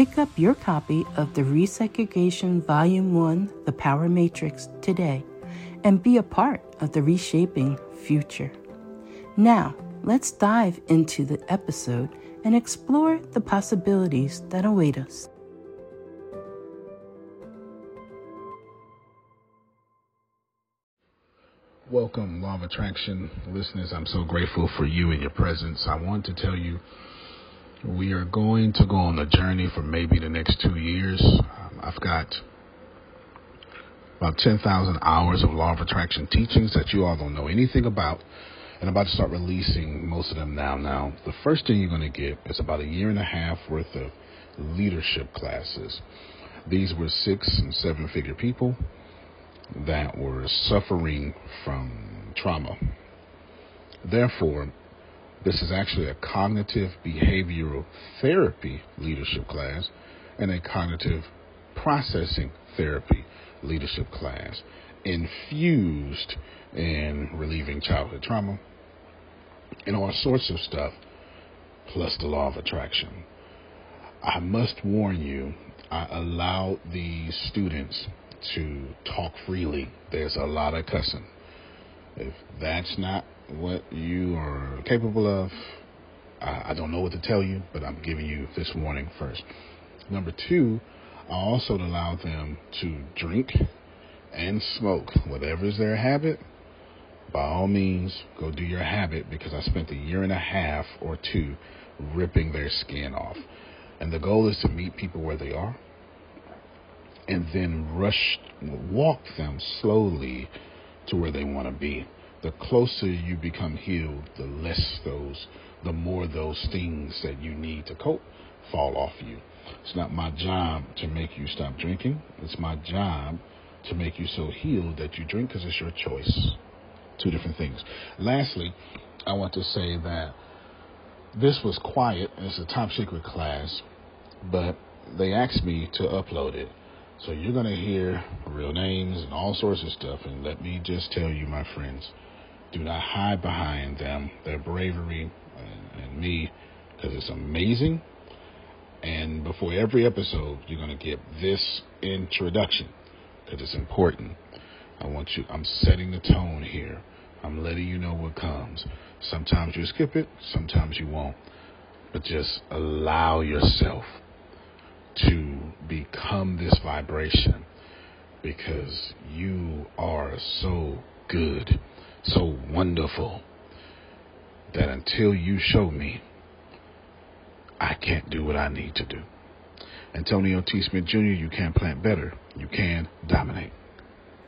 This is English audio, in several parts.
Pick up your copy of the Resegregation Volume 1 The Power Matrix today and be a part of the reshaping future. Now, let's dive into the episode and explore the possibilities that await us. Welcome, Law of Attraction listeners. I'm so grateful for you and your presence. I want to tell you we are going to go on a journey for maybe the next two years. I've got about 10,000 hours of law of attraction teachings that you all don't know anything about. And I'm about to start releasing most of them now. Now, the first thing you're going to get is about a year and a half worth of leadership classes. These were six and seven figure people that were suffering from trauma. Therefore, this is actually a cognitive behavioral therapy leadership class and a cognitive processing therapy leadership class infused in relieving childhood trauma and all sorts of stuff, plus the law of attraction. I must warn you, I allow the students to talk freely. There's a lot of cussing. If that's not what you are capable of, I, I don't know what to tell you, but I'm giving you this warning first. Number two, I also allow them to drink and smoke, whatever is their habit. By all means, go do your habit because I spent a year and a half or two ripping their skin off. And the goal is to meet people where they are and then rush, walk them slowly to where they want to be the closer you become healed, the less those, the more those things that you need to cope fall off you. It's not my job to make you stop drinking. It's my job to make you so healed that you drink because it's your choice. Two different things. Lastly, I want to say that this was quiet. It's a top secret class, but they asked me to upload it. So you're going to hear real names and all sorts of stuff. And let me just tell you, my friends, do not hide behind them, their bravery, and, and me, because it's amazing. And before every episode, you're going to get this introduction because it's important. I want you, I'm setting the tone here. I'm letting you know what comes. Sometimes you skip it, sometimes you won't. but just allow yourself to become this vibration because you are so good, so wonderful that until you show me, I can't do what I need to do. Antonio T. Smith Jr., you can plant better. You can dominate.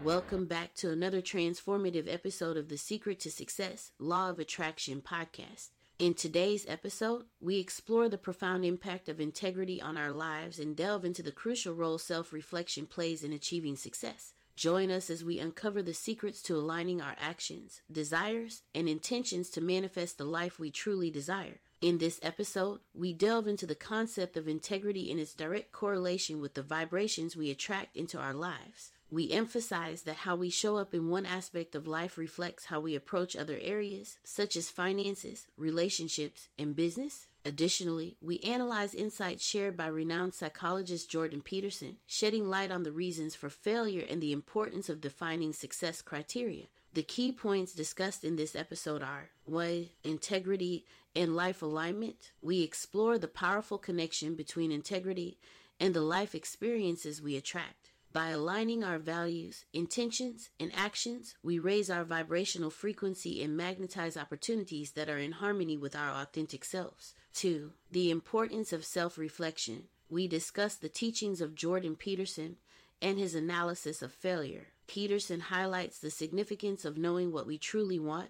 Welcome back to another transformative episode of the Secret to Success Law of Attraction podcast. In today's episode, we explore the profound impact of integrity on our lives and delve into the crucial role self reflection plays in achieving success. Join us as we uncover the secrets to aligning our actions, desires, and intentions to manifest the life we truly desire. In this episode, we delve into the concept of integrity and its direct correlation with the vibrations we attract into our lives. We emphasize that how we show up in one aspect of life reflects how we approach other areas, such as finances, relationships, and business. Additionally, we analyze insights shared by renowned psychologist Jordan Peterson, shedding light on the reasons for failure and the importance of defining success criteria. The key points discussed in this episode are 1. Integrity and life alignment. We explore the powerful connection between integrity and the life experiences we attract. By aligning our values, intentions, and actions, we raise our vibrational frequency and magnetize opportunities that are in harmony with our authentic selves. 2. The importance of self reflection. We discuss the teachings of Jordan Peterson and his analysis of failure. Peterson highlights the significance of knowing what we truly want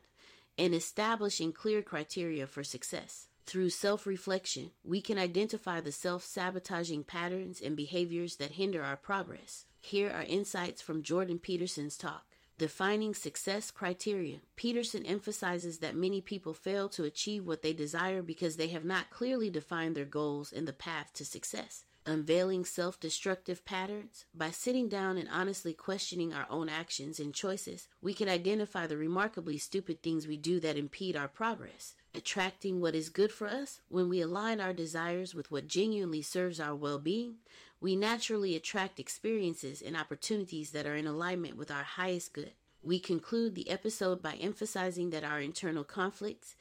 and establishing clear criteria for success. Through self reflection, we can identify the self sabotaging patterns and behaviors that hinder our progress. Here are insights from Jordan Peterson's talk. Defining success criteria. Peterson emphasizes that many people fail to achieve what they desire because they have not clearly defined their goals and the path to success. Unveiling self destructive patterns. By sitting down and honestly questioning our own actions and choices, we can identify the remarkably stupid things we do that impede our progress. Attracting what is good for us. When we align our desires with what genuinely serves our well being, we naturally attract experiences and opportunities that are in alignment with our highest good. We conclude the episode by emphasizing that our internal conflicts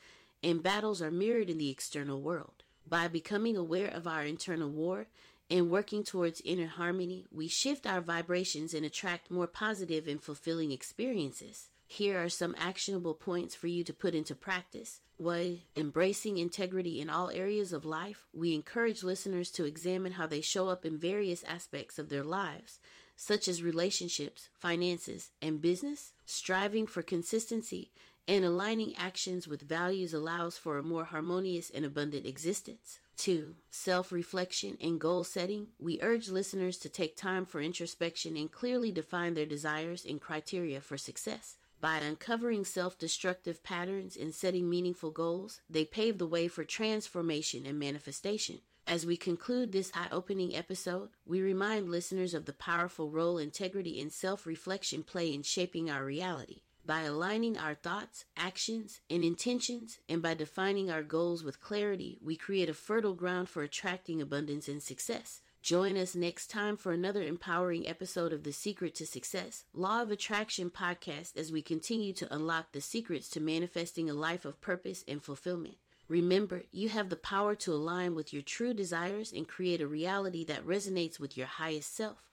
and battles are mirrored in the external world. By becoming aware of our internal war and working towards inner harmony, we shift our vibrations and attract more positive and fulfilling experiences. Here are some actionable points for you to put into practice. One, embracing integrity in all areas of life, we encourage listeners to examine how they show up in various aspects of their lives, such as relationships, finances, and business. Striving for consistency and aligning actions with values allows for a more harmonious and abundant existence. 2. Self reflection and goal setting. We urge listeners to take time for introspection and clearly define their desires and criteria for success. By uncovering self destructive patterns and setting meaningful goals, they pave the way for transformation and manifestation. As we conclude this eye opening episode, we remind listeners of the powerful role integrity and self reflection play in shaping our reality. By aligning our thoughts, actions, and intentions, and by defining our goals with clarity, we create a fertile ground for attracting abundance and success. Join us next time for another empowering episode of The Secret to Success, Law of Attraction podcast as we continue to unlock the secrets to manifesting a life of purpose and fulfillment. Remember, you have the power to align with your true desires and create a reality that resonates with your highest self.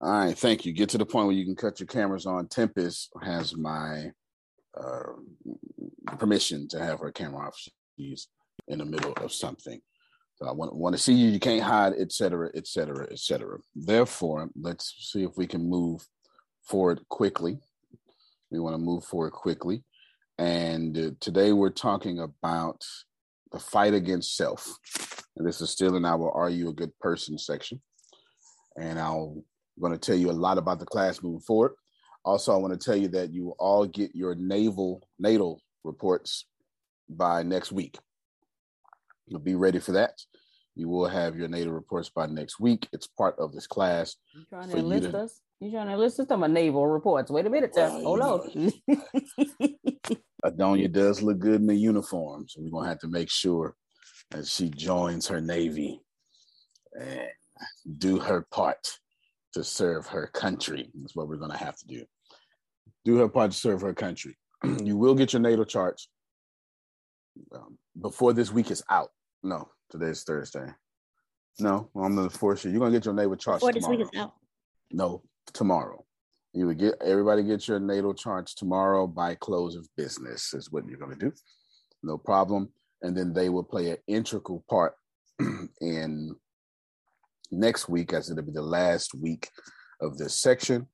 All right, thank you. Get to the point where you can cut your cameras on. Tempest has my uh, permission to have her camera off. She's in the middle of something. So I want, want to see you. You can't hide, et cetera, et cetera, et cetera. Therefore, let's see if we can move forward quickly. We want to move forward quickly. And uh, today we're talking about the fight against self. And this is still in our Are You a Good Person section. And I'm going to tell you a lot about the class moving forward. Also, I want to tell you that you will all get your naval natal reports by next week. You'll be ready for that. You will have your natal reports by next week. It's part of this class. You trying to enlist to... us? You trying to enlist us to my naval reports? Wait a minute, well, hold on. Adonia does look good in the uniform, so we're gonna have to make sure that she joins her navy and do her part to serve her country. That's what we're gonna have to do. Do her part to serve her country. you will get your natal charts um, before this week is out. No, today's Thursday. No, I'm gonna force you. You're gonna get your natal charts Before this tomorrow. week is out. No, tomorrow. You would get everybody get your natal charts tomorrow by close of business is what you're gonna do. No problem. And then they will play an integral part in next week, as it'll be the last week of this section.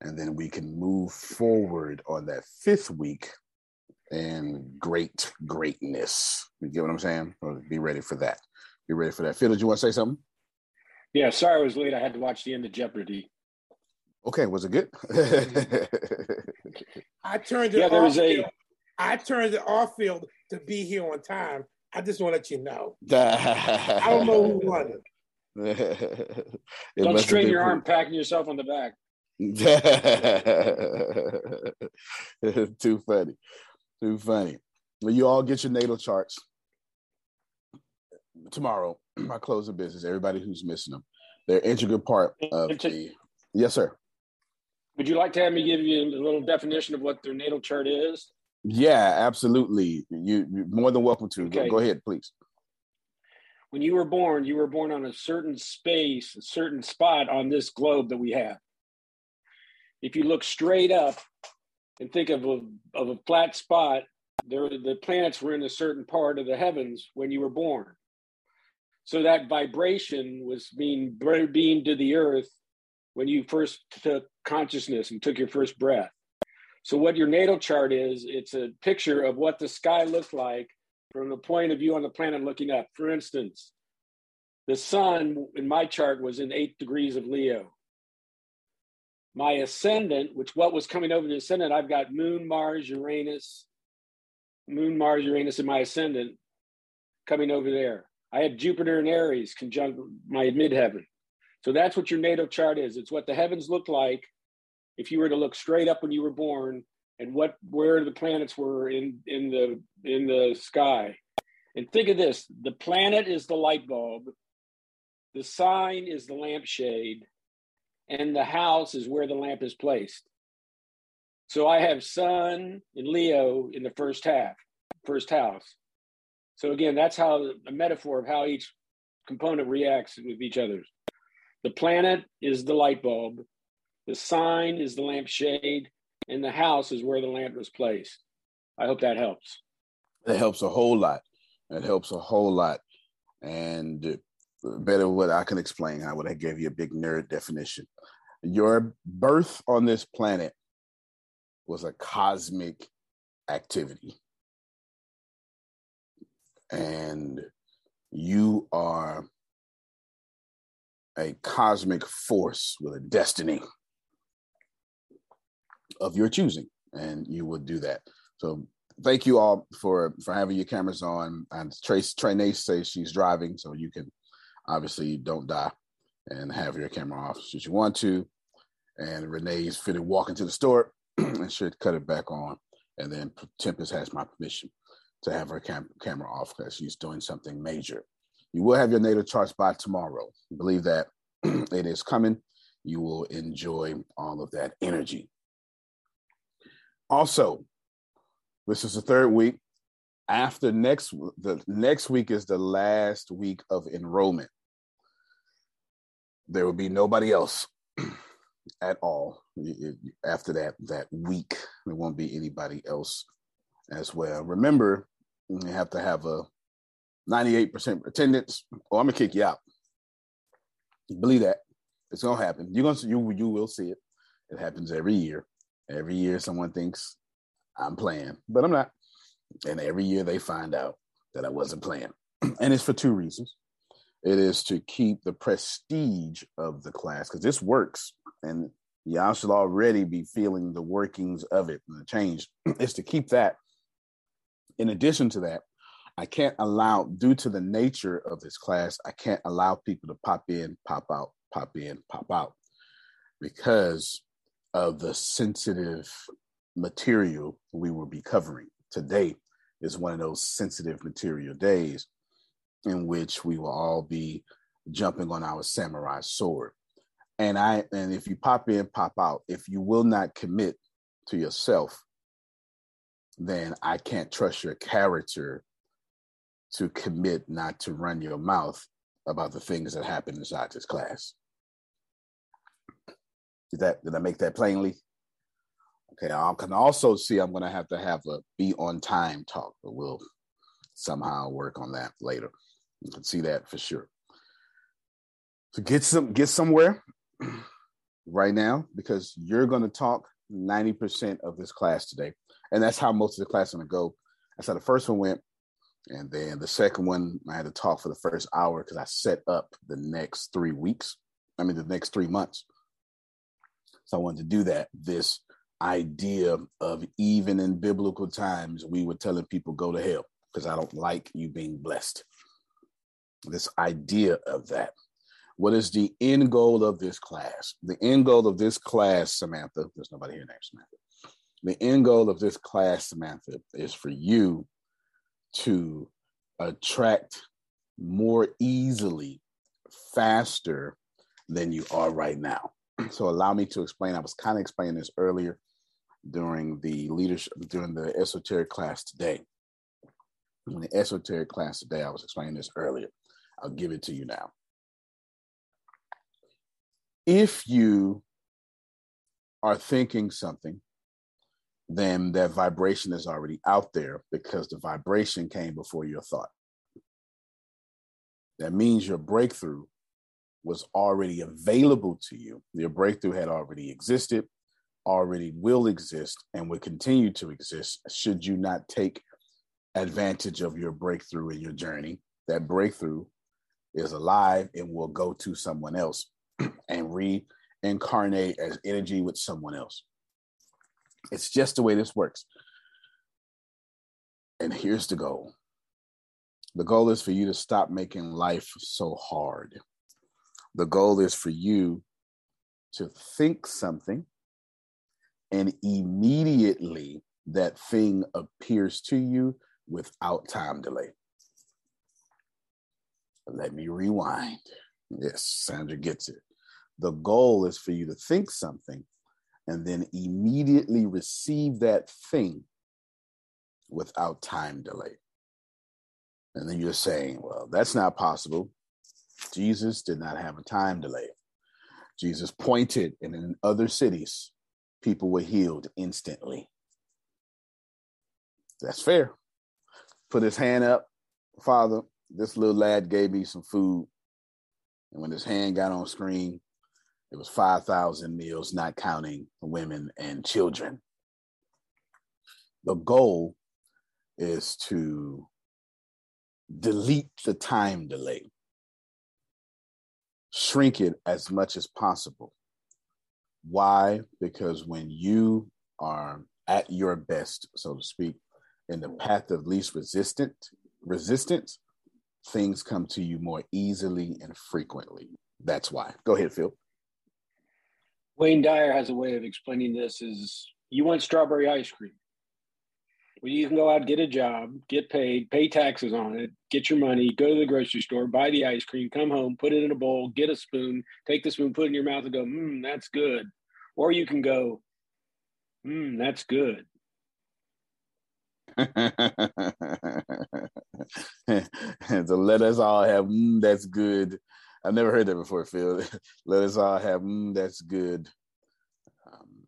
And then we can move forward on that fifth week and great greatness. You get what I'm saying? Be ready for that. Be ready for that. Phil, did you want to say something? Yeah, sorry I was late. I had to watch the end of Jeopardy. Okay, was it good? I turned it Yeah, there off. was a- field. I turned it off field to be here on time. I just want to let you know. I I don't know who won it. it. Don't strain your arm, packing yourself on the back. Too funny. Too funny. Well, you all get your natal charts tomorrow. My closing business. Everybody who's missing them, they're integral part of the. Yes, sir. Would you like to have me give you a little definition of what their natal chart is? Yeah, absolutely. You you're more than welcome to. Go, go ahead, please. When you were born, you were born on a certain space, a certain spot on this globe that we have. If you look straight up and think of a, of a flat spot, there the planets were in a certain part of the heavens when you were born. So that vibration was being beamed to the earth when you first took consciousness and took your first breath. So what your natal chart is, it's a picture of what the sky looked like from the point of view on the planet looking up. For instance, the sun in my chart was in eight degrees of Leo. My ascendant, which what was coming over the ascendant, I've got Moon, Mars, Uranus, Moon, Mars, Uranus in my ascendant coming over there. I have Jupiter and Aries conjunct my midheaven. So that's what your natal chart is. It's what the heavens look like if you were to look straight up when you were born and what where the planets were in in the in the sky. And think of this, the planet is the light bulb, the sign is the lampshade, and the house is where the lamp is placed. So I have Sun and Leo in the first half, first house. So again, that's how a metaphor of how each component reacts with each other. The planet is the light bulb, the sign is the lampshade, and the house is where the lamp was placed. I hope that helps. That helps a whole lot. That helps a whole lot. And better what I can explain, I would have gave you a big nerd definition. Your birth on this planet was a cosmic activity. And you are a cosmic force with a destiny of your choosing, and you would do that. So thank you all for for having your cameras on. And Trace Trinace says she's driving, so you can obviously you don't die and have your camera off should you want to. And Renee's fitted walk into the store and should cut it back on. And then Tempest has my permission to have her cam- camera off because she's doing something major. You will have your natal charts by tomorrow. Believe that it is coming. You will enjoy all of that energy. Also, this is the third week. After next, the next week is the last week of enrollment. There will be nobody else at all after that that week. There won't be anybody else as well. Remember, you have to have a 98% attendance, oh, or I'm gonna kick you out. Believe that. It's gonna happen. You're gonna you you will see it. It happens every year. Every year someone thinks I'm playing, but I'm not. And every year they find out that I wasn't playing. and it's for two reasons. It is to keep the prestige of the class because this works, and y'all should already be feeling the workings of it and the change. It's to keep that. In addition to that, I can't allow, due to the nature of this class, I can't allow people to pop in, pop out, pop in, pop out because of the sensitive material we will be covering. Today is one of those sensitive material days in which we will all be jumping on our samurai sword. And I and if you pop in, pop out, if you will not commit to yourself, then I can't trust your character to commit not to run your mouth about the things that happen inside this class. Did that did I make that plainly? Okay, um, I can also see I'm gonna have to have a be on time talk, but we'll somehow work on that later. You can see that for sure. So get some get somewhere right now because you're gonna talk 90% of this class today. And that's how most of the class is gonna go. That's how the first one went. And then the second one, I had to talk for the first hour because I set up the next three weeks. I mean, the next three months. So I wanted to do that. This idea of even in biblical times, we were telling people go to hell because I don't like you being blessed. This idea of that. What is the end goal of this class? The end goal of this class, Samantha, there's nobody here named Samantha. The end goal of this class, Samantha, is for you to attract more easily, faster than you are right now. So allow me to explain. I was kind of explaining this earlier during the leadership during the esoteric class today. In the esoteric class today, I was explaining this earlier. I'll give it to you now. If you are thinking something then that vibration is already out there because the vibration came before your thought. That means your breakthrough was already available to you. Your breakthrough had already existed, already will exist, and will continue to exist should you not take advantage of your breakthrough in your journey. That breakthrough is alive and will go to someone else and reincarnate as energy with someone else. It's just the way this works. And here's the goal the goal is for you to stop making life so hard. The goal is for you to think something and immediately that thing appears to you without time delay. Let me rewind. Yes, Sandra gets it. The goal is for you to think something and then immediately receive that thing without time delay. And then you're saying, well, that's not possible. Jesus did not have a time delay. Jesus pointed, and in other cities, people were healed instantly. That's fair. Put his hand up, Father. This little lad gave me some food. And when his hand got on screen, it was 5,000 meals, not counting women and children. The goal is to delete the time delay, shrink it as much as possible. Why? Because when you are at your best, so to speak, in the path of least resistant resistance, things come to you more easily and frequently. That's why. Go ahead, Phil. Wayne Dyer has a way of explaining this is you want strawberry ice cream. Well, you can go out, get a job, get paid, pay taxes on it, get your money, go to the grocery store, buy the ice cream, come home, put it in a bowl, get a spoon, take the spoon, put it in your mouth and go, mmm, that's good. Or you can go, mmm, that's good. so let us all have, mm, that's good I've never heard that before, Phil. Let us all have mm, that's good um,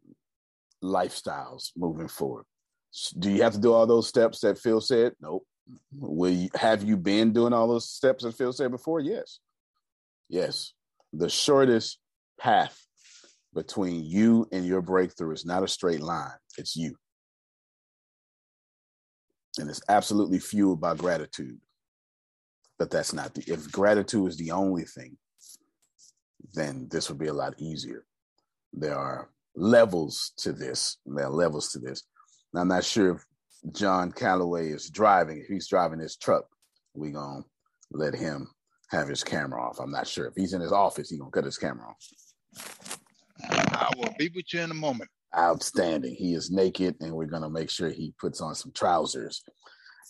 lifestyles moving forward. Do you have to do all those steps that Phil said? Nope. Will you, have you been doing all those steps that Phil said before? Yes. Yes. The shortest path between you and your breakthrough is not a straight line, it's you. And it's absolutely fueled by gratitude but that's not the if gratitude is the only thing then this would be a lot easier there are levels to this there are levels to this now, i'm not sure if john calloway is driving. If he's driving his truck we gonna let him have his camera off. I'm not sure. If he's in his office he gonna cut his camera off. I will be with you in a moment. Outstanding. He is naked and we're gonna make sure he puts on some trousers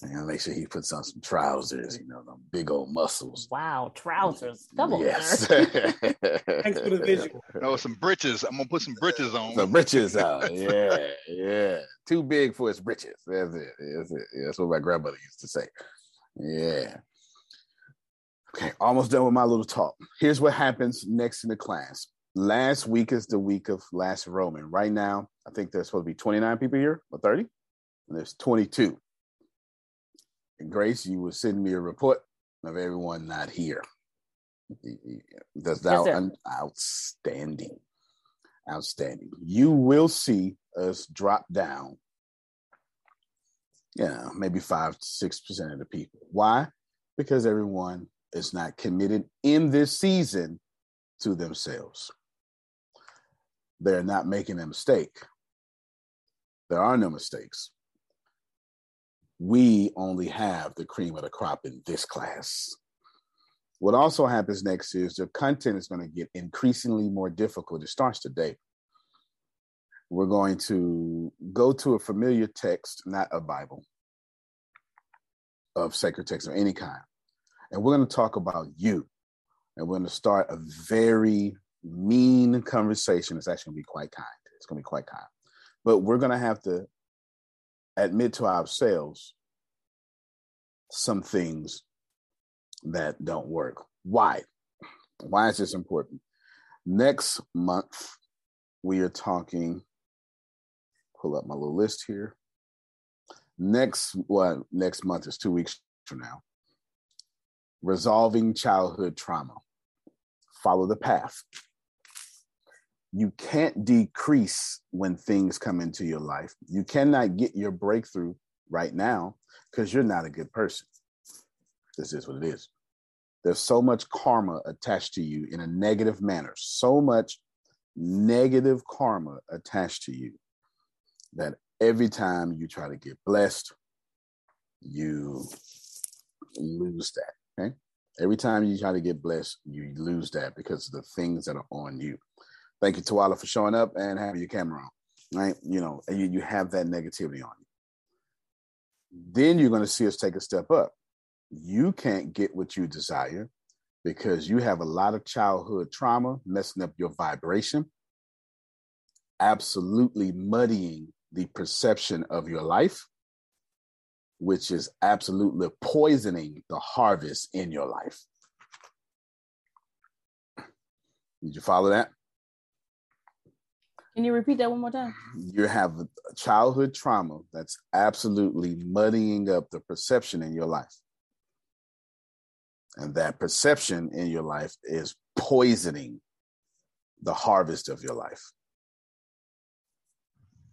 and make sure he puts on some trousers, you know, them big old muscles. Wow, mm-hmm. trousers. Come on. Yes. Thanks for the visual. No, some britches. I'm gonna put some britches on. Some britches on. Yeah, yeah. Too big for his britches. That's it. That's it. That's what my grandmother used to say. Yeah. Okay, almost done with my little talk. Here's what happens next in the class. Last week is the week of last Roman. Right now, I think there's supposed to be 29 people here or 30, and there's 22. And Grace, you will send me a report of everyone not here. That's Yes, sir. out, outstanding. Outstanding. You will see us drop down. Yeah, maybe five, to six percent of the people. Why? Because everyone is not committed in this season to themselves. They're not making a mistake. There are no mistakes. We only have the cream of the crop in this class. What also happens next is the content is going to get increasingly more difficult. It starts today. We're going to go to a familiar text, not a Bible, of sacred text of any kind. And we're going to talk about you. And we're going to start a very mean conversation. It's actually going to be quite kind. It's going to be quite kind. But we're going to have to admit to ourselves some things that don't work. Why? Why is this important? Next month, we are talking, pull up my little list here. Next, well, next month is two weeks from now. Resolving childhood trauma. Follow the path. You can't decrease when things come into your life. You cannot get your breakthrough right now because you're not a good person. This is what it is. There's so much karma attached to you in a negative manner, so much negative karma attached to you that every time you try to get blessed, you lose that. Okay. Every time you try to get blessed, you lose that because of the things that are on you. Thank you, Tawala, for showing up and having your camera on. Right. You know, and you, you have that negativity on you. Then you're going to see us take a step up. You can't get what you desire because you have a lot of childhood trauma messing up your vibration, absolutely muddying the perception of your life, which is absolutely poisoning the harvest in your life. Did you follow that? Can you repeat that one more time? You have childhood trauma that's absolutely muddying up the perception in your life. And that perception in your life is poisoning the harvest of your life.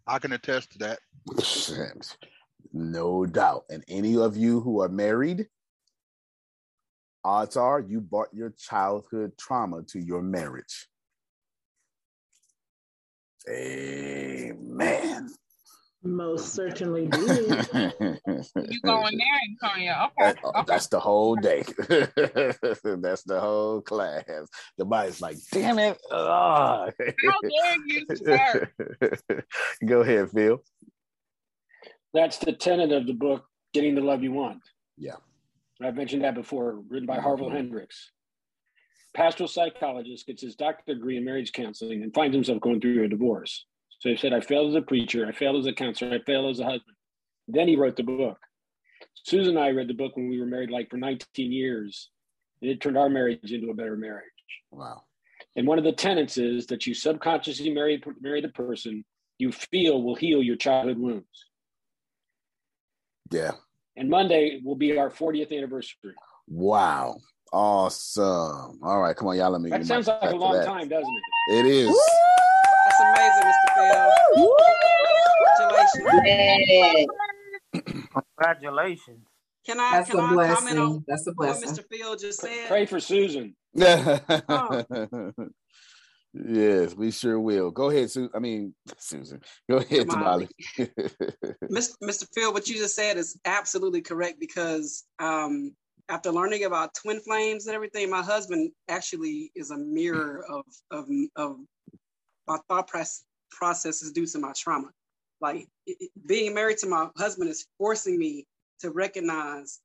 I can attest to that. no doubt. And any of you who are married, odds are you brought your childhood trauma to your marriage. Amen. Most certainly do. You going there, Antonio? Okay. That- oh, that's the whole day. that's the whole class. The body's like, damn it. Ugh." How dare you, sir? Go ahead, Phil. That's the tenet of the book, Getting the Love You Want. Yeah. I've mentioned that before, written by mm-hmm. Harville Hendrix. Pastoral psychologist gets his doctorate degree in marriage counseling and finds himself going through a divorce. So he said, I failed as a preacher, I failed as a counselor, I failed as a husband. Then he wrote the book. Susan and I read the book when we were married like for 19 years, and it turned our marriage into a better marriage. Wow. And one of the tenets is that you subconsciously marry, marry the person you feel will heal your childhood wounds. Yeah. And Monday will be our 40th anniversary. Wow. Awesome. All right. Come on, y'all. Let me. That get sounds like a long that. time, doesn't it? It is. That's amazing, Mr. Phil. Congratulations. Congratulations. Can I That's can a I comment on That's a what blessing. Mr. Phil just said? Pray for Susan. yes, we sure will. Go ahead, Susan. I mean, Susan. Go ahead, Tamale. Tamale. Mr. Mr. Phil, what you just said is absolutely correct because um, after learning about twin flames and everything, my husband actually is a mirror of of, of my thought process processes due to my trauma. Like it- being married to my husband is forcing me to recognize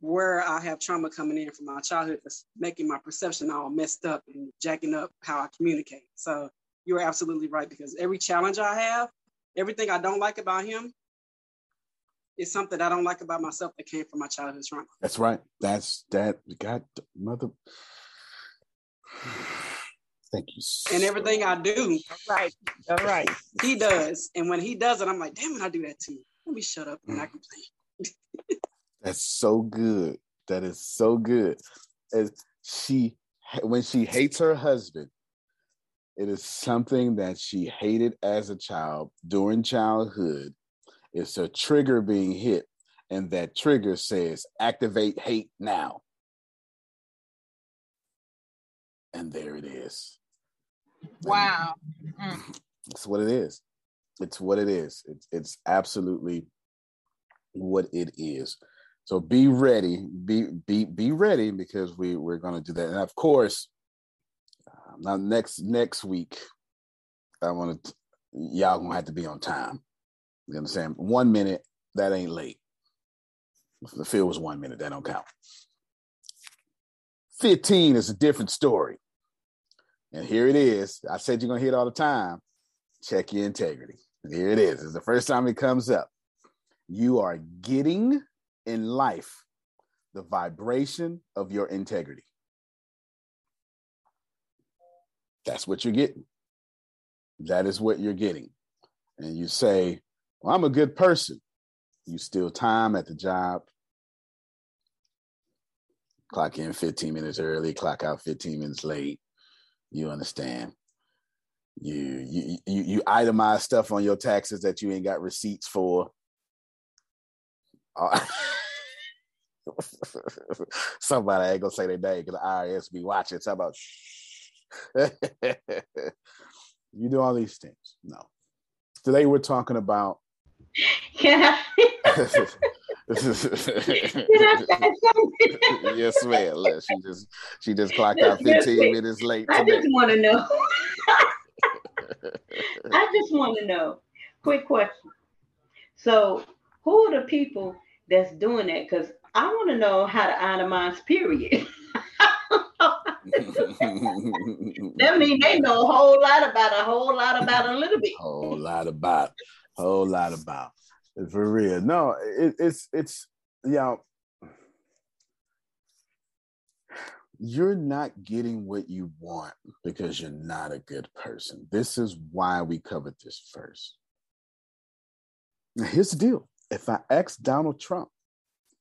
where I have trauma coming in from my childhood that's making my perception all messed up and jacking up how I communicate. So you're absolutely right because every challenge I have, everything I don't like about him, it's something I don't like about myself that came from my childhood trauma. That's right. That's that. God, mother. Thank you. And everything I do, right, all right, he does. And when he does it, I'm like, damn it, I do that too. Let me shut up and I complain. That's so good. That is so good. As she, when she hates her husband, it is something that she hated as a child during childhood. It's a trigger being hit, and that trigger says, activate hate now. And there it is. Wow. Mm. It's what it is. It's what it is. It's, it's absolutely what it is. So be ready. Be be be ready because we we're going to do that. And of course, uh, now next next week, I want to y'all gonna have to be on time. You understand? One minute that ain't late. If the field was one minute, that don't count. Fifteen is a different story. And here it is. I said you're gonna hear it all the time. Check your integrity. Here it is. It's the first time it comes up. You are getting in life the vibration of your integrity. That's what you're getting. That is what you're getting. And you say, Well, I'm a good person. You steal time at the job. Clock in 15 minutes early, clock out 15 minutes late. You understand. You you you, you itemize stuff on your taxes that you ain't got receipts for. Uh, somebody ain't gonna say their name because the IRS be watching. Talk about you do all these things. No. Today we're talking about Yeah. yes, ma'am. Look, she just she just clocked out 15 minutes late I just want to know. I just want to know. Quick question. So, who are the people that's doing that? Because I want to know how to itemize. Period. that means they know a whole lot about a whole lot about a little bit. A whole lot about, whole lot about. For real, no, it, it's it's you know, you're not getting what you want because you're not a good person. This is why we covered this first. Now, here's the deal: if I ask Donald Trump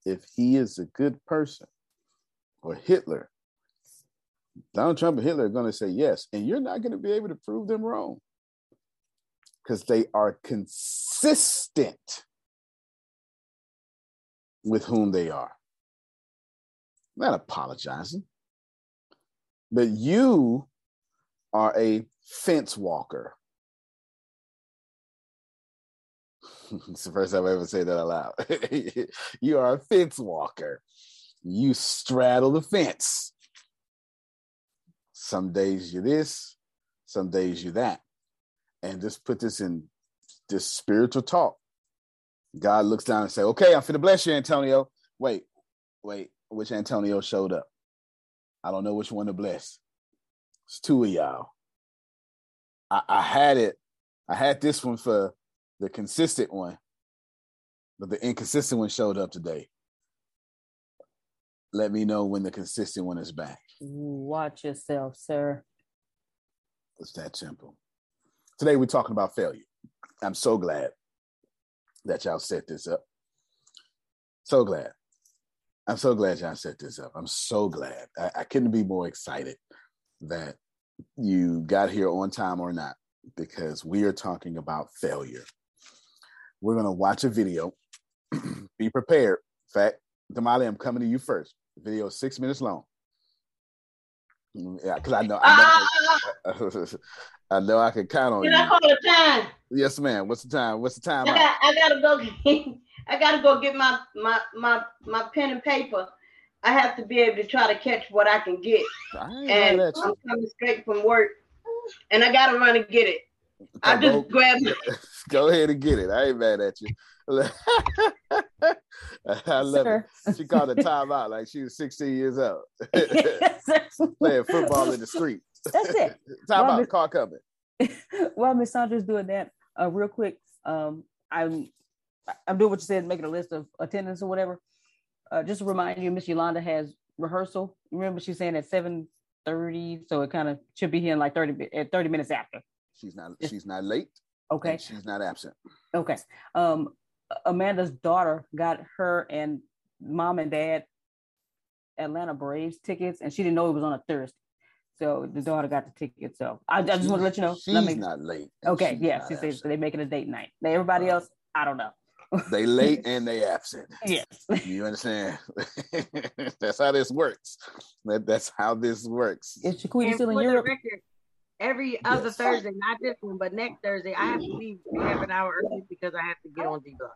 if he is a good person or Hitler, Donald Trump and Hitler are going to say yes, and you're not going to be able to prove them wrong because they are consistent with whom they are. Not apologizing, but you are a fence walker. it's the first time I ever say that aloud. you are a fence walker. You straddle the fence. Some days you're this, some days you're that. And just put this in this spiritual talk. God looks down and say, okay, I'm finna bless you, Antonio. Wait, wait, which Antonio showed up? I don't know which one to bless. It's two of y'all. I, I had it. I had this one for the consistent one, but the inconsistent one showed up today. Let me know when the consistent one is back. Watch yourself, sir. It's that simple. Today we're talking about failure. I'm so glad that y'all set this up. So glad. I'm so glad y'all set this up. I'm so glad. I, I couldn't be more excited that you got here on time or not because we are talking about failure. We're going to watch a video. be prepared. In fact, Damali, I'm coming to you first. The video is six minutes long. Mm, yeah, because I know, I know, ah! I know I can count on Can you. I call it time? Yes, ma'am. What's the time? What's the time? I got I gotta go get, I gotta go get my my my my pen and paper. I have to be able to try to catch what I can get. I And I'm coming straight from work. And I gotta run and get it. I Go- just grabbed Go ahead and get it. I ain't mad at you. I love Sir. it. She called a timeout like she was 16 years old. Playing football in the street. That's it. Time Well, out, Miss- car coming. While Miss Sandra's doing that, uh, real quick, um, I'm I'm doing what you said, making a list of attendance or whatever. Uh, just to remind you, Miss Yolanda has rehearsal. Remember, she's saying at seven thirty, so it kind of should be here in like thirty at thirty minutes after. She's not. She's not late. Okay. She's not absent. Okay. Um, Amanda's daughter got her and mom and dad Atlanta Braves tickets, and she didn't know it was on a Thursday. So the daughter got the ticket. So I, I just want to let you know. She's me, not late. Okay, yeah, she said they're making a date night. Now everybody else, I don't know. they late and they absent. Yes. You understand? that's how this works. That, that's how this works. Is Shaquita still in Europe? record, every other Yes. Thursday, not this one, but next Thursday, I have to leave half an hour early because I have to get on D block.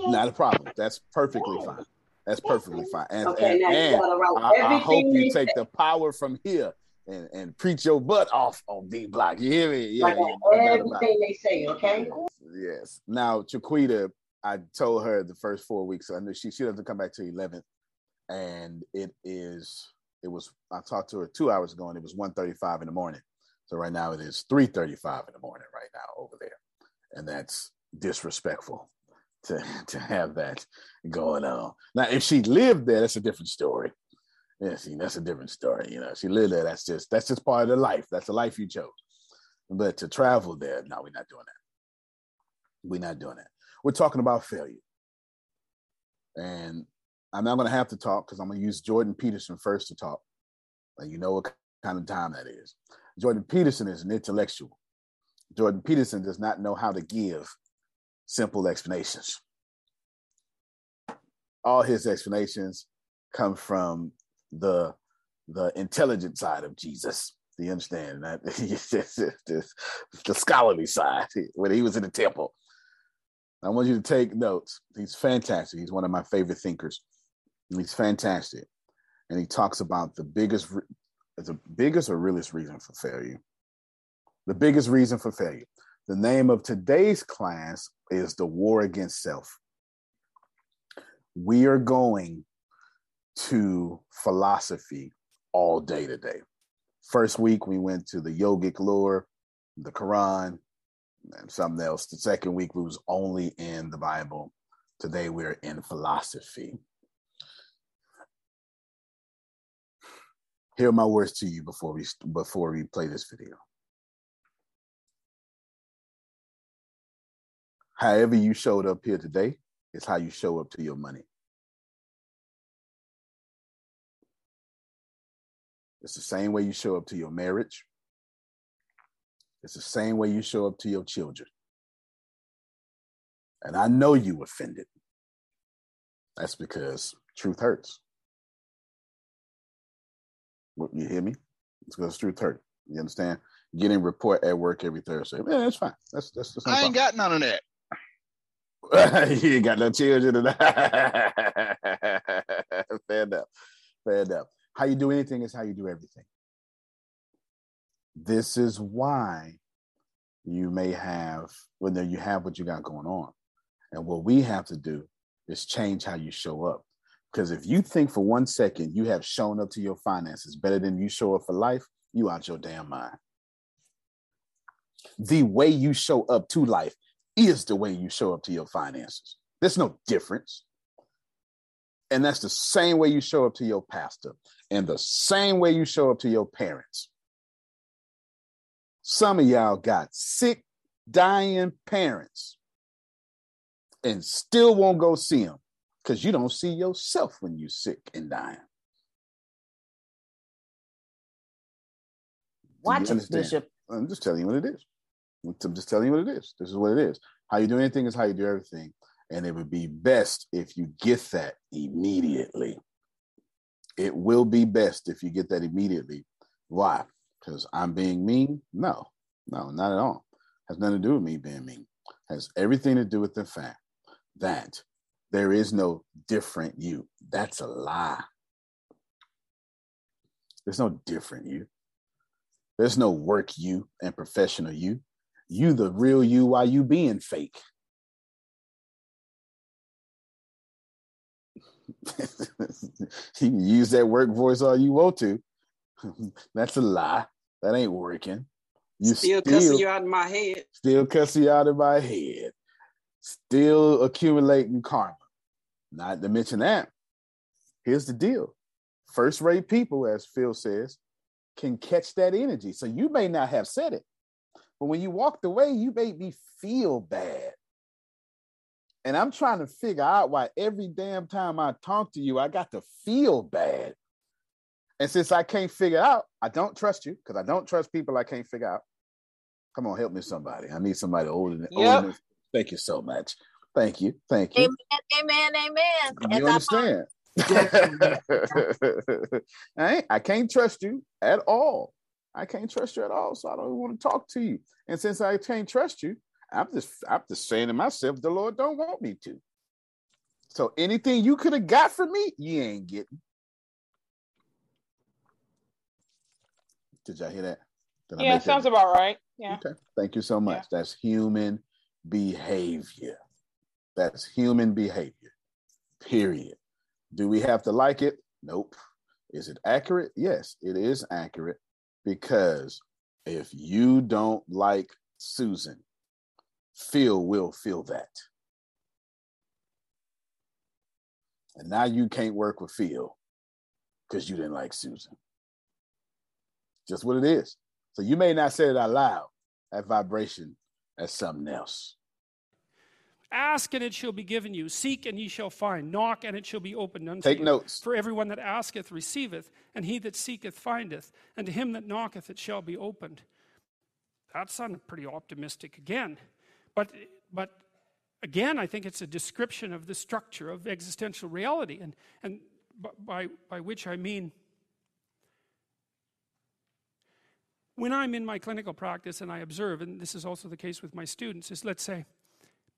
Okay. Not a problem. That's perfectly fine. That's perfectly fine. And, Okay, and, and I, I hope you take say. the power from here and, and preach your butt off on D block. You hear me? Yeah, Like yeah, no doubt about it. everything they say, okay? Yes. Now, Chiquita, I told her the first four weeks. I knew she she doesn't come back to eleventh, and it is it was. I talked to her two hours ago, and it was 1.35 in the morning. So right now it is three thirty-five in the morning right now over there, and that's disrespectful to to have that going on. Now, if she lived there, that's a different story. Yeah, see, that's a different story. You know, she lived there. That's just that's just part of the life. That's the life you chose. But to travel there, no, we're not doing that. We're not doing that. We're talking about failure. And I'm not going to have to talk because I'm going to use Jordan Peterson first to talk. And you know what kind of time that is. Jordan Peterson is an intellectual. Jordan Peterson does not know how to give simple explanations. All his explanations come from the the intelligent side of Jesus. Do you understand that? the scholarly side when he was in the temple. I want you to take notes. He's fantastic. He's one of my favorite thinkers. He's fantastic, and he talks about the biggest, the biggest or realest reason for failure. The biggest reason for failure. The name of today's class is the war against self. We are going to philosophy all day today. First week we went to the yogic lore, the Quran, and something else. The second week we was only in the Bible. Today we're in philosophy. Here are my words to you before we before we play this video. However you showed up here today is how you show up to your money. It's the same way you show up to your marriage. It's the same way you show up to your children. And I know you offended. That's because truth hurts. You hear me? It's because truth hurt. You understand? Getting report at work every Thursday. Yeah, that's fine. That's that's, that's no I ain't problem. got none of that. you ain't got no children. and- Fair enough. Fair enough. How you do anything is how you do everything. This is why you may have, well, you have what you got going on. And what we have to do is change how you show up. Because if you think for one second you have shown up to your finances better than you show up for life, you out your damn mind. The way you show up to life is the way you show up to your finances. There's no difference. And that's the same way you show up to your pastor and the same way you show up to your parents. Some of y'all got sick, dying parents and still won't go see them because you don't see yourself when you're sick and dying. Watch it. Bishop. I'm just telling you what it is. I'm just telling you what it is. This is what it is. How you do anything is how you do everything. And it would be best if you get that immediately. It will be best if you get that immediately. Why? Because I'm being mean? No, no, not at all. Has nothing to do with me being mean. Has everything to do with the fact that there is no different you. That's a lie. There's no different you. There's no work you and professional you. You the real you while you being fake. you can use that work voice all you want to. That's a lie. That ain't working. You Still cussing you out in my head. Still cussing you out of my head. Still accumulating karma. Not to mention that. Here's the deal first rate people, as Phil says, can catch that energy. So you may not have said it, but when you walked away, you made me feel bad. And I'm trying to figure out why every damn time I talk to you, I got to feel bad. And since I can't figure out, I don't trust you because I don't trust people I can't figure out. Come on, help me, somebody. I need somebody older than, yep. older than Thank you so much. Thank you. Thank you. Amen. Amen. Amen. You understand? I, I can't trust you at all. I can't trust you at all. So I don't want to talk to you. And since I can't trust you, I'm just I'm just saying to myself, the Lord don't want me to. So anything you could have got from me, you ain't getting. Did y'all hear that? Did yeah, sounds that? about right. Yeah. Okay. Thank you so much. Yeah. That's human behavior. That's human behavior. Period. Do we have to like it? Nope. Is it accurate? Yes, it is accurate because if you don't like Susan, Phil will feel that. And now you can't work with Phil because you didn't like Susan. Just what it is. So you may not say it out loud, that vibration, as something else. Ask and it shall be given you. Seek and ye shall find. Knock and it shall be opened unto Take you. notes. For everyone that asketh receiveth, and he that seeketh findeth, and to him that knocketh it shall be opened. That sounded pretty optimistic again. But, but again, I think it's a description of the structure of existential reality, and, and by, by which I mean when I'm in my clinical practice and I observe, and this is also the case with my students, is let's say,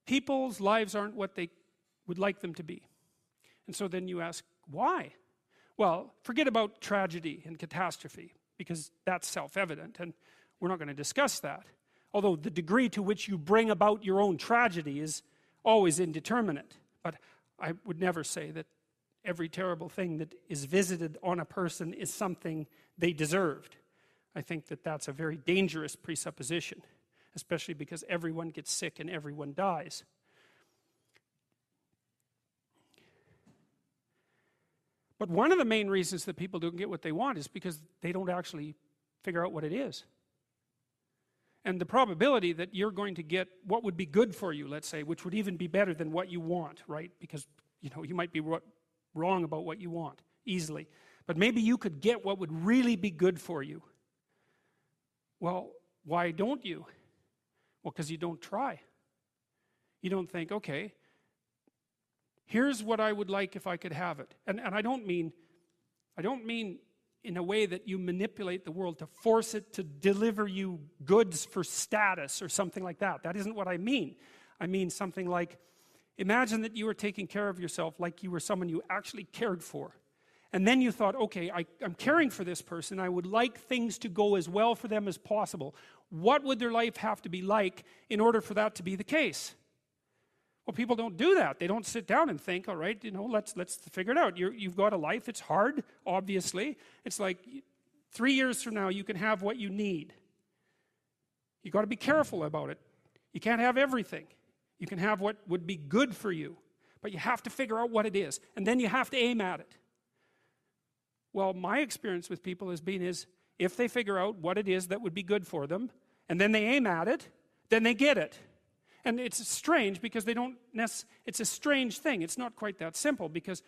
people's lives aren't what they would like them to be. And so then you ask, why? Well, forget about tragedy and catastrophe, because that's self evident, and we're not going to discuss that. Although the degree to which you bring about your own tragedy is always indeterminate. But I would never say that every terrible thing that is visited on a person is something they deserved. I think that that's a very dangerous presupposition especially because everyone gets sick and everyone dies. But one of the main reasons that people don't get what they want is because they don't actually figure out what it is. And the probability that you're going to get what would be good for you, let's say, which would even be better than what you want, right? Because you know, you might be wrong about what you want easily. But maybe you could get what would really be good for you. Well, why don't you? Well, because you don't try. You don't think, okay, here's what I would like if I could have it. And, and I don't mean, I don't mean in a way that you manipulate the world to force it to deliver you goods for status or something like that. That isn't what I mean. I mean something like imagine that you were taking care of yourself like you were someone you actually cared for. And then you thought, okay, I, am caring for this person. I would like things to go as well for them as possible. What would their life have to be like in order for that to be the case? Well, people don't do that. They don't sit down and think, all right, you know, let's, let's figure it out. you you've got a life. It's hard, obviously. It's like three years from now, you can have what you need. You've got to be careful about it. You can't have everything. You can have what would be good for you, but you have to figure out what it is, and then you have to aim at it. Well, my experience with people has been is if they figure out what it is that would be good for them, and then they aim at it, then they get it. And it's strange because they don't necessarily, it's a strange thing. It's not quite that simple because,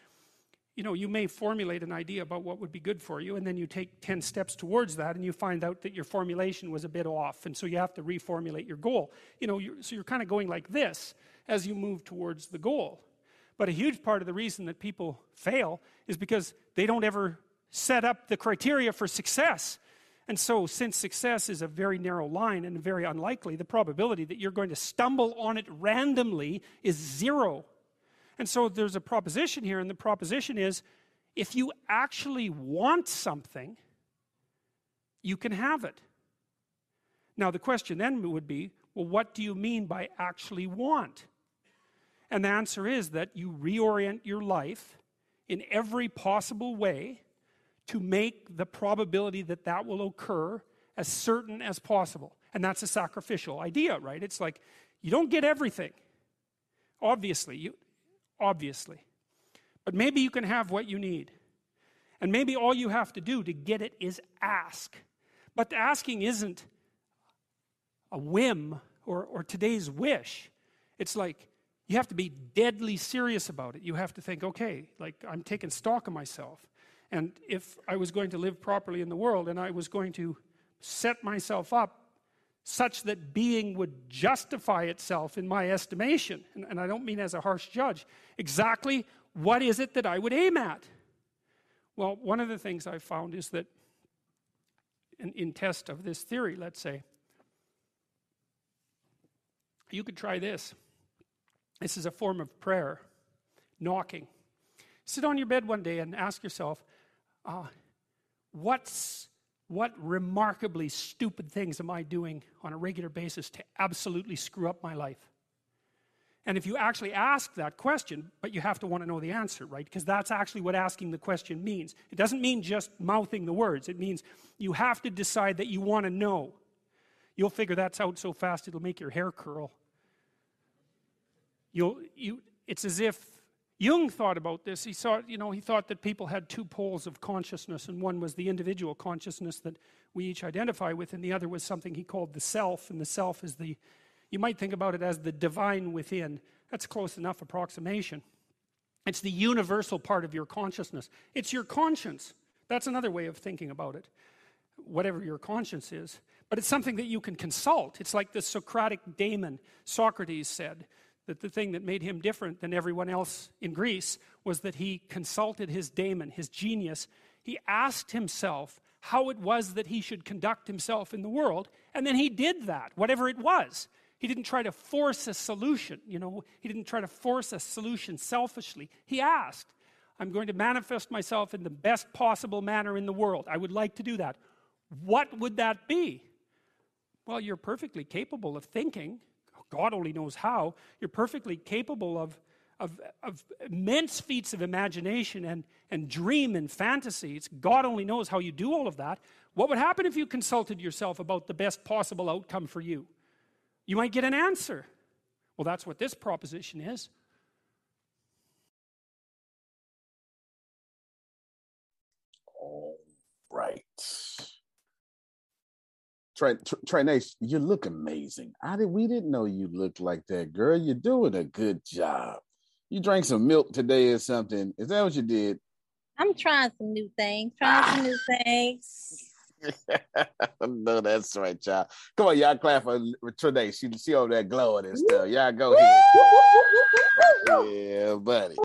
you know, you may formulate an idea about what would be good for you, and then you take 10 steps towards that, and you find out that your formulation was a bit off, and so you have to reformulate your goal. You know, you're, so you're kind of going like this as you move towards the goal. But a huge part of the reason that people fail is because they don't ever set up the criteria for success. And so, since success is a very narrow line and very unlikely, the probability that you're going to stumble on it randomly is zero. And so, there's a proposition here, and the proposition is if you actually want something, you can have it. Now, the question then would be well, what do you mean by actually want? And the answer is that you reorient your life in every possible way to make the probability that that will occur as certain as possible. And that's a sacrificial idea, right? It's like you don't get everything. obviously, you, obviously. But maybe you can have what you need. And maybe all you have to do to get it is ask. But the asking isn't a whim or, or today's wish. It's like you have to be deadly serious about it. You have to think, okay, like I'm taking stock of myself. And if I was going to live properly in the world and I was going to set myself up such that being would justify itself in my estimation, and, and I don't mean as a harsh judge, exactly what is it that I would aim at? Well, one of the things I've found is that in, in test of this theory, let's say, you could try this. This is a form of prayer, knocking. Sit on your bed one day and ask yourself, uh, what's, what remarkably stupid things am I doing on a regular basis to absolutely screw up my life? And if you actually ask that question, but you have to want to know the answer, right? Because that's actually what asking the question means. It doesn't mean just mouthing the words, it means you have to decide that you want to know. You'll figure that's out so fast it'll make your hair curl. You'll, you, it's as if Jung thought about this. He thought, you know, he thought that people had two poles of consciousness, and one was the individual consciousness that we each identify with, and the other was something he called the self, and the self is the, you might think about it as the divine within. That's close enough approximation. It's the universal part of your consciousness. It's your conscience. That's another way of thinking about it, whatever your conscience is. But it's something that you can consult. It's like the Socratic daemon, Socrates said that the thing that made him different than everyone else in Greece was that he consulted his daemon, his genius. He asked himself how it was that he should conduct himself in the world, and then he did that, whatever it was. He didn't try to force a solution, you know, he didn't try to force a solution selfishly. He asked, I'm going to manifest myself in the best possible manner in the world. I would like to do that. What would that be? Well, you're perfectly capable of thinking God only knows how, you're perfectly capable of, of, of immense feats of imagination and, and dream and fantasy. It's God only knows how you do all of that. What would happen if you consulted yourself about the best possible outcome for you? You might get an answer. Well, that's what this proposition is. All right. Trey, Trey Nash, you look amazing. I did we didn't know you looked like that, girl. You're doing a good job. You drank some milk today or something. Is that what you did? I'm trying some new things. Trying some new things. no, that's right, y'all. Come on, y'all clap for Trey. She she over there glowing and stuff. Y'all go ahead. yeah, buddy.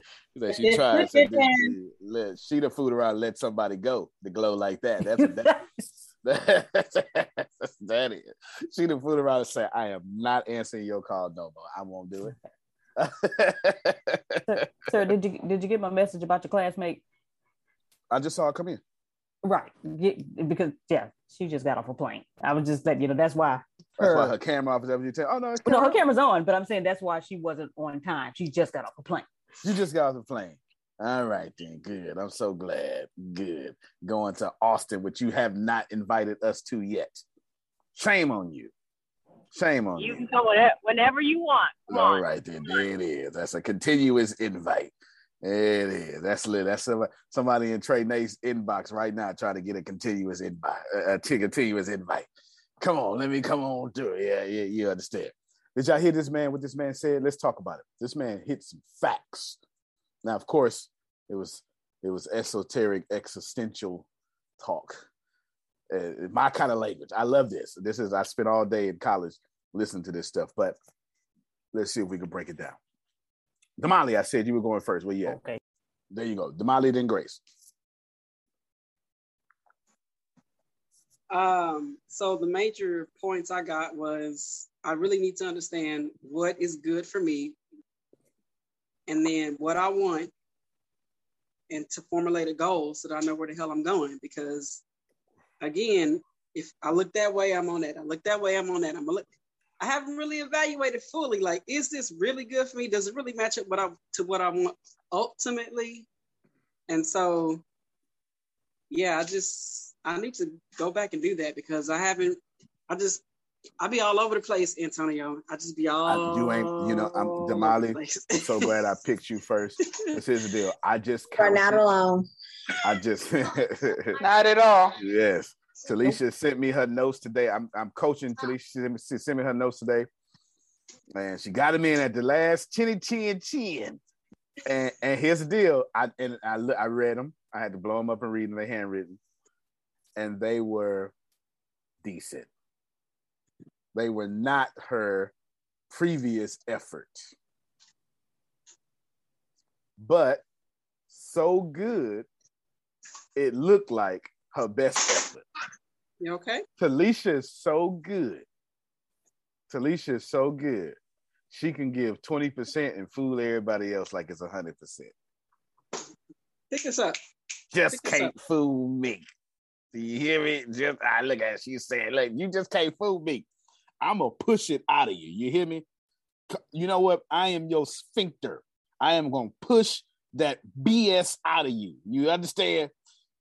She, she tried to let she the food around, let somebody go to glow like that. That's a, that, that is. She the fool around and say, I am not answering your call no more. I won't do it. sir, did you did you get my message about your classmate? I just saw her come in. Right. because yeah, she just got off a plane. I was just letting you know that's why her, that's why her camera off is everything. Oh no, no, her camera's on, but I'm saying that's why she wasn't on time. She just got off a plane. You just got off the plane. All right, then. Good. I'm so glad. Good. Going to Austin, which you have not invited us to yet. Shame on you. Shame on you. You can come whenever you want. Come All on. right, then. There it is. That's a continuous invite. It is. That's lit. That's somebody in Trey Nate's inbox right now trying to get a continuous invite, a continuous invite. Come on, let me come on through. Yeah, yeah, you understand. Did y'all hear this man? What this man said? Let's talk about it. This man hit some facts now, of course, it was it was esoteric, existential talk. Uh, my kind of language. I love this. This is I spent all day in college listening to this stuff. But let's see if we can break it down. Damali, I said you were going first. Well, yeah. Okay. There you go. Damali, then Grace. Um, so the major points I got was I really need to understand what is good for me and then what I want and to formulate a goal so that I know where the hell I'm going. Because again, if I look that way, I'm on that. I look that way, I'm on that. I'm look. I haven't really evaluated fully. Like, is this really good for me? Does it really match up what I to what I want ultimately? And so, yeah, I just I need to go back and do that because I haven't. I just I be all over the place, Antonio. I just be all. I, you ain't, you know, I'm Damali. I'm so glad I picked you first. This is the deal. I just You're not alone. I just Not at all. yes. Talisha sent me her notes today. I'm I'm coaching Talisha. She sent me- She sent me her notes today, and she got them in at the last chinny chin chin. And and here's the deal. I and I I read them. I had to blow them up and read them. They handwritten, and they were decent. They were not her previous effort, but so good it looked like her best effort. You okay? Talisha is so good. Talisha is so good. She can give 20% and fool everybody else like it's 100%. Pick us up. Just Pick can't up. fool me. Do you hear me? Just I look at she said, look, you just can't fool me. I'm gonna push it out of you. You hear me? You know what? I am your sphincter. I am gonna push that BS out of you. You understand?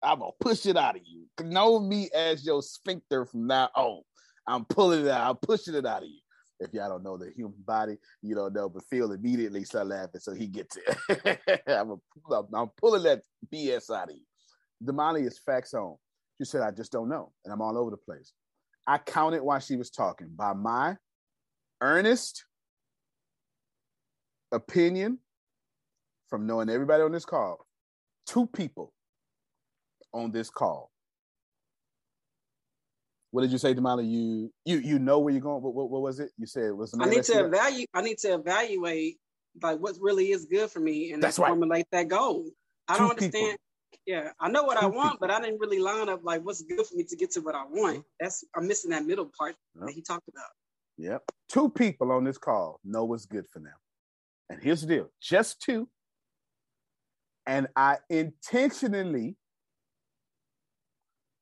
I'm gonna push it out of you. Know me as your sphincter from now on. I'm pulling it out. I'm pushing it out of you. If y'all don't know the human body, you don't know, but Phil immediately start laughing, so he gets it. I'm, a, I'm pulling that BS out of you. Damali is facts on. She said, I just don't know. And I'm all over the place. I counted while she was talking by my earnest opinion from knowing everybody on this call, two people on this call. What did you say, Damali? You you you know where you're going. What, what, what was it? You said was I need to evaluate. I need to evaluate like what really is good for me and That's right. formulate that goal. I Two don't people. Yeah, I know what I want, but I didn't really line up like what's good for me to get to what I want. That's I'm missing that middle part that he talked about. Yep. Two people on this call know what's good for them. And here's the deal just two. And I intentionally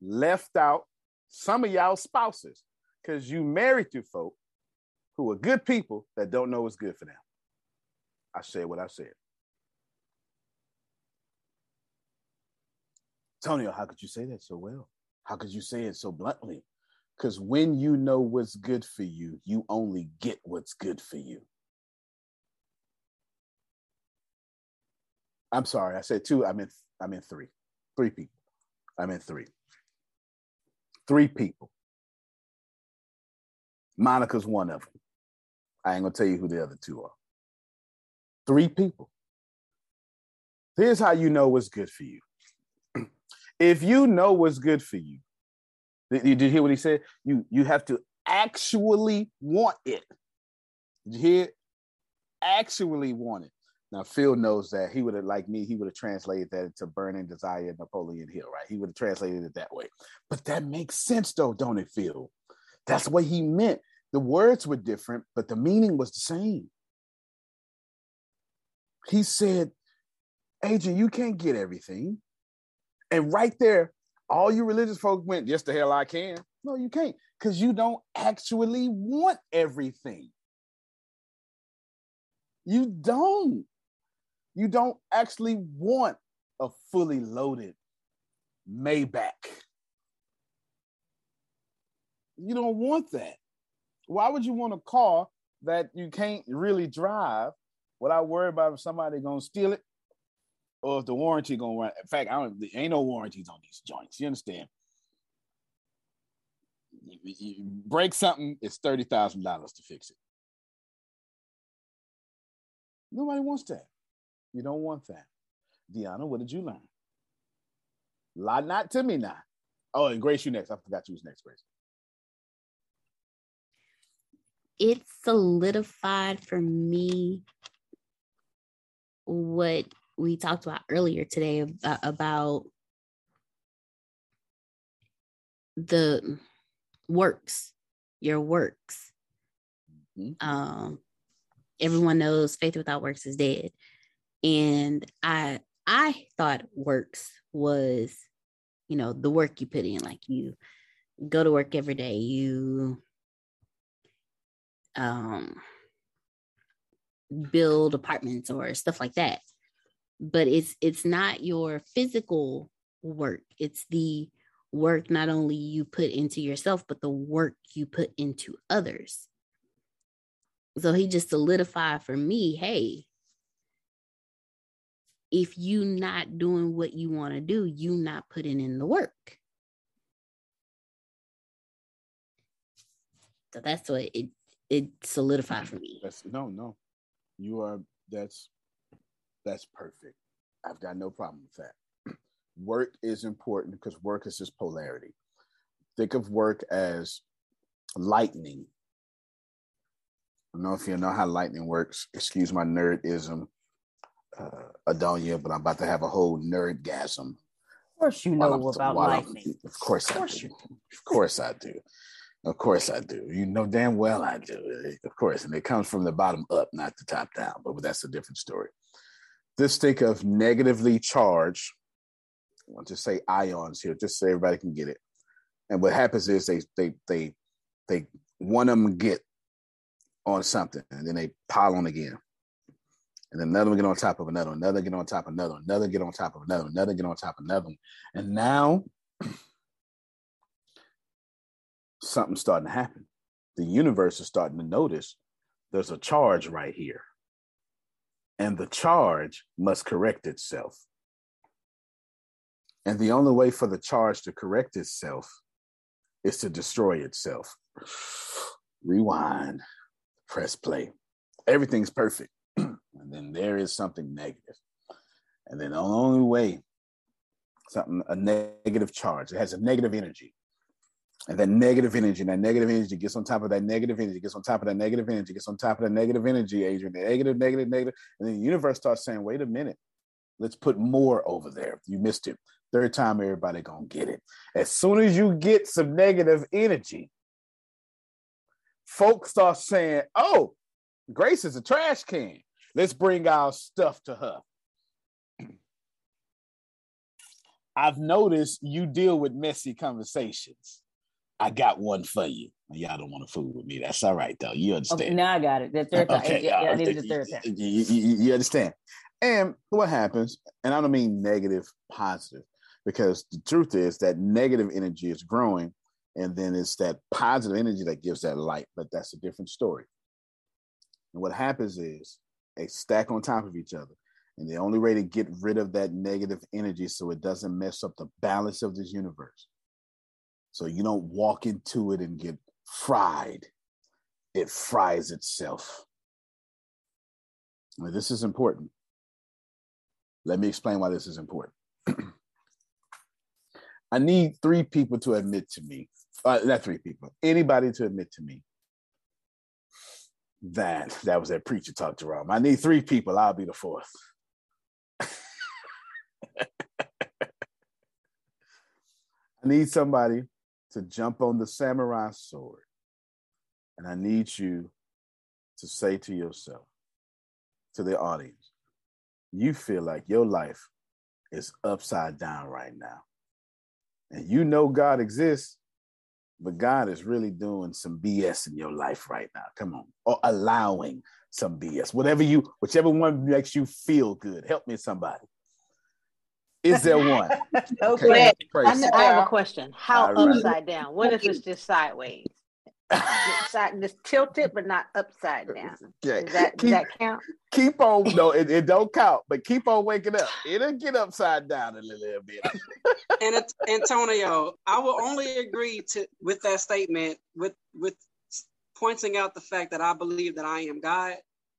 left out some of y'all spouses because you married to folk who are good people that don't know what's good for them. I said what I said. Tonio, how could you say that so well? How could you say it so bluntly? Because when you know what's good for you, you only get what's good for you. I'm sorry, I said two. I meant I meant three. Three people. I meant three. Three people. Monica's one of them. I ain't gonna tell you who the other two are. Three people. Here's how you know what's good for you. If you know what's good for you, did you, hear what he said? You you have to actually want it. Did you hear? Actually want it. Now Phil knows that he would have, like me, he would have translated that into burning desire Napoleon Hill, right? He would have translated it that way. But that makes sense though, don't it, Phil? That's what he meant. The words were different, but the meaning was the same. He said, Agent, you can't get everything. And right there, all you religious folks went, yes, the hell I can. No, you can't, because you don't actually want everything. You don't. You don't actually want a fully loaded Maybach. You don't want that. Why would you want a car that you can't really drive without worry about if somebody gonna steal it or if the warranty gonna run? In fact, I don't. There ain't no warranties on these joints. You understand? You, you break something, it's thirty thousand dollars to fix it. Nobody wants that. You don't want that. Deanna, what did you learn? Lie not to me now. Oh, and Grace, you next. I forgot you was next, Grace. it solidified for me what we talked about earlier today about, about the works your works. Um everyone knows faith without works is dead. And i i thought works was you know the work you put in like you go to work every day you um build apartments or stuff like that but it's it's not your physical work it's the work not only you put into yourself, but the work you put into others. So he just solidified for me, hey, if you not doing what you want to do, you not putting in the work. So that's what it it solidified for me. That's no, no. You are that's that's perfect. I've got no problem with that. Work is important because work is just polarity. Think of work as lightning. I don't know if you know how lightning works. Excuse my nerdism, uh, Adonia, but I'm about to have a whole nerdgasm. Of course, you know about lightning. Of course, of course I do. Of course, I do. Of course I do. You know damn well I do. Of course. And it comes from the bottom up, not the top down. But that's a different story. Just think of negatively charged. I want to say ions here, just so everybody can get it. And what happens is they they they they one of them get on something and then they pile on again. And then another one get on top of another, another get on top of another, another get on top of another, another get on top of another. And now something's starting to happen. The universe is starting to notice there's a charge right here. And the charge must correct itself. And the only way for the charge to correct itself is to destroy itself. Rewind, press play. Everything's perfect. and then there is something negative. And then the only way, something, a negative charge, it has a negative energy and that negative energy, and that negative energy gets on top of that negative energy, gets on top of that negative energy, gets on top of that negative energy, Adrian, negative, negative, negative. And then the universe starts saying, wait a minute, let's put more over there. You missed it. Third time, everybody gonna get it. As soon as you get some negative energy, folks start saying, oh, Grace is a trash can. Let's bring our stuff to her. I've noticed you deal with messy conversations. I got one for you. Y'all don't want to fool with me. That's all right, though. You understand? Okay, now I got it. The third time. Okay, yeah, I uh, needed the third time. You, you, you understand? And what happens? And I don't mean negative, positive, because the truth is that negative energy is growing, and then it's that positive energy that gives that light. But that's a different story. And what happens is they stack on top of each other. And the only way to get rid of that negative energy so it doesn't mess up the balance of this universe so you don't walk into it and get fried. It fries itself. Now, this is important. Let me explain why this is important. I need three people to admit to me, uh, not three people, anybody to admit to me that that was that preacher talk to Rome. I need three people. I'll be the fourth. I need somebody to jump on the samurai sword. And I need you to say to yourself, to the audience, you feel like your life is upside down right now. And you know God exists, but God is really doing some BS in your life right now. Come on, or allowing some BS, whatever you, whichever one makes you feel good. Help me, somebody. Is there one? okay. I, I, have a question. How right. upside down? What if it's just sideways? Side, just tilted, but not upside uh, down. Okay. Does that, keep, does that count? Keep on. No, it, it, don't count. But keep on waking up. It'll get upside down a little bit. and Antonio, I will only agree to with that statement with with pointing out the fact that I believe that I am God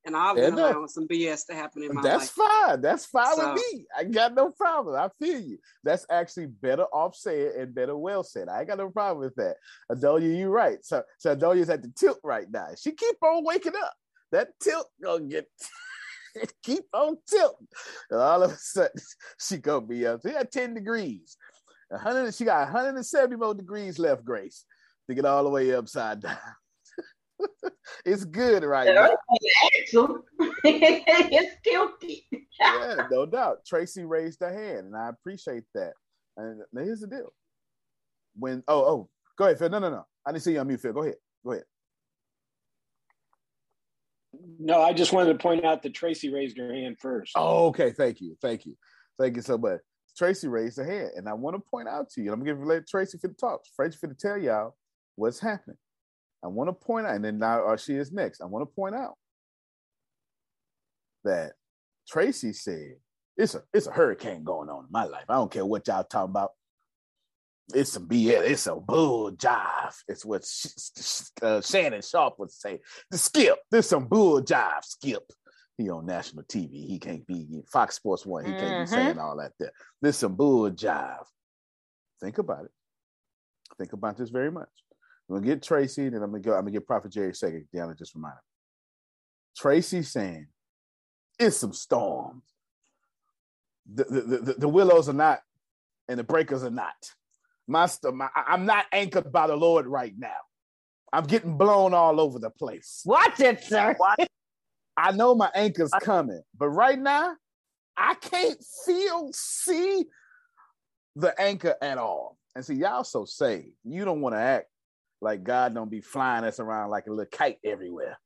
and I'll yeah, allowing some BS to happen in my That's life. That's fine. That's fine so, with me. I got no problem. I feel you. That's actually better off said and better well said. I ain't got no problem with that. Adolia, you right. So so Adolia's at the tilt right now. She keep on waking up. That tilt gonna get keep on tilting. And all of a sudden she gonna be up. She got 10 degrees. 100, she got 170 more degrees left, Grace, to get all the way upside down. it's good right now. it's guilty. yeah, no doubt. Tracy raised her hand, and I appreciate that. And here's the deal. When oh oh, go ahead, Phil. No, no, no. I didn't see you on mute, Phil. Go ahead. Go ahead. No, I just wanted to point out that Tracy raised her hand first. Oh, okay. Thank you. Thank you. Thank you so much. Tracy raised her hand, and I want to point out to you. I'm gonna let Tracy for the talk. Tracy for to tell y'all what's happening. I want to point out, and then now she is next. I want to point out that Tracy said it's a it's a hurricane going on in my life. I don't care what y'all talking about. It's some BS. It's a bull jive. It's what uh, Shannon Sharpe would say. The skip. There's some bull jive. Skip. He on national TV. He can't be Fox Sports One. He can't mm-hmm. be saying all that there. There's some bull jive. Think about it. Think about this very much. I'm gonna get Tracy, and I'm gonna go. I'm gonna get Prophet Jerry second. Deanna just remind him. Tracy saying, "It's some storms. The, the, the, the willows are not, and the breakers are not. My, my I'm not anchored by the Lord right now. I'm getting blown all over the place. Watch it, sir. Watch. I know my anchor's coming, but right now, I can't feel, see the anchor at all. And see, y'all so saved. You don't want to act like God don't be flying us around like a little kite everywhere.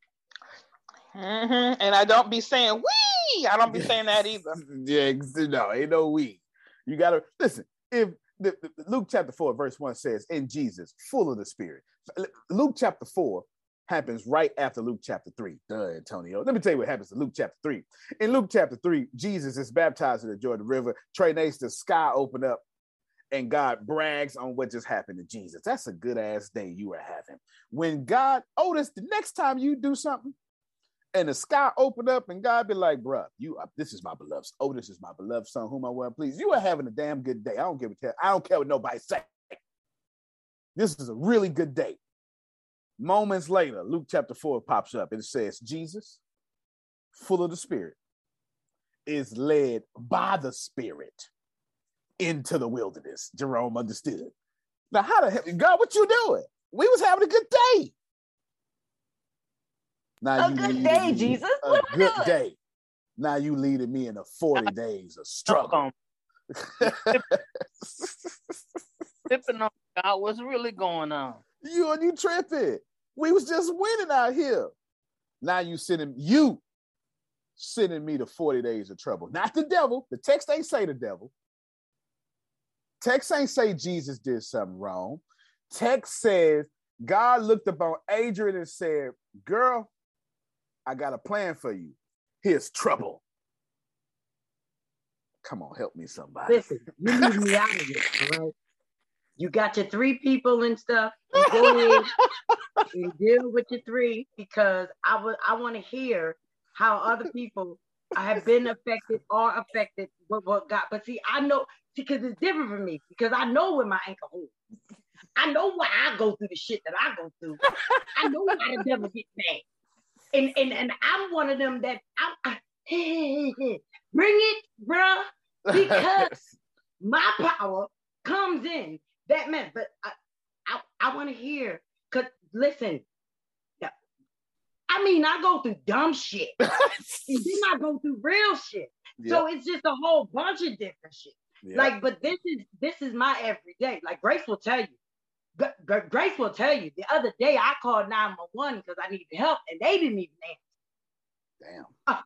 Mm-hmm. And I don't be saying we. I don't be saying that either. yeah, no, ain't no we. You gotta listen. If the, the, Luke chapter four, verse one says, "In Jesus, full of the Spirit." Luke chapter four happens right after Luke chapter three. Duh, Antonio. Let me tell you what happens in Luke chapter three. In Luke chapter three, Jesus is baptized in the Jordan River. Trey Nace, the sky open up and God brags on what just happened to Jesus. That's a good ass day you are having. When God, oh, Otis, the next time you do something and the sky open up and God be like, bruh, you, this is my beloved. Oh, Otis is my beloved son, whom I well please. You are having a damn good day. I don't give a care. I don't care what nobody say. This is a really good day. Moments later, Luke chapter 4 pops up and it says, Jesus, full of the Spirit, is led by the Spirit into the wilderness. Jerome understood. Now, how the hell, God, what you doing? We was having a good day. Now a good day, Jesus. A what good day. Now you leading me into 40 days of struggle. Sipping on God, what's really going on? You and you tripping. We was just winning out here. Now you sending you sending me to 40 days of trouble. Not the devil. The text ain't say the devil. Text ain't say Jesus did something wrong. Text says God looked upon Adrian and said, Girl, I got a plan for you. Here's trouble. Come on, help me, somebody. Listen, you leave me out of this, right? You got your three people and stuff. You go ahead and deal with your three because I would I want to hear how other people I have been affected or affected with what God. But see, I know because it's different for me because I know where my anchor holds. I know why I go through the shit that I go through. I know why the devil gets mad. And and and I'm one of them that I, I bring it, bruh, because my power comes in that man. But I I, I want to hear because listen, I mean, I go through dumb shit, and then I go through real shit. Yep. So it's just a whole bunch of different shit. Like, but this is this is my everyday. Like Grace will tell you. Grace will tell you. The other day I called 911 because I needed help, and they didn't even answer. Damn. Uh,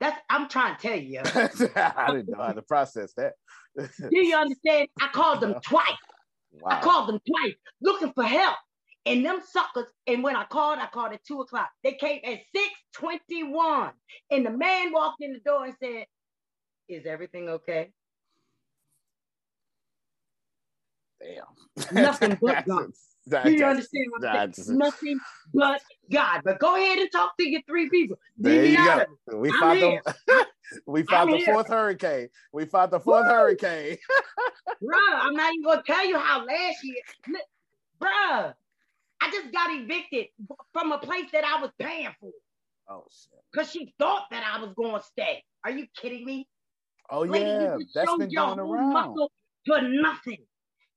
that's I'm trying to tell you. I didn't know how to process that. Do you understand? I called them twice. Wow. I called them twice looking for help. And them suckers, and when I called, I called at two o'clock. They came at 621. And the man walked in the door and said, Is everything okay? Damn. Nothing but God. Do you understand what I'm saying? Nothing but God. But go ahead and talk to your three people. There you go. We found the we found the fourth hurricane. We found the fourth Woo! hurricane. Bruh, I'm not even gonna tell you how last year, bruh, I just got evicted from a place that I was paying for. Oh shit. Because she thought that I was going to stay. Are you kidding me? Oh Lady, yeah, that's been going around. For nothing.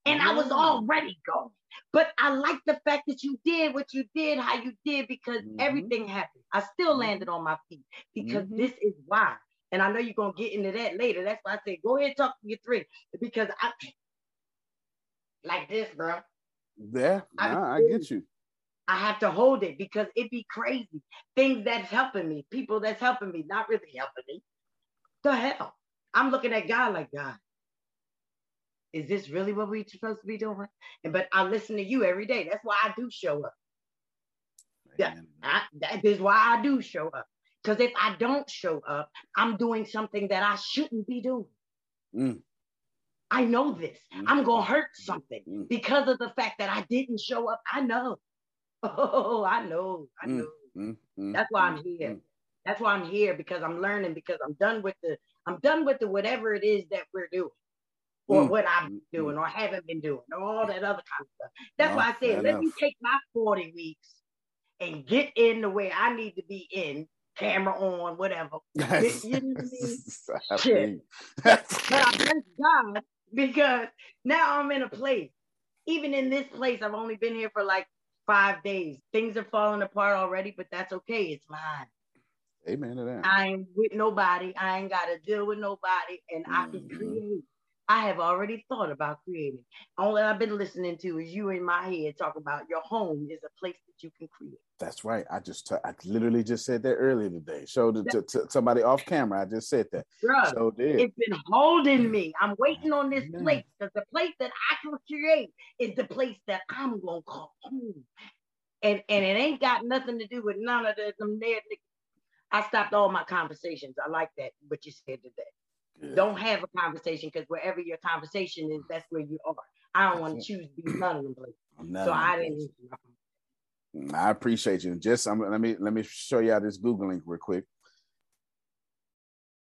And. I was already going. But I like the fact that you did what you did, how you did, because mm-hmm. everything happened. I still mm-hmm. landed on my feet because mm-hmm. this is why. And I know you're gonna get into that later. That's why I say go ahead talk to your three. Because I like this, bro. Yeah, nah, I, I get you. I have to hold it because it'd be crazy. Things that's helping me, people that's helping me, not really helping me. The hell. I'm looking at God like God. Is this really what we're supposed to be doing? And but I listen to you every day. That's why I do show up. Yeah, I, that is why I do show up. Because if I don't show up, I'm doing something that I shouldn't be doing. Mm. I know this. Mm. I'm gonna hurt something because of the fact that I didn't show up. I know. Oh, I know. I Mm, know. mm, mm, That's why mm, I'm here. mm. That's why I'm here because I'm learning because I'm done with the I'm done with the whatever it is that we're doing. Or Mm, what I've been doing or haven't been doing, or all that other kind of stuff. That's No, why I said, let me take my 40 weeks and get in the way I need to be in, camera on, whatever. you, you know what I mean? Shit. but I thank God because now I'm in a place. Even in this place, I've only been here for like five days. Things are falling apart already, but that's okay. It's mine. Amen to that. I ain't with nobody. I ain't got to deal with nobody, and I can Mm-hmm. create. I have already thought about creating. All that I've been listening to is you in my head talk about your home is a place that you can create. That's right. I just t- I literally just said that earlier today. Showed it to, to somebody off camera. I just said that. Bruh, So did. it's been holding me. I'm waiting on this place because the place that I can create is the place that I'm gonna call home. And and it ain't got nothing to do with none of the them there. I stopped all my conversations. I like that what you said today. Don't have a conversation because wherever your conversation is, that's where you are. I don't want to choose to be none of them places. So I didn't. Mm, I appreciate you. Just I'm, let me let me show y'all this Google link real quick.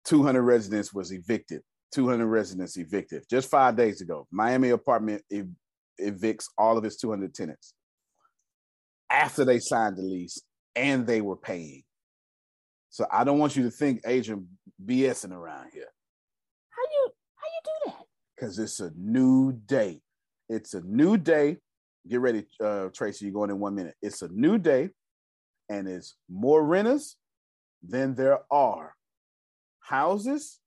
200 residents was evicted. 200 residents evicted just five days ago. Miami apartment ev- evicts all of its 200 tenants after they signed the lease and they were paying. So I don't want you to think Adrian BSing around here How you how you do that? because it's a new day. It's a new day. Get ready, uh, Tracy. You're going in one minute. It's a new day, and it's more renters than there are houses,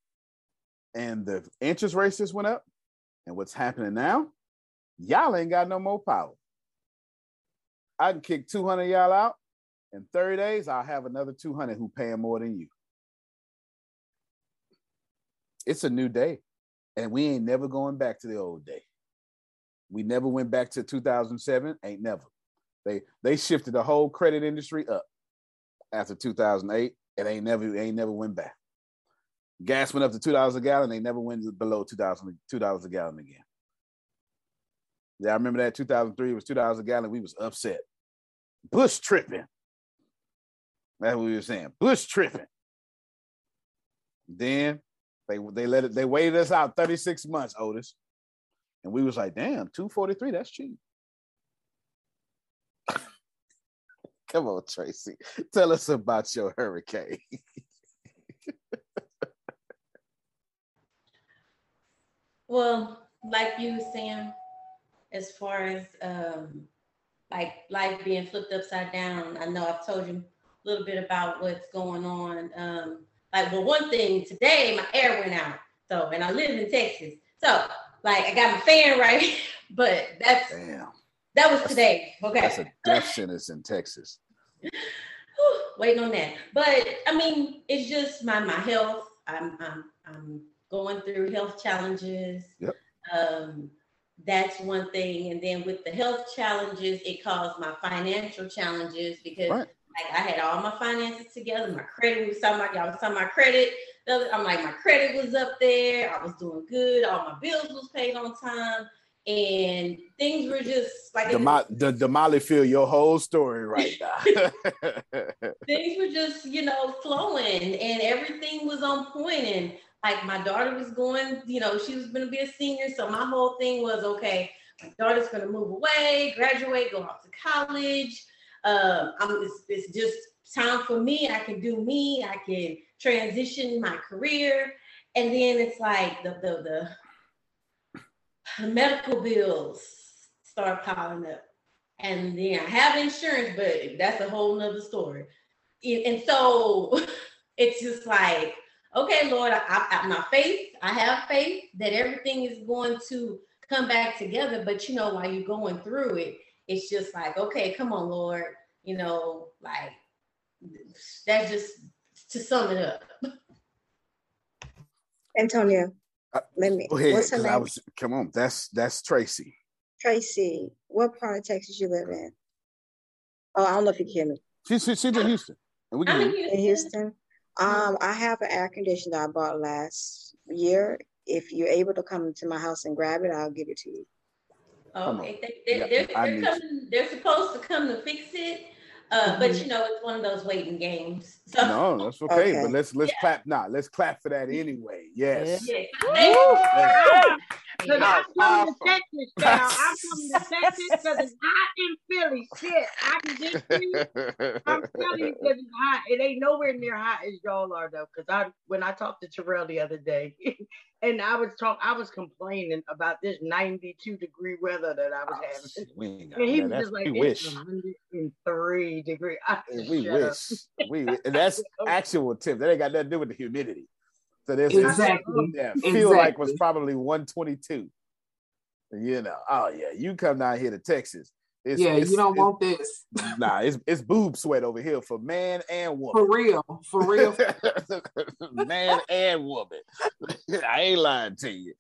and the interest rates just went up. And what's happening now? Y'all ain't got no more power. I can kick 200 y'all out. In 30 days, I'll have another 200 who paying more than you. It's a new day and we ain't never going back to the old day. We never went back to 2007. Ain't never. They they shifted the whole credit industry up after 2008. It ain't never ain't never went back. Gas went up to two dollars a gallon. They never went below two thousand two dollars a gallon again. Yeah, I remember that 2003 was two dollars a gallon. We was upset. Bush tripping. That's what we were saying. Bush tripping. Then they they let it they waited us out 36 months, Otis. And we was like, damn, 243, that's cheap. Come on, Tracy. Tell us about your hurricane. Well, like you Sam, as far as um, like life being flipped upside down, I know I've told you a little bit about what's going on. Um, like, well, one thing today, my air went out. So, and I live in Texas. So, like, I got my fan right, but that's Damn. that was today. Okay. That's a death sentence in Texas. waiting on that. But I mean, it's just my my health. I'm I'm I'm going through health challenges. Yep. Um, that's one thing, and then with the health challenges, it caused my financial challenges because Right. Like I had all my finances together. My credit was talking about y'all was talking about credit. I'm like my credit was up there. I was doing good. All my bills was paid on time, and things were just like was- the Damali feel your whole story right now. things were just you know flowing and everything was on point and like my daughter was going you know she was going to be a senior so my whole thing was okay my daughter's going to move away graduate go off to college Um, I'm, it's, it's just time for me i can do me i can transition my career and then it's like the the, the medical bills start piling up and then I have insurance, but that's a whole nother story. And and so it's just like, okay, Lord, I, I, my faith, I have faith that everything is going to come back together. But you know, while you're going through it, it's just like, okay, come on, Lord, you know, like that's just to sum it up. Antonia, Let me. Go ahead, What's her 'cause I name? was come on. That's that's Tracy. Tracy. What part of Texas you live in? Oh, I don't know if you can hear me. She's she's in Houston, and we can hear you. In Houston. Um, I have an air conditioner I bought last year. If you're able to come to my house and grab it, I'll give it to you. Come Okay, on. they, they, Yeah, they're, they're, coming, they're supposed to come to fix it, uh, but Mhm. you know, it's one of those waiting games. So No, that's okay. Okay. But let's let's clap. Nah, let's clap for that anyway. Yes. yes, Yeah. Cause I'm coming to Texas, child. I'm coming to Texas because it's hot in Philly. Shit, I can get you. I'm telling you, because it's hot. It ain't nowhere near hot as y'all are though. Because I, when I talked to Terrell the other day, and I was talk, I was complaining about this 92 degree weather that I was oh, having. We And he that. was just like, we it's wish. 103 degree. I We wish. We and that's oh. actual tip. That ain't got nothing to do with the humidity. So there's Exactly. yeah, feel like was probably 122. You know, oh yeah, you come down here to Texas. It's, Yeah, it's- you don't want this. Nah, it's it's boob sweat over here for man and woman. For real. For real. man and woman. I ain't lying to you.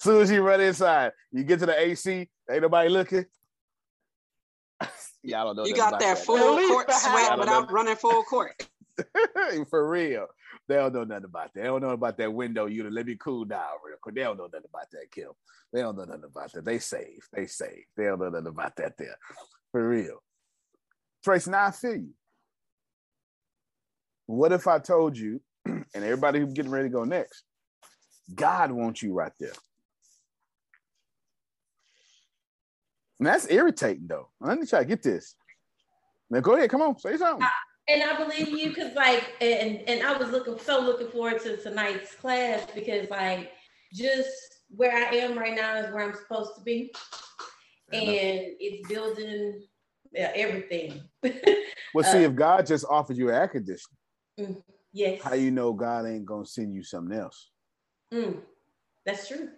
soon as you run inside, you get to the AC, ain't nobody looking. Y'all don't know. You got that that. full court don't sweat know- without running full court. For real. They don't know nothing about that. They don't know about that window unit. Let me cool down real quick. They don't know nothing about that, Kim. They don't know nothing about that. They save. They save. They don't know nothing about that there. For real. Trace, now I feel you. What if I told you, and everybody who's getting ready to go next, God wants you right there. And that's irritating though. Let me try to get this. Now go ahead, come on, say something. And I believe you because like and and I was looking so looking forward to tonight's class because like just where I am right now is where I'm supposed to be. And it's building yeah, everything. Well, see, Uh, if God just offered you air conditioning, Mm, yes. how you know God ain't gonna send you something else? Mm, that's true.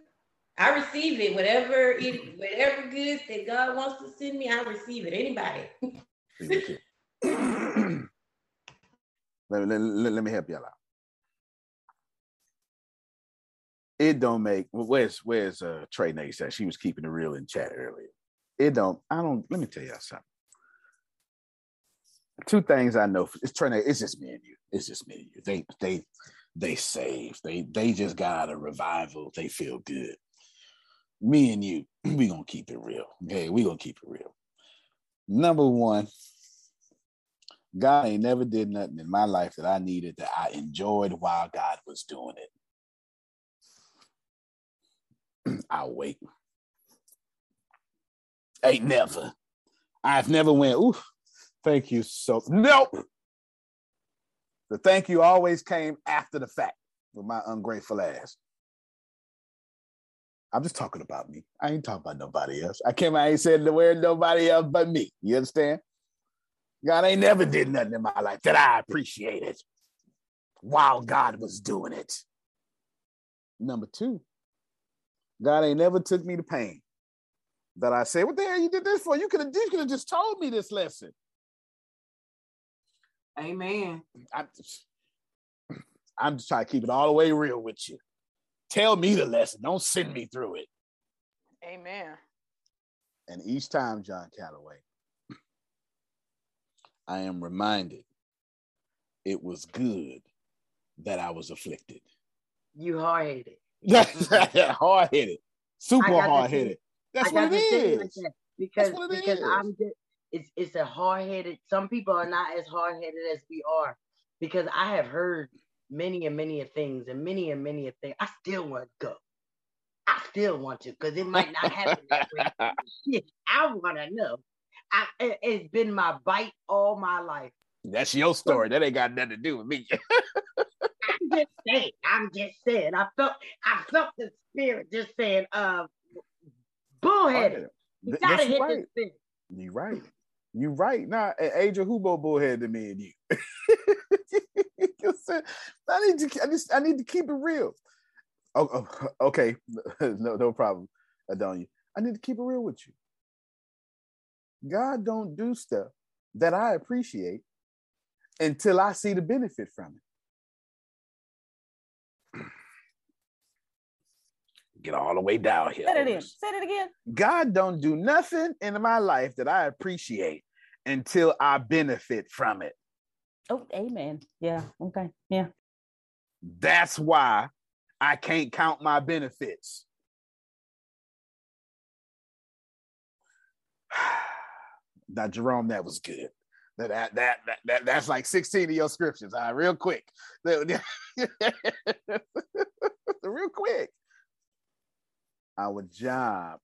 I receive it. Whatever it whatever good that God wants to send me, I receive it. Anybody. Let, let, let me help y'all out. It don't make where's where's uh Trey Nate said she was keeping it real in chat earlier. It don't, I don't let me tell y'all something. Two things I know it's Trey Nate, it's just me and you. It's just me and you. They they they save. They they just got a revival. They feel good. Me and you, we gonna keep it real. Okay, we gonna keep it real. Number one, God ain't never did nothing in my life that I needed that I enjoyed while God was doing it. I'll wait. Ain't never. I've never went, ooh, thank you so nope. The thank you always came after the fact with my ungrateful ass. I'm just talking about me. I ain't talking about nobody else. I came, I ain't said the word nobody else but me. You understand? God ain't never did nothing in my life that I appreciated while God was doing it. Number two, God ain't never took me to pain that I say, what the hell you did this for? You could have you could have just told me this lesson. Amen. I, I'm just trying to keep it all the way real with you. Tell me the lesson. Don't send me through it. Amen. And each time, John Calloway, I am reminded it was good that I was afflicted. You hard headed. hard headed, super I got to hard headed. That's what got it to say it like that because what it because is. I'm just it's it's a hard headed. Some people are not as hard headed as we are because I have heard many and many of things and many and many of things. I still want to go. I still want to because it might not happen that way. I want to know. I, it- it's been my bite all my life. That's your story. That ain't got nothing to do with me. I'm just saying. I'm just saying. I felt I felt the spirit just saying, uh, bullheaded. You gotta that's hit right. this spirit. You right. You right. Now, nah, Adrian Hubo bullhead to me and you. You said, I need to. I just. I need to keep it real. Oh, oh, okay. No, no problem, Adonia. I need to keep it real with you. God don't do stuff that I appreciate until I see the benefit from it. get all the way down here. Say it again. Say it again. God don't do nothing in my life that I appreciate until I benefit from it. Oh, amen. Yeah. Okay. Yeah. That's why I can't count my benefits. now, Jerome, that was good. That, that that that, that that's like 16 of your scriptures. All right, real quick. real quick. Our job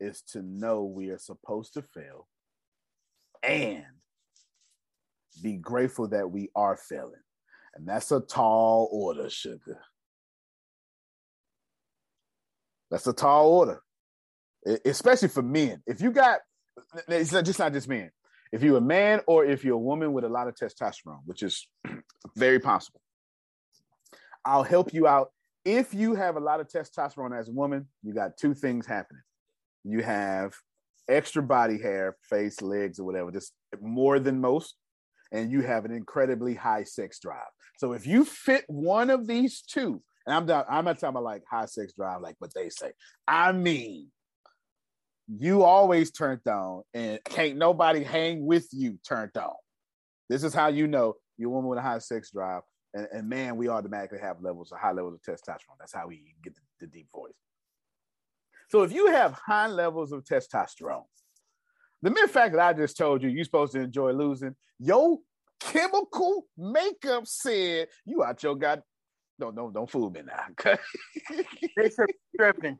is to know we are supposed to fail and be grateful that we are failing. And that's a tall order, sugar. That's a tall order, especially for men. If you got, it's not just not just men. If you're a man or if you're a woman with a lot of testosterone, which is very possible, I'll help you out. If you have a lot of testosterone as a woman, you got two things happening. You have extra body hair, face, legs, or whatever, just more than most, and you have an incredibly high sex drive. So if you fit one of these two, and I'm not, I'm not talking about like high sex drive, like what they say. I mean, you always turned on, and can't nobody hang with you turned on. This is how you know you're a woman with a high sex drive. And, and man, we automatically have levels of high levels of testosterone. That's how we get the, the deep voice. So if you have high levels of testosterone, the mere fact that I just told you you're supposed to enjoy losing, your chemical makeup said you out your god. No, don't don't fool me now. they tripping.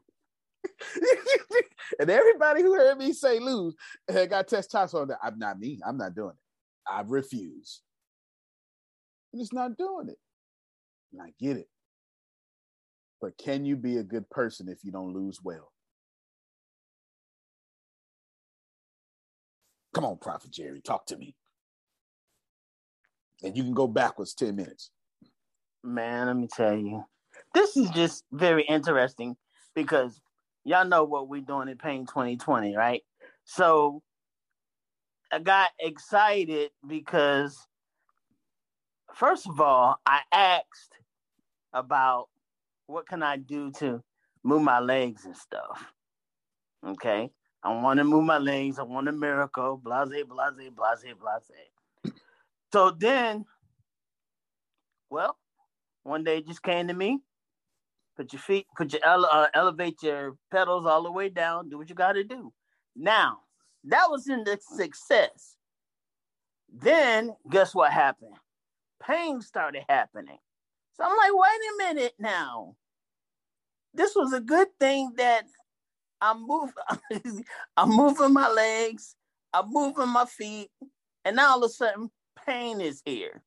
and everybody who heard me say lose had got testosterone. I'm not me. I'm not doing it. I refuse. I'm just not doing it. And I get it. But can you be a good person if you don't lose well? Come on, Prophet Jerry, talk to me. And you can go backwards 10 minutes. Man, let me tell you. This is just very interesting because y'all know what we're doing in Pain 2020, right? So I got excited because, first of all, I asked about what can I do to move my legs and stuff. Okay. I want to move my legs. I want a miracle. Blase, blase, blase, blase. So then, well, one day it just came to me. Put your feet, put your ele- uh, elevate your pedals all the way down. Do what you got to do. Now, that was in the success. Then, guess what happened? Pain started happening. So I'm like, wait a minute now. This was a good thing that I'm moving, I'm moving my legs, I'm moving my feet, and now all of a sudden pain is here.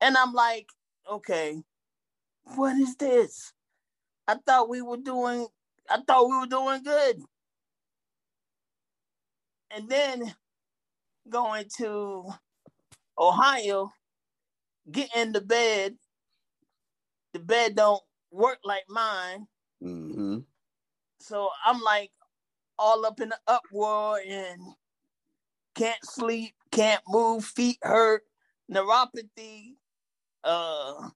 And I'm like, okay, what is this? I thought we were doing, I thought we were doing good. And then going to Ohio, get in the bed. The bed don't work like mine. Mm-hmm. So I'm like all up in the uproar and can't sleep, can't move, feet hurt, neuropathy, uh,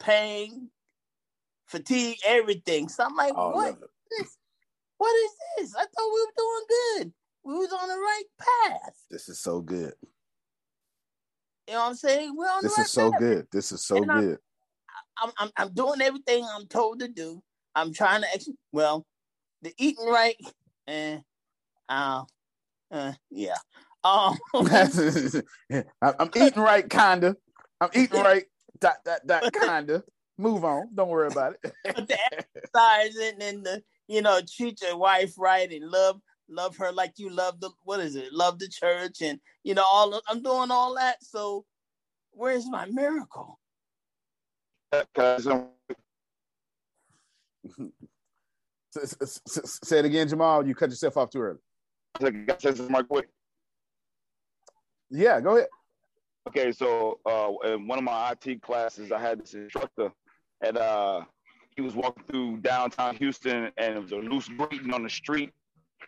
pain, fatigue, everything. So I'm like, All what? This? What is this? I thought we were doing good. We was on the right path. This is so good. You know what I'm saying? We're on This the right is so path. good. This is so And good. I'm, I'm I'm doing everything I'm told to do. I'm trying to actually well, the eating right and uh, uh yeah. Um I'm eating right, kinda. I'm eating right, dot, dot, dot, kinda. Move on. Don't worry about it. but the exercising and the you know treat your wife right and love love her like you love the what is it love the church and you know all of, I'm doing all that so where's my miracle Say it again, Jamal. You cut yourself off too early. Yeah, go ahead. Okay, so uh, in one of my IT classes, I had this instructor, and uh, he was walking through downtown Houston, and it was a loose grating on the street.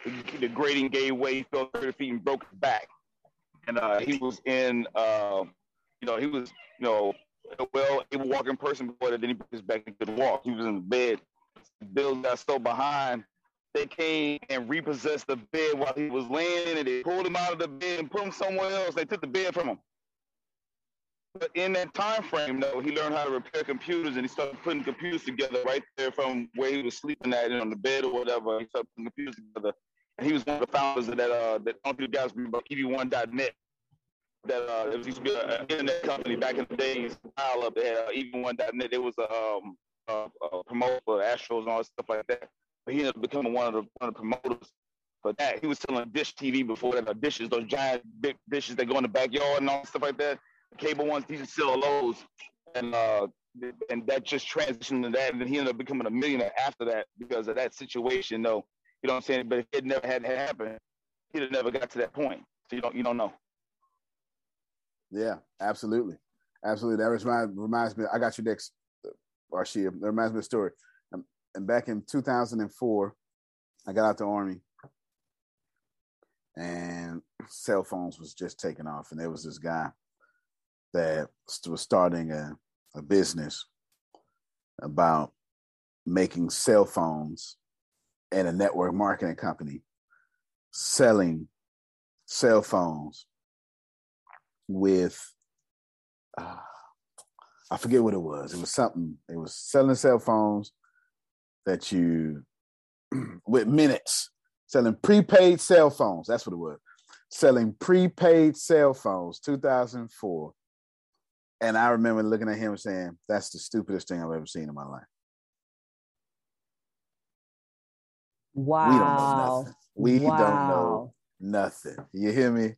The, the grating gave way, he fell 30 feet and broke his back. And uh, he was in, uh, you know, he was, you know, well able walking person before that. Then he put his back and couldn't walk. He was in the bed, Bill got so behind, they came and repossessed the bed while he was laying, and they pulled him out of the bed and put him somewhere else. They took the bed from him. But in that time frame, though, he learned how to repair computers, and he started putting computers together right there from where he was sleeping at and on the bed or whatever. He started putting computers together, and he was one of the founders of that. Uh, that I don't know if you guys remember EV1.net. That uh, it used to be an internet company back in the days. Dial up, they had uh, EV1.net. It was a, um, a, a promoter for Astros and all that stuff like that. But he ended up becoming one of the one of the promoters for that. He was selling dish TV before that, uh, dishes, those giant big dishes that go in the backyard and all stuff like that cable ones, these are still those, and uh, and that just transitioned to that, and he ended up becoming a millionaire after that because of that situation. Though, you know what I'm saying? But if it never had happened, he'd have never got to that point. So you don't you don't know. Yeah, absolutely, absolutely. That reminds reminds me. I got you next, Arshia. That reminds me of a story. Um, and back in 2004, I got out the army, and cell phones was just taking off, and there was this guy that was starting a, a business about making cell phones and a network marketing company selling cell phones with uh, I forget what it was. It was something. It was selling cell phones that you with minutes, selling prepaid cell phones. That's what it was. Selling prepaid cell phones, 2004, and I remember looking at him and saying, "That's the stupidest thing I've ever seen in my life." Wow. We don't know nothing. We wow. don't know nothing. You hear me?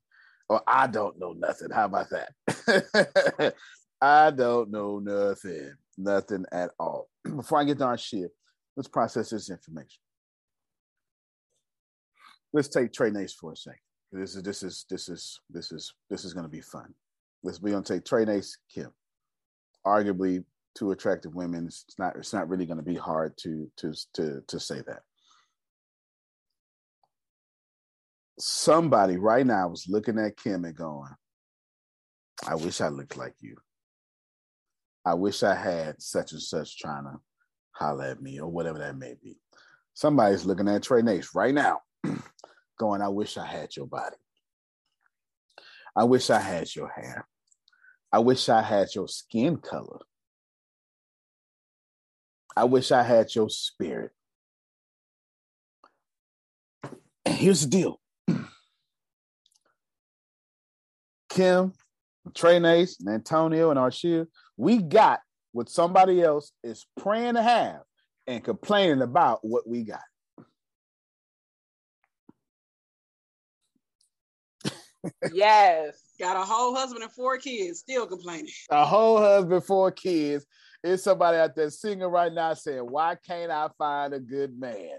Or I don't know nothing. How about that? I don't know nothing. Nothing at all. Before I get to our shit, let's process this information. Let's take Trey Nace for a second. This is this is this is this is this is gonna be fun. Let's we're gonna take Trey Nace, Kim. Arguably two attractive women. It's not it's not really gonna be hard to to to to say that. Somebody right now was looking at Kim and going, I wish I looked like you. I wish I had such and such trying to holler at me or whatever that may be. Somebody's looking at Trey Nace right now, going, I wish I had your body. I wish I had your hair. I wish I had your skin color. I wish I had your spirit. And here's the deal Kim, Trey Nace, and Antonio, and Arshia, we got what somebody else is praying to have and complaining about what we got. yes. Got a whole husband and four kids, still complaining. A whole husband, four kids. Is somebody out there singing right now saying, Why can't I find a good man?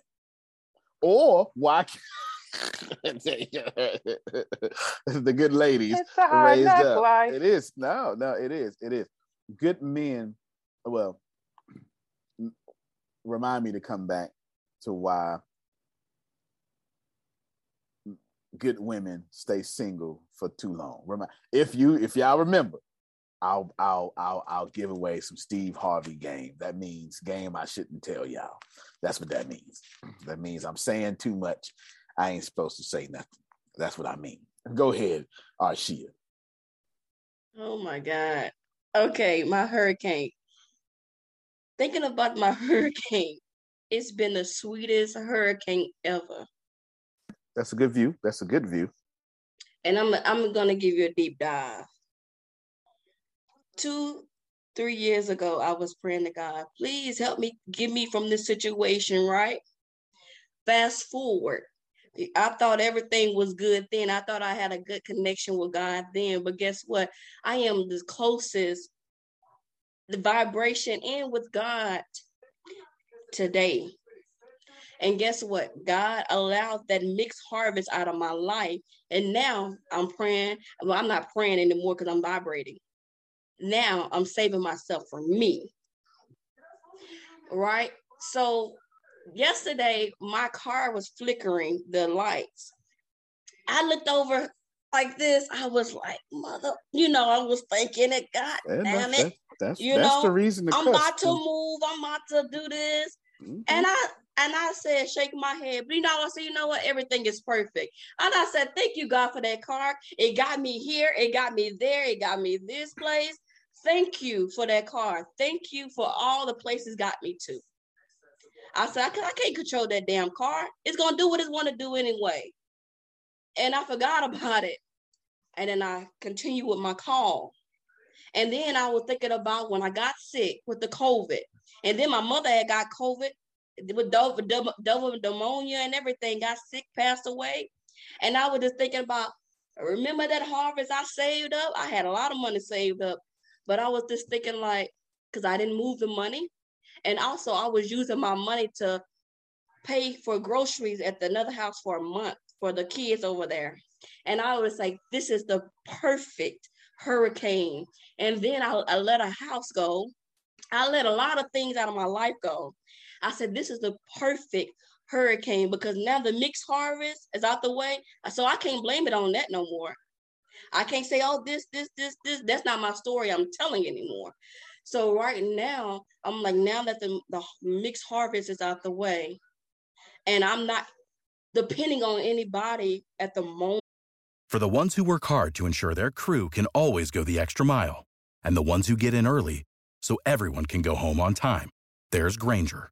Or why can't the good ladies It's a hard raised knock up. life. It is. No, no, it is. It is. Good men, well, remind me to come back to why good women stay single for too long. Remind if you if y'all remember, I'll I'll I'll I'll give away some Steve Harvey game. That means game I shouldn't tell y'all. That's what that means. That means I'm saying too much. I ain't supposed to say nothing. That's what I mean. Go ahead, Arshia. Oh my God. Okay, my hurricane. Thinking about my hurricane, it's been the sweetest hurricane ever. That's a good view. That's a good view. And I'm I'm gonna give you a deep dive. Two, three years ago, I was praying to God, please help me get me from this situation, right? Fast forward. I thought everything was good then. I thought I had a good connection with God then. But guess what? I am the closest, the vibration and with God today. And guess what? God allowed that mixed harvest out of my life. And now I'm praying. Well, I'm not praying anymore because I'm vibrating. Now I'm saving myself for me. Right? So yesterday my car was flickering the lights. I looked over like this. I was like, mother, you know, I was thinking it, God damn it. that's you that's know, the reason to I'm cuss. about to move. I'm about to do this. Mm-hmm. And I and I said, shake my head. But you know, I said, you know what? Everything is perfect. And I said, thank you, God, for that car. It got me here. It got me there. It got me this place. Thank you for that car. Thank you for all the places got me to. I said, I, can't control that damn car. It's gonna do what it's want to do anyway. And I forgot about it. And then I continued with my call. And then I was thinking about when I got sick with the COVID. And then my mother had got COVID with double, double, double pneumonia and everything, got sick, passed away. And I was just thinking about, remember that harvest I saved up? I had a lot of money saved up, but I was just thinking like, because I didn't move the money. And also I was using my money to pay for groceries at the another house for a month for the kids over there. And I was like, this is the perfect hurricane. And then I, I let a house go. I let a lot of things out of my life go. I said, this is the perfect hurricane because now the mixed harvest is out the way. So I can't blame it on that no more. I can't say, oh, this, this, this, this. That's not my story I'm telling anymore. So right now, I'm like, now that the, the mixed harvest is out the way, and I'm not depending on anybody at the moment. For the ones who work hard to ensure their crew can always go the extra mile, and the ones who get in early so everyone can go home on time, there's Grainger,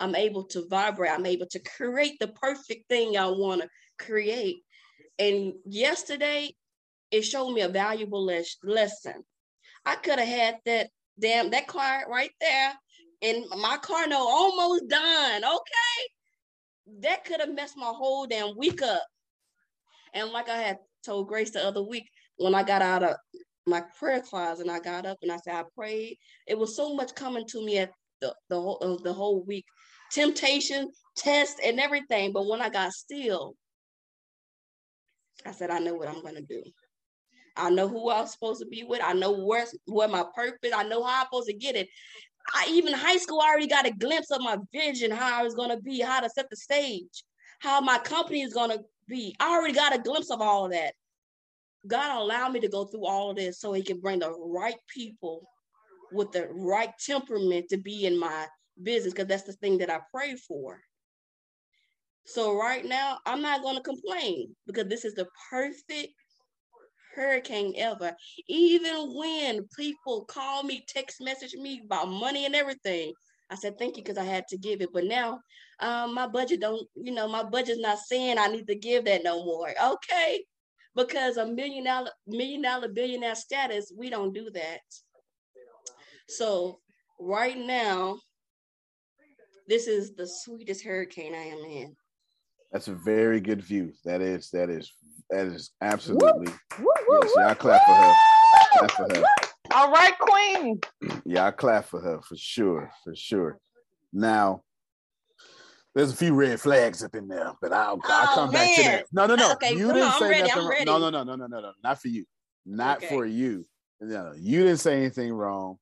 I'm able to vibrate. I'm able to create the perfect thing I want to create. And yesterday, it showed me a valuable les- lesson. I could have had that damn that car right there, and my car no almost done. Okay, that could have messed my whole damn week up. And like I had told Grace the other week, when I got out of my prayer closet and I got up and I said I prayed, it was so much coming to me at the the whole the whole week, temptation, test, and everything. But when I got still, I said I know what I'm gonna do. I know who I'm supposed to be with. I know where where my purpose. I know how I'm supposed to get it. I even high school I already got a glimpse of my vision, how I was gonna be, how to set the stage, how my company is gonna be. I already got a glimpse of all of that. God allowed me to go through all of this so he can bring the right people with the right temperament to be in my business because that's the thing that I pray for. So right now, I'm not going to complain because this is the perfect hurricane ever. Even when people call me, text message me about money and everything, I said thank you because I had to give it. But now, um, my budget don't, you know, my budget's not saying I need to give that no more. Okay, because a million dollar million dollar billionaire status we don't do that so right now this is the sweetest hurricane i am in that's a very good view that is that is that is absolutely woo, woo, yes y'all clap for her clap for her all right queen y'all clap for her for sure for sure now there's a few red flags up in there, but I'll, I'll oh, come man. back to that. No, no, no. Okay, you didn't on, say ready, nothing. No, no, no, no, no, no, no. Not for you. Not okay. for you. No, you didn't say anything wrong.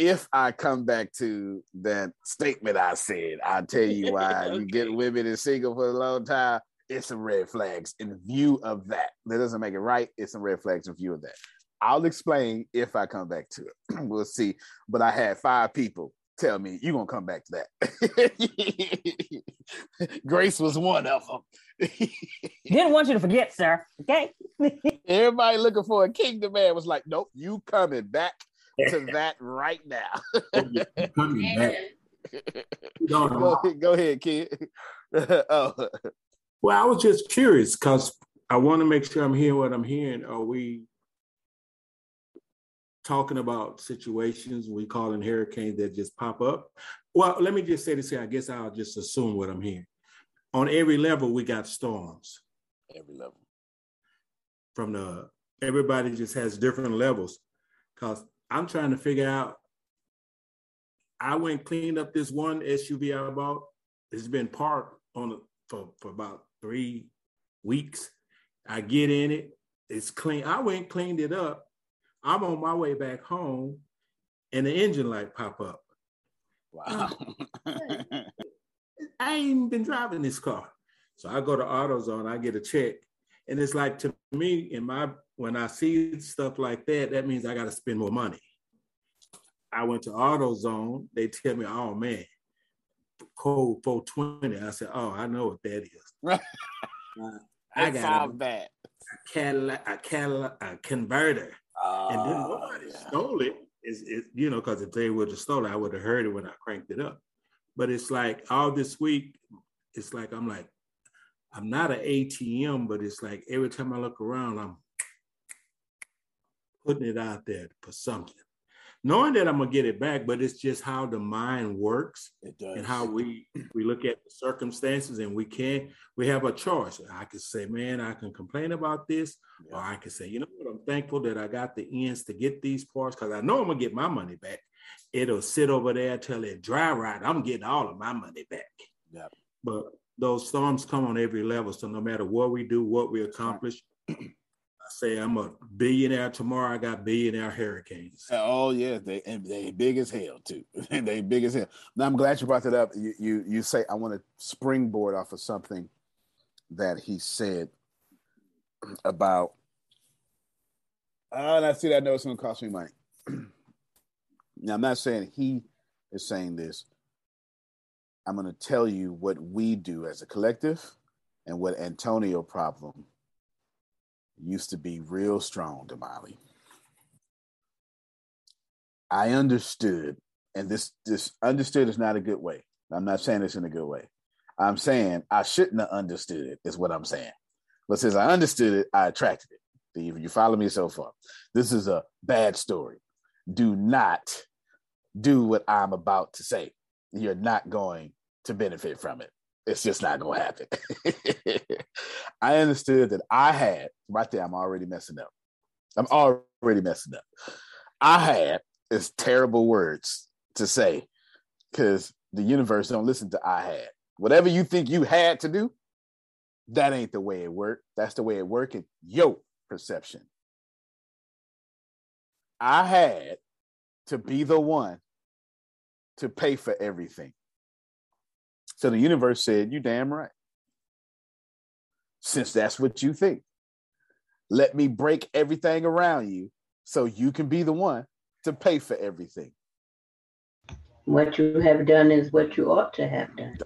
If I come back to that statement I said, I'll tell you why okay. you get women and single for a long time. It's some red flags in view of that. That doesn't make it right. It's some red flags in view of that. I'll explain if I come back to it. we'll see. But I had five people tell me you're gonna come back to that. Grace was one of them. Didn't want you to forget, sir. Okay. Everybody looking for a kingdom man was like, nope, you coming back to that right now. coming back. go, go ahead, kid. oh. Well, I was just curious because I want to make sure I'm hearing what I'm hearing. Are we talking about situations we call in hurricanes that just pop up. Well, let me just say this here. I guess I'll just assume what I'm hearing. On every level, we got storms. Every level. From the everybody just has different levels. Cause I'm trying to figure out I went cleaned up this one SUV I bought. It's been parked on it for, for about three weeks. I get in it, it's clean. I went cleaned it up. I'm on my way back home, and the engine light pop up. Wow. I ain't been driving this car. So I go to AutoZone, I get a check. And it's like to me, in my when I see stuff like that, that means I got to spend more money. I went to AutoZone, they tell me, oh man, code 420. I said, oh, I know what that is. Right. Uh, I got a, bad. a Cadillac, a Cadillac, a converter. Uh, and then nobody yeah. stole it. Is it, you know, because if they would have stolen, I would have heard it when I cranked it up. But it's like all this week, it's like I'm like, I'm not an ATM, but it's like every time I look around, I'm putting it out there for something knowing that I'm gonna get it back, but it's just how the mind works and how we we look at the circumstances and we can't we have a choice. I could say, man, I can complain about this, yeah. or I can say, you know what, I'm thankful that I got the ends to get these parts because I know I'm gonna get my money back. It'll sit over there till it dry right. I'm getting all of my money back. Yeah. But those storms come on every level. So no matter what we do, what we accomplish, say I'm a billionaire tomorrow. I got billionaire hurricanes. Uh, oh yeah, they and they big as hell too. they big as hell. Now I'm glad you brought that up. You you you say I want to springboard off of something that he said about. Ah, oh, and I see that. I know it's going to cost me money. now I'm not saying he is saying this. I'm going to tell you what we do as a collective and what Antonio problem used to be real strong, Damali. I understood, and this this understood is not a good way. I'm not saying this in a good way. I'm saying I shouldn't have understood it, is what I'm saying. But since I understood it, I attracted it. You, you follow me so far. This is a bad story. Do not do what I'm about to say. You're not going to benefit from it. It's just not to happen. I understood that I had, right there, I'm already messing up. I'm already messing up. I had is terrible words to say because the universe don't listen to I had. Whatever you think you had to do, that ain't the way it worked. That's the way it worked in your perception. I had to be the one to pay for everything. So the universe said, You damn right. Since that's what you think, let me break everything around you so you can be the one to pay for everything. What you have done is what you ought to have done.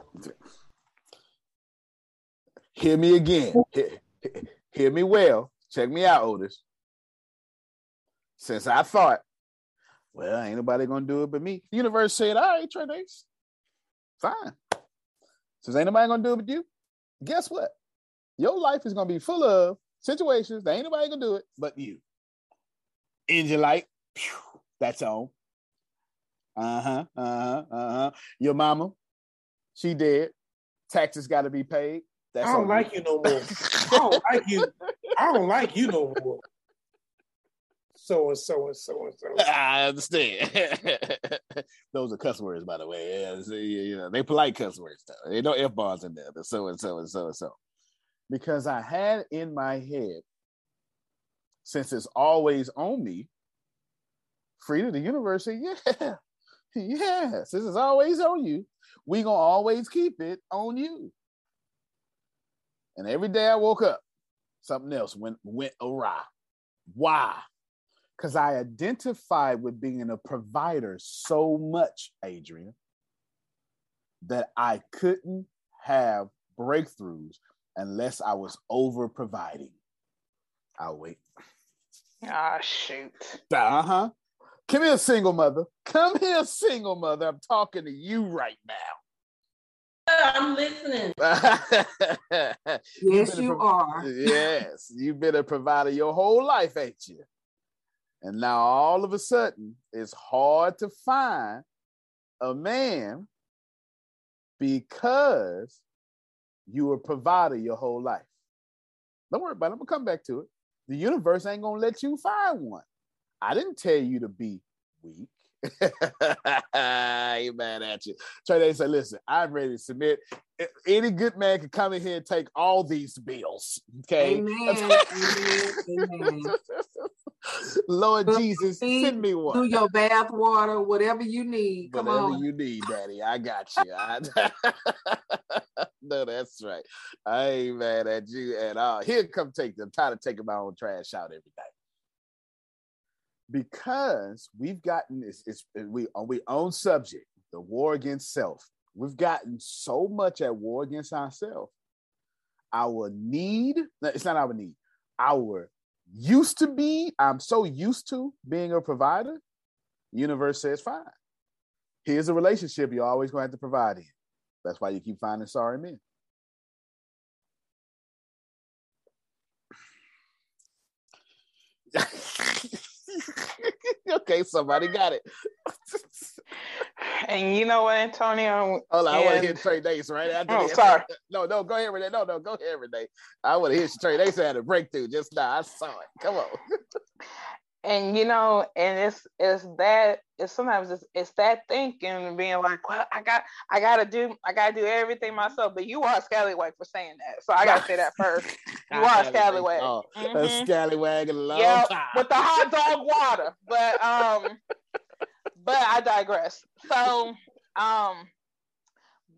Hear me again. Hear, hear me well. Check me out, Otis. Since I thought, well, ain't nobody gonna do it but me. The universe said, all right, Trey fine. Since ain't nobody gonna do it with you, guess what? Your life is gonna be full of situations that ain't nobody gonna do it but you. Engine light, phew, that's on. Uh-huh, uh-huh, uh-huh. Your mama, she dead. Taxes gotta be paid. That's I don't like you. you no more. I don't like you. I don't like you no more so and so and so and so. I understand. Those are cuss words, by the way. Yeah, so, know, they polite cuss words. Though. They no f bars in there. The so and so and so and so. Because I had in my head, since it's always on me, Frida, the universe said, yeah, yes, this is always on you. We gonna always keep it on you. And every day I woke up, something else went went awry. Why? Because I identified with being a provider so much, Adrian, that I couldn't have breakthroughs unless I was over providing. I'll wait. Ah, shoot. Uh huh. Come here, single mother. Come here, single mother. I'm talking to you right now. I'm listening. yes, you pro- are. yes, you've been a provider your whole life, ain't you? And now all of a sudden, it's hard to find a man because you were provided your whole life. Don't worry about it. I'm gonna come back to it. The universe ain't gonna let you find one. I didn't tell you to be weak I ain't mad at you. Trey Day said, listen, I'm ready to submit. Any good man can come in here and take all these bills. Okay. Amen. Amen. Lord Jesus, send me one. Do your bath water, whatever you need. Come whatever on. you need, Daddy. I got you. I... no, that's right. I ain't mad at you at all. Here, come take them. I'm tired of taking my own trash out every day because we've gotten this it's we on we own subject the war against self we've gotten so much at war against ourselves our need it's not our need our used to be i'm so used to being a provider universe says fine. Here's a relationship you're always going to have to provide in. That's why you keep finding sorry men. Okay, somebody got it. and you know what, Antonio? Hold on, and... I want to hear Trey Dace right after. Oh, sorry. No, no, go ahead, Renee. No, no, go ahead, Renee. I want to hear Trey Dace had a breakthrough just now. I saw it. Come on. and you know, and it's it's that it's sometimes it's it's that thinking and being like, well, I got I gotta do I gotta do everything myself. But you are a scallywag for saying that, so I gotta say that first. You are a scallywag. Oh, mm-hmm. A scallywag a long yep, time. with the hot dog water. But um, but I digress. So um,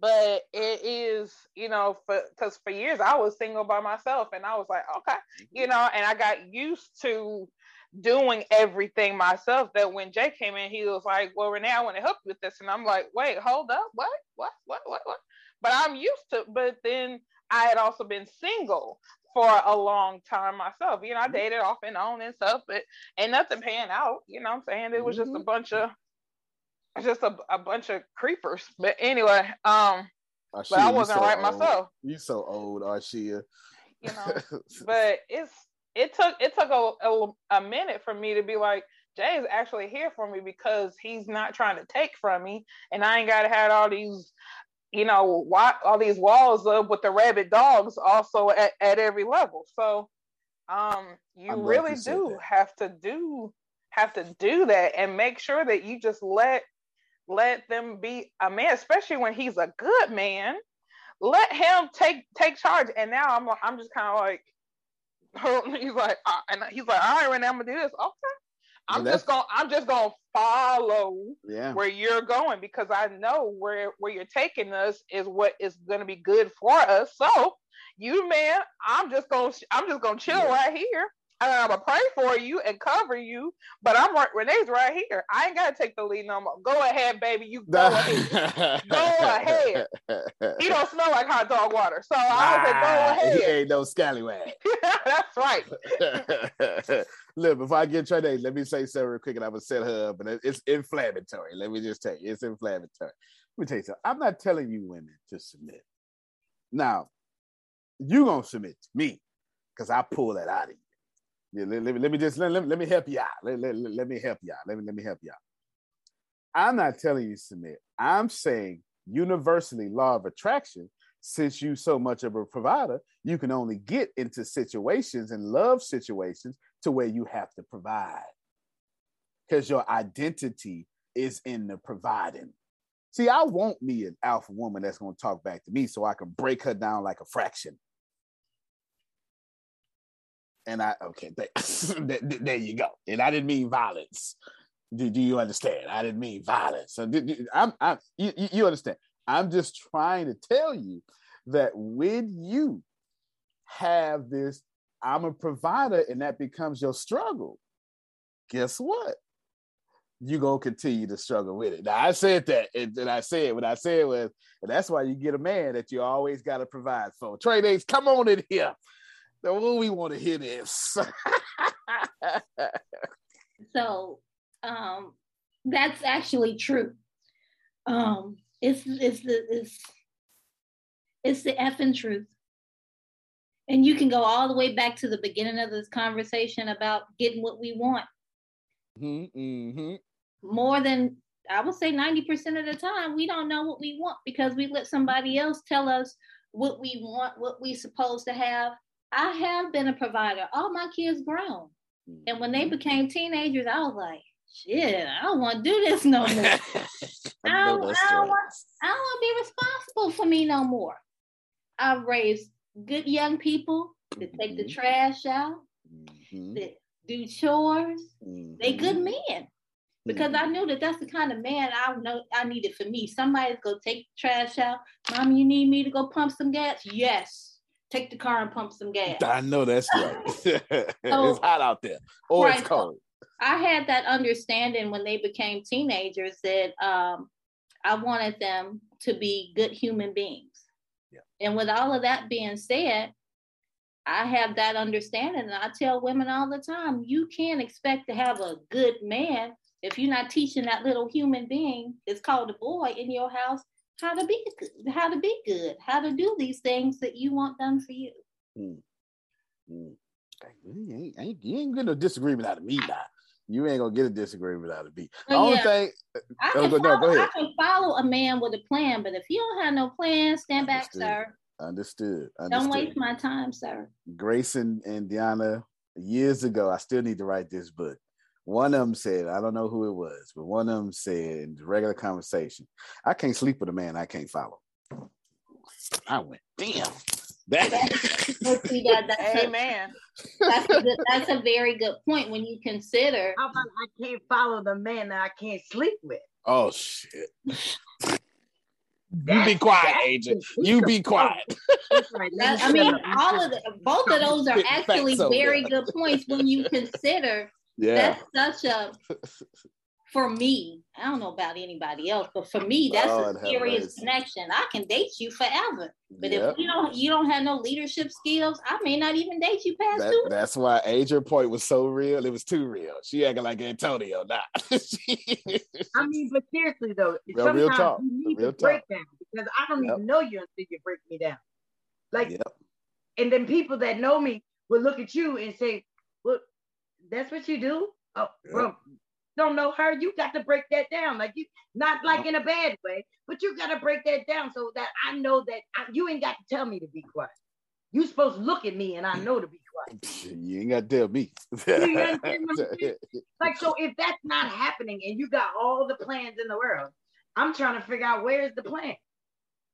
but it is you know for because for years I was single by myself, and I was like, okay, you know, and I got used to doing everything myself that when Jay came in, he was like, Well, Renee, I want to help you with this. And I'm like, wait, hold up, what? What? What? What? What? But I'm used to, but then I had also been single for a long time myself. You know, I dated off and on and stuff, but ain't nothing paying out. You know what I'm saying? It was just a Mm-hmm. bunch of just a, a bunch of creepers. But anyway, um, but I Arshia, wasn't so right old. myself. You so old, Arshia. You know, but it's it took it took a, a, a minute for me to be like Jay is actually here for me because he's not trying to take from me, and I ain't got to have all these, you know, why, all these walls up with the rabid dogs also at, at every level. So, um, you I'm really do that. have to do have to do that and make sure that you just let let them be a man, especially when he's a good man. Let him take take charge. And now I'm I'm just kind of like he's like, uh, and he's like, all right, Renee, I'm gonna do this. Okay, I'm But just gonna, I'm just gonna follow Yeah. where you're going because I know where where you're taking us is what is gonna be good for us. So, you man, I'm just gonna, I'm just gonna chill right here. And I'm gonna pray for you and cover you, but I'm right. Renee's right here. I ain't gotta take the lead no more. Go ahead, baby. You go ahead. Go ahead. He don't smell like hot dog water, so I was like, go Ah, ahead. He ain't no scallywag. That's right. Look, before I get Trey Dace, let me say something real quick and I'm gonna set her up. And it's inflammatory. Let me just tell you, it's inflammatory. Let me tell you something. I'm not telling you women to submit. Now, you gonna submit to me because I pull that out of you. Yeah, let, let me, let me just let, let, let me help you out. Let, let, let, me help you out. Let me let me help you out. I'm not telling you submit. I'm saying universally law of attraction, since you so much of a provider, you can only get into situations and love situations to where you have to provide. Because your identity is in the providing. See, I want me an alpha woman that's gonna talk back to me so I can break her down like a fraction. And I okay, there, there- you go. And I didn't mean violence. Do, do you understand? I didn't mean violence. So I'm, I'm you, you understand. I'm just trying to tell you that when you have this, I'm a provider, and that becomes your struggle. Guess what? You gonna continue to struggle with it. Now I said that, and, and I said what I said was, and that's why you get a man that you always got to provide for. Trey Days, come on in here. Oh, we want to hear this. So um, that's actually true. Um, it's it's the it's it's the effing truth. And you can go all the way back to the beginning of this conversation about getting what we want. mm-hmm. More than I would say 90% of the time, we don't know what we want because we let somebody else tell us what we want, what we're supposed to have. I have been a provider. All my kids grown. And when they became teenagers, I was like, shit, I don't want to do this no more. I, don't, I, don't want, I don't want to be responsible for me no more. I've raised good young people that take the Mm-hmm. trash out, that do chores. They good Mm-hmm. men. Because I knew that that's the kind of man I know I needed for me. Somebody's gonna take the trash out. Mom, you need me to go pump some gas? Yes. Take the car and pump some gas. I know that's right. it's hot out there, or it's cold. I had that understanding when they became teenagers that um, I wanted them to be good human beings. Yeah. And with all of that being said, I have that understanding, and I tell women all the time, you can't expect to have a good man if you're not teaching that little human being that's called a boy in your house how to be good, how to be good, how to do these things that you want done for you. Mm. Mm. You ain't, ain't, you ain't getting a disagreement out of me now. You ain't gonna get a disagreement out of me. The Well, only yeah. thing, I oh, can, go, no, follow, go I can follow a man with a plan, but if you don't have no plan, stand back, sir. Understood. Don't waste my time, sir. Grace and, and Deanna, years ago, I still need to write this book. One of them said, I don't know who it was, but one of them said in regular conversation, I can't sleep with a man I can't follow. I went, damn. That But see, that, that's, a, that's, a that's a very good point when you consider. How about I can't follow the man that I can't sleep with? oh shit. You be quiet, agent. You be quiet. That- I mean, all of the, both of those are actually very good points when you consider Yeah. that's such a for me. I don't know about anybody else, but for me, that's Lord a serious mercy. connection. I can date you forever, but Yep. if you don't, you don't have no leadership skills. I may not even date you past That, two. that's why Adrian point was so real. It was too real. She acting like Antonio now. I mean, but seriously though, Real- real sometimes talk. you need Real to break down because I don't Yep. even know you until you break me down. Like, Yep. and then people that know me will look at you and say, "Well, that's what you do." Oh, bro, don't know her. You got to break that down. Like you, not like in a bad way, but you got to break that down so that I know that I, you ain't got to tell me to be quiet. You supposed to look at me and I know to be quiet. you ain't got to tell me. You understand what I'm saying? Like, so if that's not happening and you got all the plans in the world, I'm trying to figure out where's the plan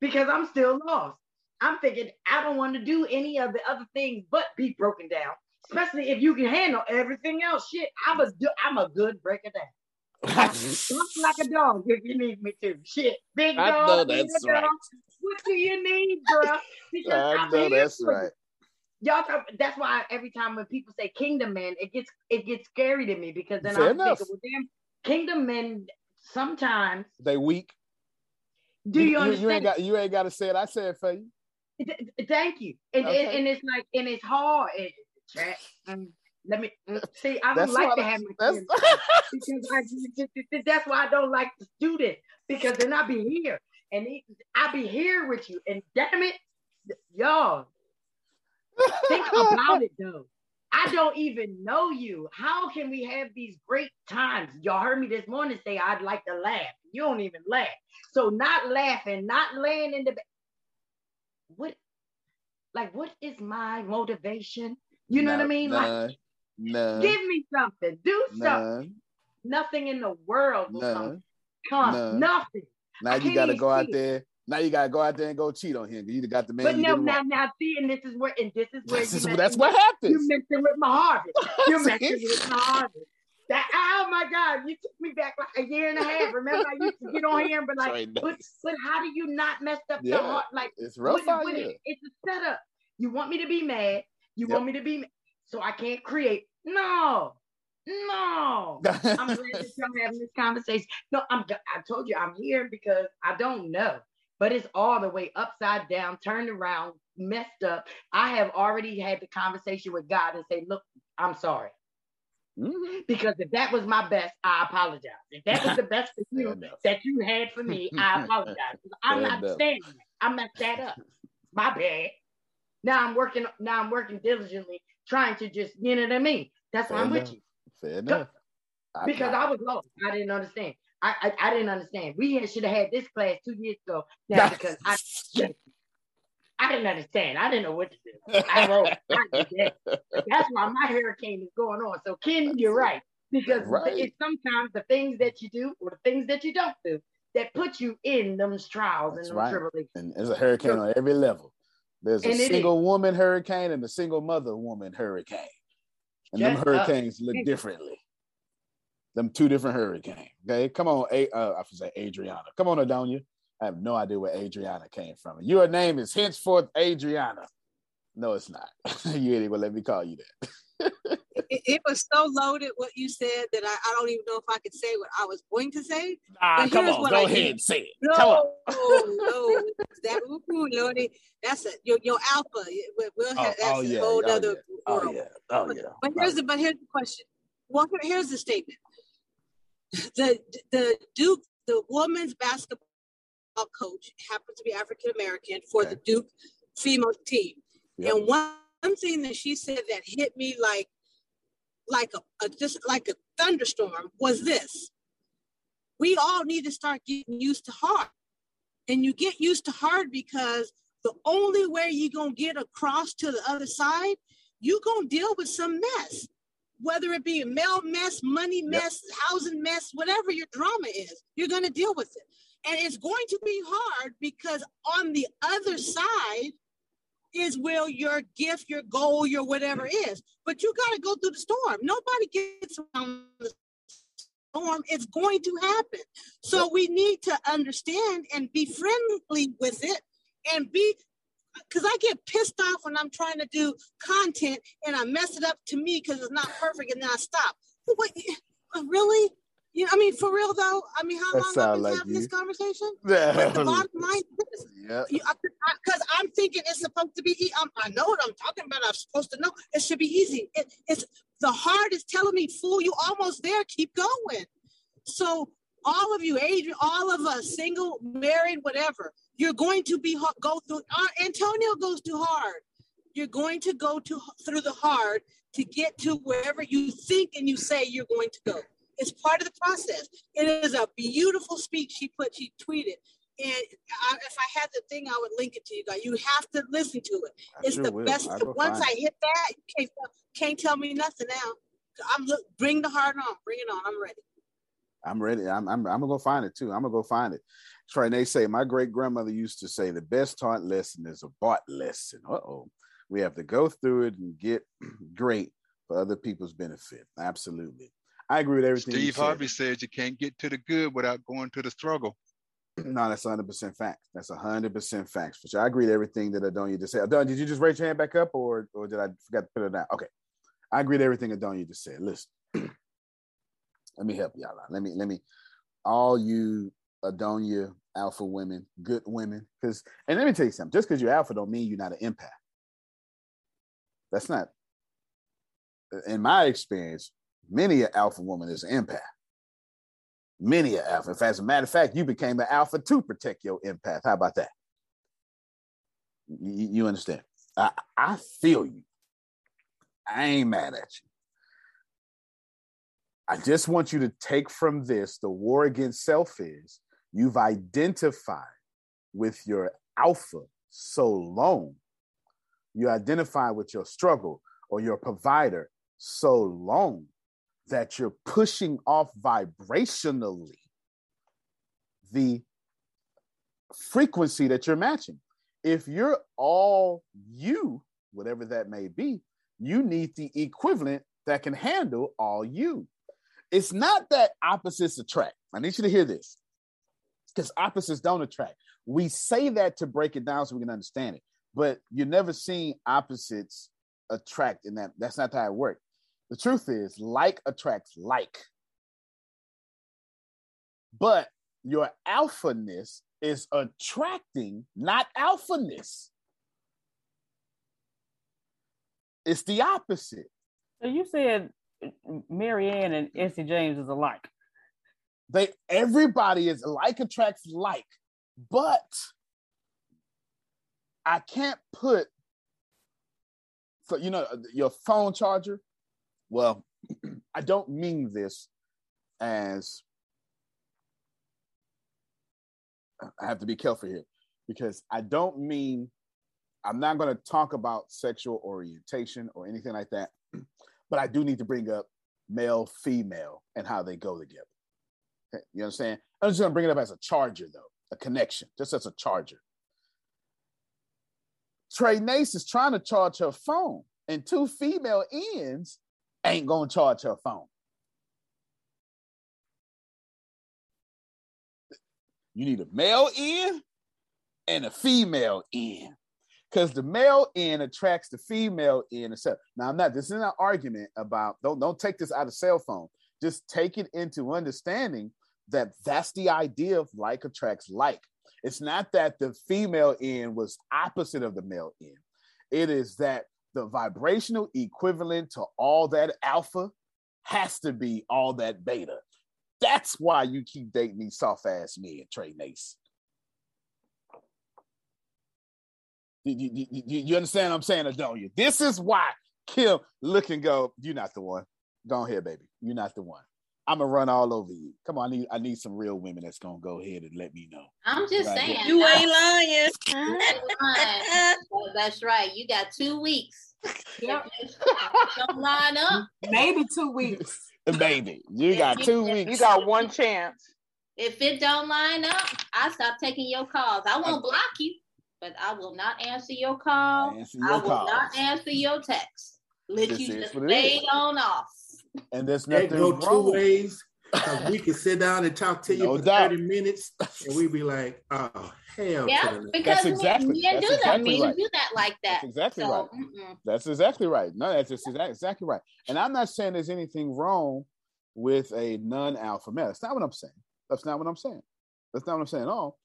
because I'm still lost. I'm thinking I don't want to do any of the other things but be broken down, especially if you can handle everything else. Shit, I'm a I'm a good breaker down. Look like a dog if you need me to. Shit, big I dog. know little that's dog. right. What do you need, bruh? Because I know that's right. y'all talk, that's why every time when people say kingdom men it gets it gets scary to me because then Fair i'm enough. thinking well damn kingdom men sometimes They weak. do you, You, understand ain't got you ain't got to say it. I said it for you. Th- th- thank you and, and, Okay. and it's like and it's hard it, chat, mm, let me mm, see i don't That's like to I- have my that's- kids because I, th- th- th- that's why i don't like to do this because then i'll be here and it, i'll be here with you and damn it y'all think about it though I don't even know you. How can we have these great times? Y'all heard me this morning say I'd like to laugh. You don't even laugh. So not laughing, not laying in the bed. What like what is my motivation? You know what I mean? Like give me something. Do something. Nothing in the world will come. Come. Nothing. Now I you got to go out it. there. Now you got to go out there and go cheat on him. You got the man. But no, now, want. now, see, and this is where, and this is where This you is- that's what happens. You messing with my harvest. You See? messing with my harvest. That oh my God, you took me back like a year and a half. Remember, I used to get on here and be like, but, but how do you not mess up Yeah, the heart? Like it's rough what- out what- here. It's a setup. You want me to be mad. You Yep. want me to be, so I can't create. No, no. I'm glad that y'all having this conversation. No, I'm. I told you I'm here because I don't know, but it's all the way upside down, turned around, messed up. I have already had the conversation with God and say, look, I'm sorry. Mm-hmm. Because if that was my best, I apologize. If that was the best for you that you had for me, I apologize. I'm Fair not enough. standing. I messed that up. My bad. Now I'm working. Now I'm working diligently, trying to just, you know what I mean. That's why Fair I'm with you Fair enough. I- because I was lost. I didn't understand. I I, I didn't understand. We had- should have had this class two years ago. Now because I I didn't understand. I didn't know what to do. I wrote. I did that. That's why my hurricane is going on. So Ken, you're right. because Right. it's sometimes the things that you do or the things that you don't do that put you in those trials That's and those right. tribulations. And there's a hurricane on every level. There's a And it single woman hurricane and a single mother woman hurricane. And them Shut up. hurricanes look differently. Them two different hurricanes. Okay, come on, A- uh, I should say Adriana. Come on, Adonia. I have no idea where Adriana came from. Your name is henceforth Adriana. No, it's not. you ain't gonna let me call you that. It, it was so loaded what you said that I, I don't even know if I could say what I was going to say. Ah, But come on, what go I ahead and say it. No, Come on. no, that ooh, Lordy, that's a your, your alpha. We'll, we'll Oh, have, that's oh, yeah, a whole oh, other yeah. Oh yeah. Oh yeah. But here's the but here's the question. Well, here's the statement. The the Duke, the women's basketball coach happens to be African American for the Duke female team. And one, one thing that she said that hit me like like a, a just like a thunderstorm was this. We all need to start getting used to hard. And you get used to hard because the only way you're gonna get across to the other side, you're gonna deal with some mess. Whether it be a mail mess, money mess, housing mess, whatever your drama is, you're gonna deal with it. And it's going to be hard because on the other side is where your gift, your goal, your whatever is. But you got to go through the storm. Nobody gets around the storm. It's going to happen. So we need to understand and be friendly with it and be because I get pissed off when I'm trying to do content and I mess it up to me because it's not perfect and then I stop. What, really? You know, I mean, for real though. I mean, how That long have sound been like having you. this conversation? Yeah. But the bottom line Yeah. because I'm thinking it's supposed to be. e- I'm, I know what I'm talking about. I'm supposed to know. It should be easy. It, it's the heart is telling me, "Fool, you almost there. Keep going." So all of you, Adrian, all of us, single, married, whatever, you're going to be go through. Uh, Antonio goes too hard. You're going to go to through the hard to get to wherever you think and you say you're going to go. It's part of the process. It is a beautiful speech she put. She tweeted. And I, if I had the thing, I would link it to you guys. You have to listen to it. I it's sure the will. best. I'll Once I hit that, you can't, can't tell me nothing now. I'm look, bring the heart on. Bring it on. I'm ready. I'm ready. I'm, I'm, I'm gonna go find it too. I'm gonna go find it. They say my great grandmother used to say the best taught lesson is a bought lesson. Uh oh. We have to go through it and get great for other people's benefit. Absolutely. I agree with everything. you Steve said. Harvey says you can't get to the good without going to the struggle. No, that's 100% facts. That's 100% facts. For sure. I agree with everything that Adonia just said. Adonia, did you just raise your hand back up or, or did I forget to put it down? Okay. I agree with everything Adonia just said. Listen, let me help y'all out. Let me, let me, all you Adonia alpha women, good women, because, and let me tell you something, just because you're alpha don't mean you're not an empath. That's not, in my experience, many an alpha woman is an empath. Many an alpha. If, as a matter of fact, you became an alpha to protect your empath. How about that? You, you understand? I, I feel you. I ain't mad at you. I just want you to take from this the war against self is you've identified with your alpha so long. You identify with your struggle or your provider so long that you're pushing off vibrationally the frequency that you're matching. If you're all you, whatever that may be, you need the equivalent that can handle all you. It's not that opposites attract. I need you to hear this because opposites don't attract. We say that to break it down so we can understand it, but you never seen opposites attract in that. That's not how it works. The truth is, like attracts like. But your alphaness is attracting, not alphaness. It's the opposite. So you said Marianne and Essie James is alike. They everybody is like attracts like, but I can't put so you know your phone charger. Well, I don't mean this as I have to be careful here because I don't mean I'm not going to talk about sexual orientation or anything like that, but I do need to bring up male, female, and how they go together. Okay, you understand? I'm just gonna bring it up as a charger, though, a connection, just as a charger. Trey Nace is trying to charge her phone, and two female ends ain't gonna charge her phone. You need a male end and a female end. Because the male end attracts the female end. Etc. Now, I'm not, this is an argument about, don't, don't take this out of cell phone. Just take it into understanding that that's the idea of like attracts like. It's not that the female end was opposite of the male end. It is that the vibrational equivalent to all that alpha has to be all that beta. That's why you keep dating these soft ass men, Trey Nace. You, you, you, you, understand what I'm saying, or don't you? This is why Kim look and go, you're not the one. Go ahead, baby. You're not the one. I'm gonna run all over you. Come on, I need I need some real women that's gonna go ahead and let me know. I'm just right saying, you ain't lying. You ain't lying. that's right. You got two weeks. Yep. Don't line up. Maybe two weeks. Maybe you got two weeks. You got one chance. If it don't line up, I stop taking your calls. I won't block you, but I will not answer your call. Answer your I will calls. not answer your text. Let this you just fade on off. And there's nothing go wrong. two ways. we can sit down and talk to you no for doubt. 30 minutes and we'd be like, oh hell. Yeah, because that's exactly, men do exactly that. Men right. do that like that. That's exactly so, right. Mm-mm. That's exactly right. No, that's just exactly right. And I'm not saying there's anything wrong with a non-alpha male. That's not what I'm saying. That's not what I'm saying. That's not what I'm saying at all.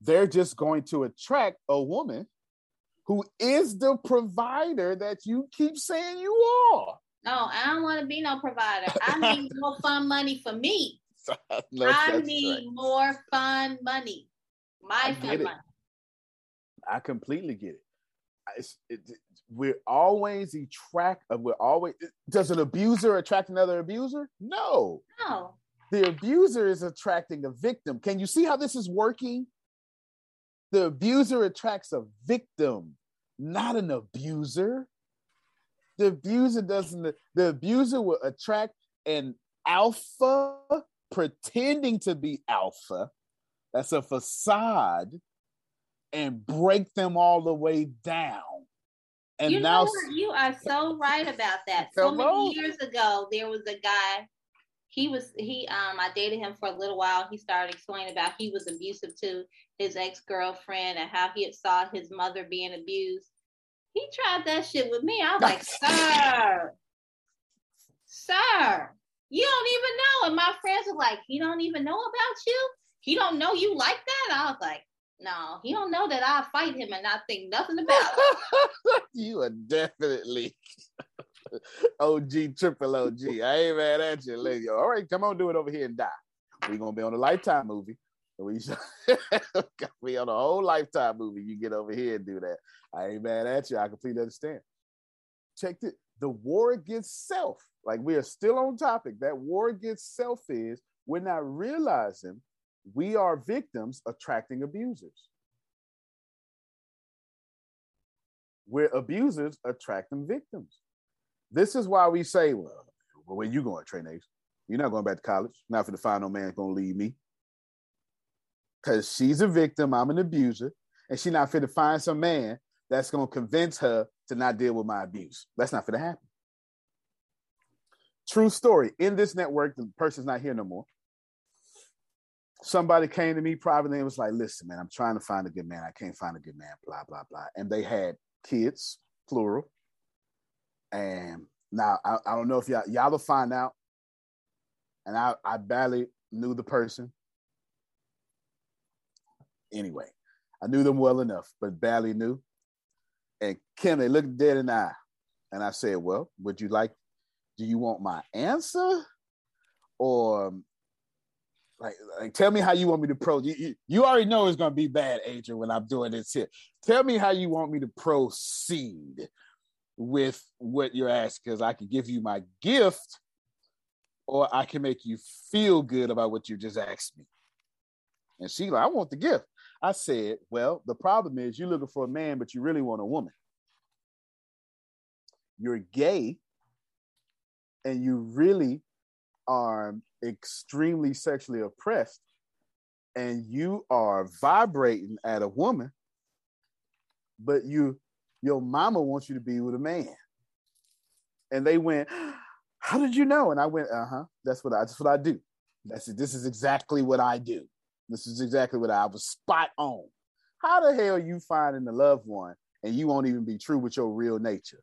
They're just going to attract a woman who is the provider that you keep saying you are. No, I don't want to be no provider. I need more fun money for me. no, I need right. more fun money. My fun money. I completely get it. it, it we're always attract. We're always. Does an abuser attract another abuser? No. No. The abuser is attracting a victim. Can you see how this is working? The abuser attracts a victim, not an abuser. The abuser doesn't, the abuser will attract an alpha pretending to be alpha. That's a facade and break them all the way down. And you now you are so right about that. So many years ago, there was a guy. He was he um I dated him for a little while. He started explaining about he was abusive to his ex girlfriend and how he had saw his mother being abused. He tried that shit with me. I was like, sir, sir, you don't even know. And my friends were like, he don't even know about you. He don't know you like that. I was like, no, he don't know that I fight him and not think nothing about it. you are definitely OG, triple OG. I ain't mad at you, lady. All right, come on, do it over here and die. We're gonna be on a lifetime movie. We be on a whole lifetime movie. You get over here and do that. I ain't mad at you. I completely understand. Check it. The war against self. Like we are still on topic. That war against self is we're not realizing we are victims attracting abusers. We're abusers attracting victims. This is why we say, well, where you going, Trey? You're not going back to college. Not for the final man going to leave me. Because she's a victim, I'm an abuser, and she's not fit to find some man that's to convince her to not deal with my abuse. That's not to happen. True story. In this network, the person's not here no more somebody came to me privately and was like, listen, man, I'm trying to find a good man. I can't find a good man, blah, blah, blah. And they had kids, plural. And now I, I don't know if y'all y'all will find out. And I, I barely knew the person. Anyway, I knew them well enough, but barely knew. And Kim, they looked dead in the eye. And I said, Well, would you like, do you want my answer? Or like, like, tell me how you want me to pro. You, you, you already know it's gonna be bad, Adrian, when I'm doing this here. Tell me how you want me to proceed with what you're asking, because I can give you my gift, or I can make you feel good about what you just asked me. And she like, I want the gift. I said, Well, the problem is you're looking for a man, but you really want a woman. You're gay, and you really are extremely sexually oppressed and you are vibrating at a woman, but you your mama wants you to be with a man. And they went, How did you know? And I went, uh-huh. That's what I that's what I do. That's. This is exactly what I do. This is exactly what I was spot on. How the hell you finding the loved one and you won't even be true with your real nature?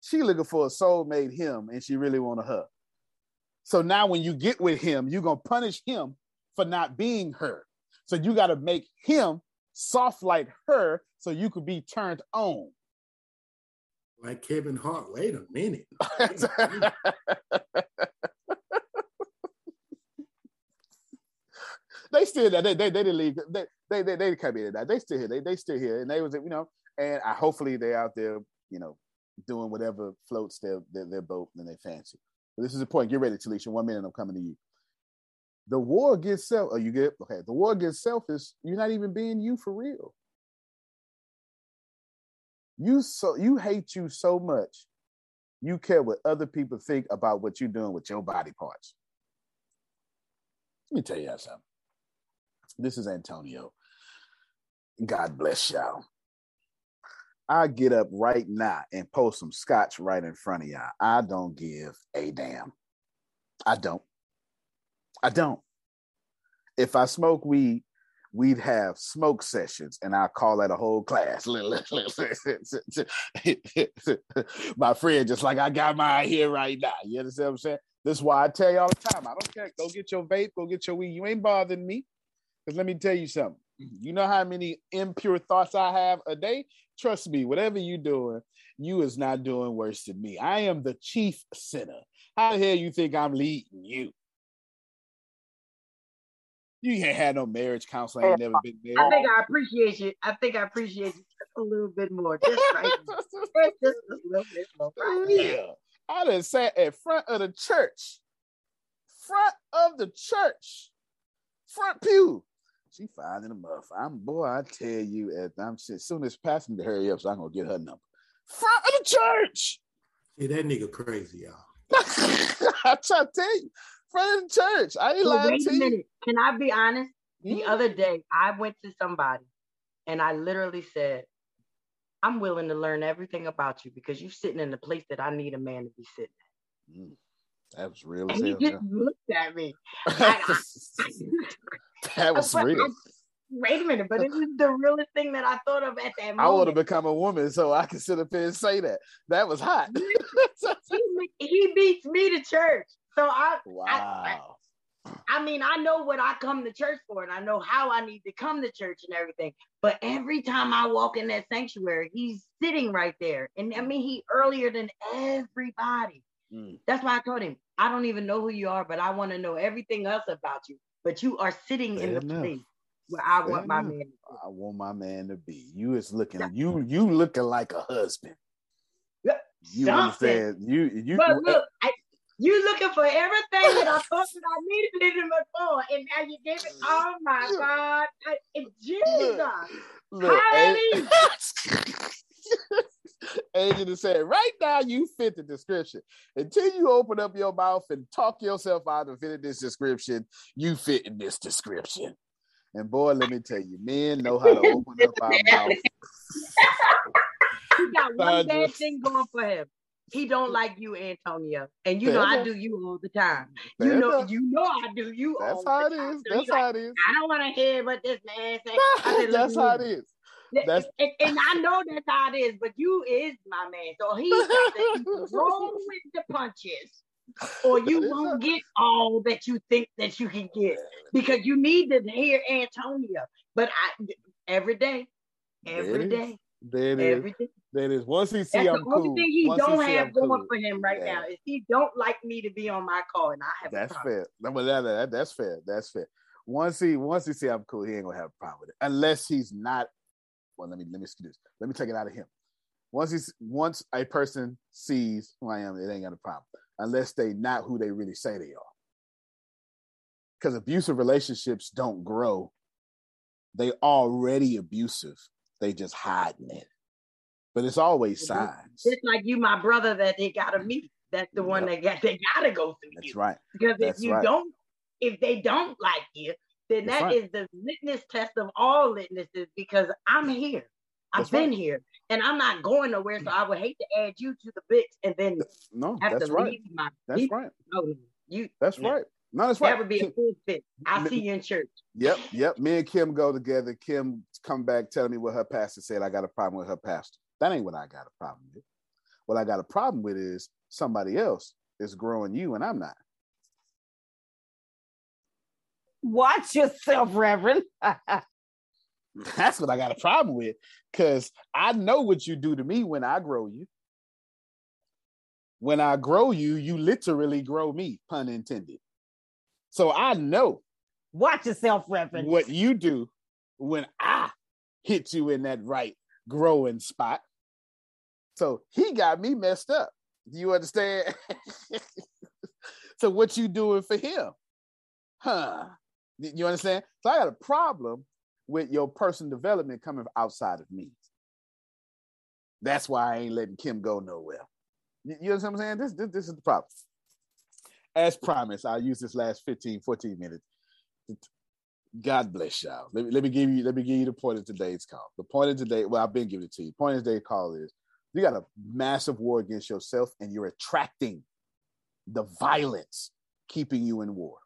She looking for a soulmate him and she really want a her. So now when you get with him, you're gonna punish him for not being her. So you got to make him soft like her so you could be turned on. Like Kevin Hart. Wait a minute. they still they they, they didn't leave. They they they, they came in that. They still here. They they still here. And they was you know, and I hopefully they're out there, you know, doing whatever floats their their, their boat and they fancy. But this is the point. Get ready, Talisha. One minute, I'm coming to you. The war against self. Oh, you get okay. The war against self is you're not even being you for real. You so you hate you so much, you care what other people think about what you're doing with your body parts. Let me tell you something. This is Antonio. God bless y'all. I get up right now and post some scotch right in front of y'all. I don't give a damn. I don't. I don't. If I smoke weed, we'd have smoke sessions and I call that a whole class. my friend, just like I got mine here right now. You understand what I'm saying? This is why I tell you all the time. I don't care. Go get your vape, go get your weed. You ain't bothering me. Because let me tell you something. Mm-hmm. You know how many impure thoughts I have a day? Trust me, whatever you doing, you is not doing worse than me. I am the chief sinner. How the hell you think I'm leading you? You ain't had no marriage counseling. Ain't never been married. I think I appreciate you. I think I appreciate you just a little bit more. Just right. just a little bit more. Yeah. I done sat at front of the church. Front of the church. Front pew. She finding a muff. I'm boy, I tell you, as I'm as soon as passing to hurry up, so I'm gonna get her number. Front of the church. See that nigga crazy, y'all. I try to tell you, front of the church. I ain't lying wait to a minute. You. Can I be honest? The mm. other day, I went to somebody, and I literally said, "I'm willing to learn everything about you because you're sitting in the place that I need a man to be sitting at." Mm. That was real. And he just looked at me. I, that was real. wait a minute, but it was the realest thing that I thought of at that moment. I want to become a woman so I can sit up here and say that. That was hot. he, he, beats me to church. So I, wow. I, I mean, I know what I come to church for, and I know how I need to come to church and everything. But every time I walk in that sanctuary, he's sitting right there. And I mean, he earlier than everybody. Mm. That's why I told him, I don't even know who you are, but I want to know everything else about you but you are sitting Fair in the enough. place where I Fair want my enough. man. I want my man to be. You is looking. You you looking like a husband. You Something. understand? You you. But look, I, you looking for everything that I thought that I needed in my phone, and now you gave it. Oh my God, I, Jesus! Look, look, Agent is saying, right now you fit the description. Until you open up your mouth and talk yourself out of fitting this description, you fit in this description. And boy, let me tell you, men know how to open up our mouth. he got one bad thing going for him. He don't like you, Antonio, and you Fair know enough. I do you all the time. Fair you know, enough. you know I do you. All That's how it is. That's how it is. I don't want to hear what this man say. That's how it is. That's... And, and, I know that's how it is, but you is my man. So he got to roll with the punches. Or you won't get all that you think that you can get because you need to hear Antonio. But I every day, every day, there it is. Every day. There it is. Once he see That's I'm the only cool. thing he Once don't he have going cool. for him right yeah. now is he don't like me to be on my call, and I have. That's fair. That, that, that, that's fair. That's fair. Once he once he see I'm cool, he ain't gonna have a problem with it, unless he's not well, let me let me this. Let me take it out of him. Once he's once a person sees who I am, it ain't got a problem. Unless they not who they really say they are. Because abusive relationships don't grow. They already abusive. They just hiding it. But it's always signs. Just like you, my brother, that they gotta meet. That's the one that got they gotta go through. That's you. right. Because That's if you right. don't, if they don't like you, then That's that right. is the litmus test of all litmuses. Because I'm here, I've That's been right. here, and I'm not going nowhere. So mm. I would hate to add you to the mix and then No, have that's to right. leave my. That's people. right. Oh, no, you. That's no. right. No, that's right. That would be a full fit. I'll see you in church. Yep, yep. Me and Kim go together. Kim come back telling me what her pastor said. I got a problem with her pastor. That ain't what I got a problem with. What I got a problem with is somebody else is growing you and I'm not. Watch yourself, Reverend. That's what I got a problem with. Cause I know what you do to me when I grow you. When I grow you, you literally grow me, pun intended. So I know Watch yourself, Reverend. what you do when I hit you in that right growing spot. So he got me messed up. Do you understand? so what you doing for him? Huh? You understand? So I got a problem with your personal development coming outside of me. That's why I ain't letting Kim go nowhere. You you understand what I'm saying? This, this, this is the problem. As promised, I'll use this last 15, 14 minutes. God bless y'all. Let me, let me give you let me give you the point of today's call. The point of today, well, I've been giving it to you. Point of today's call is you got a massive war against yourself, and you're attracting the violence keeping you in war.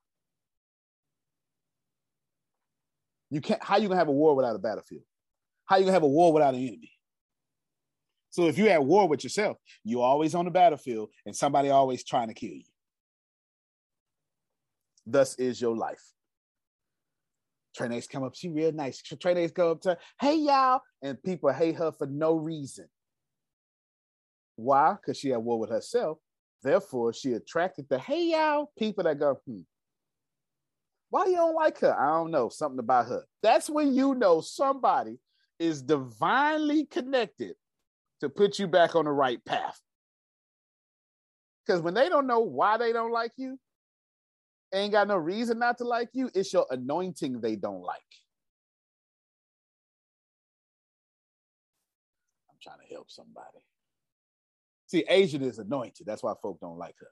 You can't how you gonna have a war without a battlefield? How you gonna have a war without an enemy? So if you're at war with yourself, you're always on the battlefield and somebody always trying to kill you. Thus is your life. Trinace come up, she real nice. Trinace go up to her, hey y'all, and people hate her for no reason. Why? Because she had war with herself. Therefore, she attracted the hey y'all people that go, hmm. Why you don't like her? I don't know. Something about her. That's when you know somebody is divinely connected to put you back on the right path. Because when they don't know why they don't like you, ain't got no reason not to like you, it's your anointing they don't like. I'm trying to help somebody. See, Asian is anointed. That's why folk don't like her.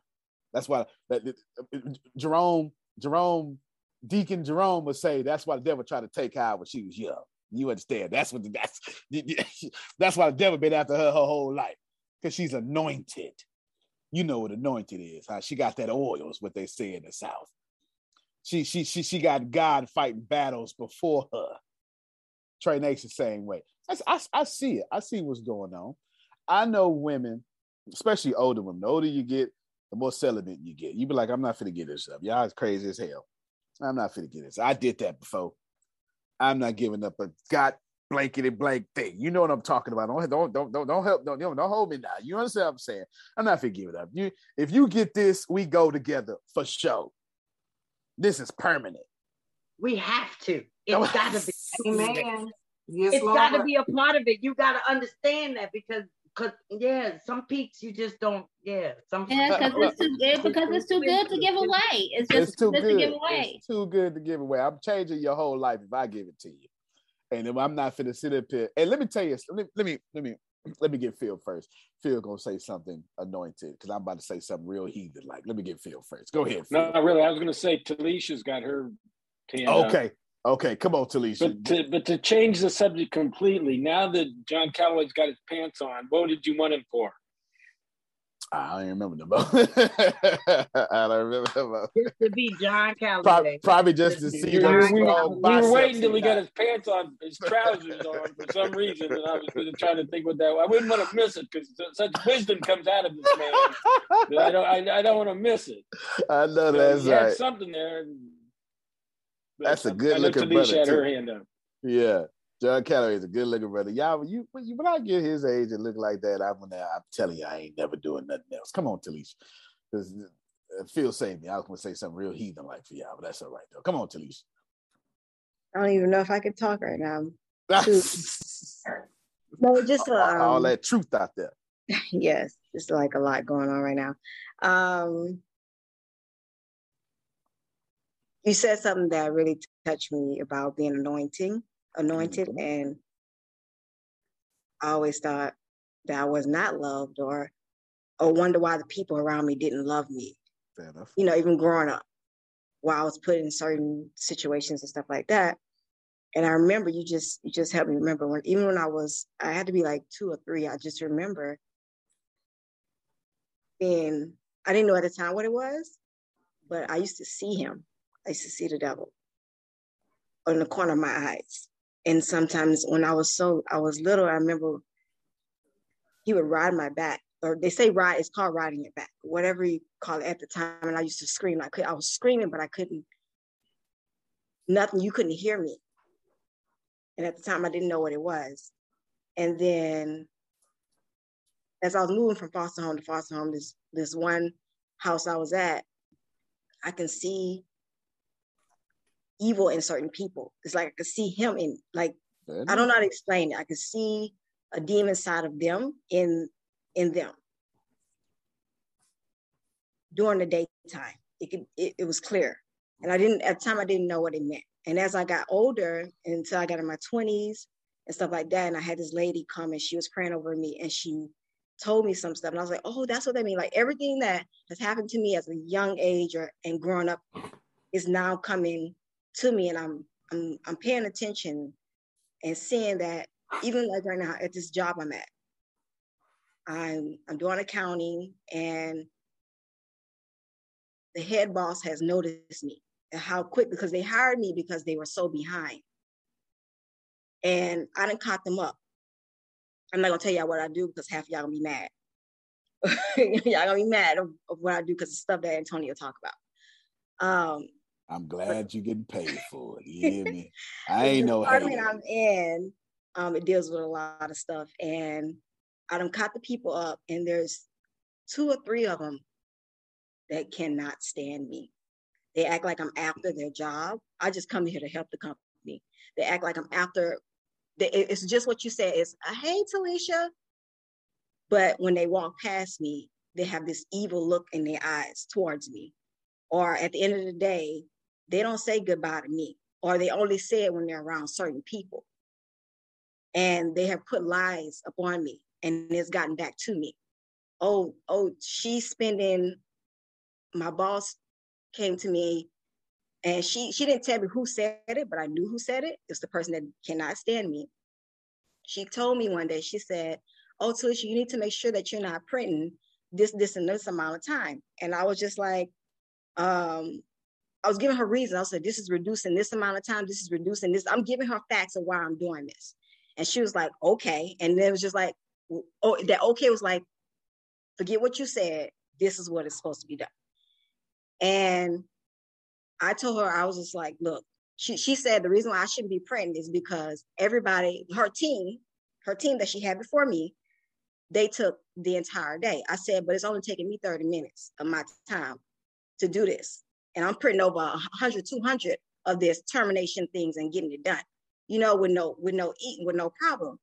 That's why that, that- Jerome, Jerome, Deacon Jerome would say that's why the devil tried to take her when she was young. You understand? That's what the, that's that's why the devil been after her her whole life because she's anointed. You know what anointed is? Huh? She got that oil, is what they say in the South. She she she she got God fighting battles before her. Trey Nation same way. I, I, I see it. I see what's going on. I know women, especially older women. The older you get, the more celibate you get. You be like, I'm not finna get this up. Y'all is crazy as hell. I'm not finna get this. I did that before. I'm not giving up a god blankety blank thing. You know what I'm talking about. Don't don't don't don't, don't help. Don't, don't don't hold me now. You understand what I'm saying? I'm not finna give it up. You if you get this, we go together for sure. This is permanent. We have to. It's got to be. Amen. Yes, it's got to be a part of it. You got to understand that because, cause yeah, some peaks you just don't. Yeah, some. Yeah, because it's too good. Because it's too good to give away. It's just it's too just good. to give away. It's too good to give away. I'm changing your whole life if I give it to you. And if I'm not finna sit up here. And let me tell you, let me let me let me let me get Phil first. Phil gonna say something anointed because I'm about to say something real heathen. Like, let me get Phil first. Go ahead. Phil. No, not really. I was going to say Talisha's got her. Tan up. Okay. Okay. Come on, Talisha. But to, but to change the subject completely, now that John Calloway's got his pants on, what did you want him for? I don't even remember the mo. I don't remember the mo. Just to be John Calloway. Probably, probably just to see We, those we, strong we were waiting till he got got. his pants on, his trousers on for some reason, and I was really trying to think what that. I wouldn't want to miss it because such wisdom comes out of this man. I don't. I, I don't want to miss it. I know So that's he had right. something there. but That's a good looking brother had her too. hand up. Yeah, John Calloway is a good looking brother. Y'all, when you when, you, when I get his age and look like that, I'm gonna, I'm telling you, I ain't never doing nothing else. Come on, Talisha. 'Cause, uh, Phil saved me. I was gonna say something real heathen like for y'all, but that's all right though. Come on, Talisha. I don't even know if I can talk right now. No, just uh, All um, that truth out there. yes, it's like a lot going on right now. Um, you said something that really touched me about being anointing, anointed, mm-hmm. and I always thought that I was not loved or or wonder why the people around me didn't love me. Fair enough. You know, even growing up, while I was put in certain situations and stuff like that. And I remember you just you just helped me remember when even when I was I had to be like two or three, I just remember and I didn't know at the time what it was, but I used to see him. I used to see the devil in the corner of my eyes. And sometimes when I was so I was little, I remember he would ride my back, or they say ride, it's called riding it back, whatever you call it at the time. And I used to scream. I could I was screaming, but I couldn't nothing, you couldn't hear me. And at the time I didn't know what it was. And then as I was moving from foster home to foster home, this this one house I was at, I can see evil in certain people. It's like I could see him in like I don't know how to explain it. I could see a demon side of them in in them during the daytime. It could it, it was clear. And I didn't at the time I didn't know what it meant. And as I got older, until I got in my 20s and stuff like that, and I had this lady come and she was praying over me and she told me some stuff. And I was like, oh, that's what that means. Like everything that has happened to me as a young age or and growing up is now coming to me. And I'm I'm I'm paying attention and seeing that even like right now at this job I'm at, I'm I'm doing accounting and the head boss has noticed me and how quick because they hired me because they were so behind. And I didn't caught them up. I'm not gonna tell y'all what I do because half y'all gonna be mad. y'all gonna be mad of, of what I do because the stuff that Antonio talk about. Um, I'm glad you're getting paid for it. You hear me? I ain't no department I'm in, um, it deals with a lot of stuff, and I done caught the people up, and there's two or three of them that cannot stand me. They act like I'm after their job. I just come here to help the company. They act like I'm after They, it's just what you said. It's hey, Talisha. But when they walk past me, they have this evil look in their eyes towards me. Or at the end of the day, they don't say goodbye to me, or they only say it when they're around certain people. And they have put lies upon me, and it's gotten back to me. Oh, oh, she's spending. My boss came to me and she she didn't tell me who said it, but I knew who said it. It's the person that cannot stand me. She told me one day, she said, Oh, Talisha, you need to make sure that you're not printing this, this, and this amount of time. And I was just like, um, I was giving her reason. I said, this is reducing this amount of time, this is reducing this. I'm giving her facts of why I'm doing this. And she was like, okay. And it was just like, oh, that okay was like, forget what you said. This is what is supposed to be done. And I told her, I was just like, look, she, she said the reason why I shouldn't be pregnant is because everybody, her team, her team that she had before me, they took the entire day. I said, but it's only taking me 30 minutes of my time to do this. And I'm printing over 100, 200 of this termination things and getting it done, you know, with no, with no eating, with no problem.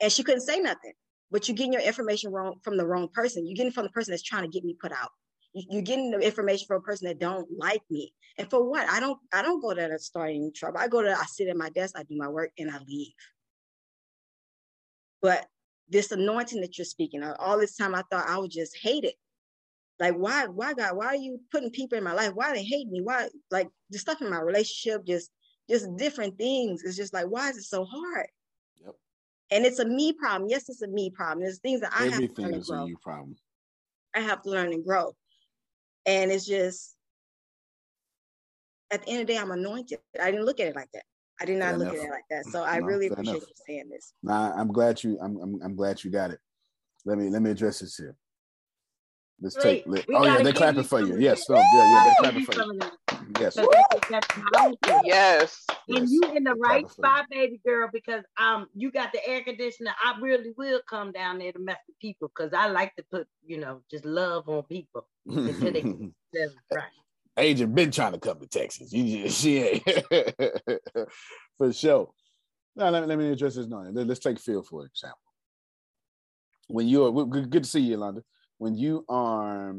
And she couldn't say nothing, but you're getting your information wrong from the wrong person. You're getting from the person that's trying to get me put out. You're getting the information from a person that don't like me. And for what? I don't i don't go to start any trouble. I go to i sit at my desk i do my work and i leave. But this anointing that you're speaking of all this time i thought i would just hate it like why why god why are you putting people in my life why they hate me why like the stuff in my relationship just just different things it's just like why is it so hard yep and it's a me problem yes it's a me problem there's things that i everything have to learn is and grow. a you problem i have to learn and grow and it's just, at the end of the day, I'm anointed. I didn't look at it like that. I did not Fair look enough. at it like that. So I No, really appreciate enough. you saying this. Nah, I'm glad you. I'm, I'm. I'm glad you got it. Let me. Let me address this here. Let's take. Wait, let- oh yeah, they're clapping for you. Yes. that. No. Yeah. Yeah. They're clapping for you. of that. Yes. 'Cause that's, that's powerful. Yes. And you in the right spot, baby girl, because um you got the air conditioner. I really will come down there to mess with people because I like to put, you know, just love on people until they right. Agent been trying to come to Texas. You just she ain't for sure. Now let me, let me address this. No, let- let's take Phil for example. When you're good good to see you, Yolanda. When you are,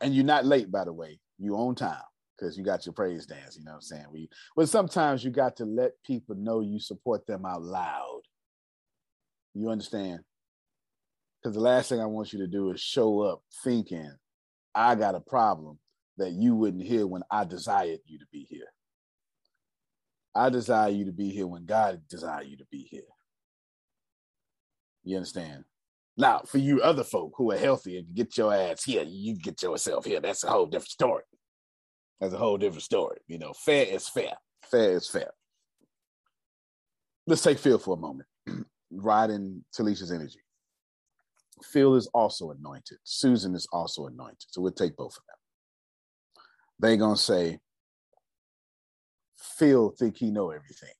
and you're not late, by the way. You on time because you got your praise dance. You know what I'm saying? We, but sometimes you got to let people know you support them out loud. You understand? Because the last thing I want you to do is show up thinking I got a problem that you wouldn't hear when I desired you to be here. I desire you to be here when God desired you to be here. You understand? Now, for you other folk who are healthy and get your ass here, you get yourself here. That's a whole different story. That's a whole different story. You know, fair is fair. Fair is fair. Let's take Phil for a moment. Riding Talisha's energy. Phil is also anointed. Susan is also anointed. So we'll take both of them. They gonna say, Phil think he know everything.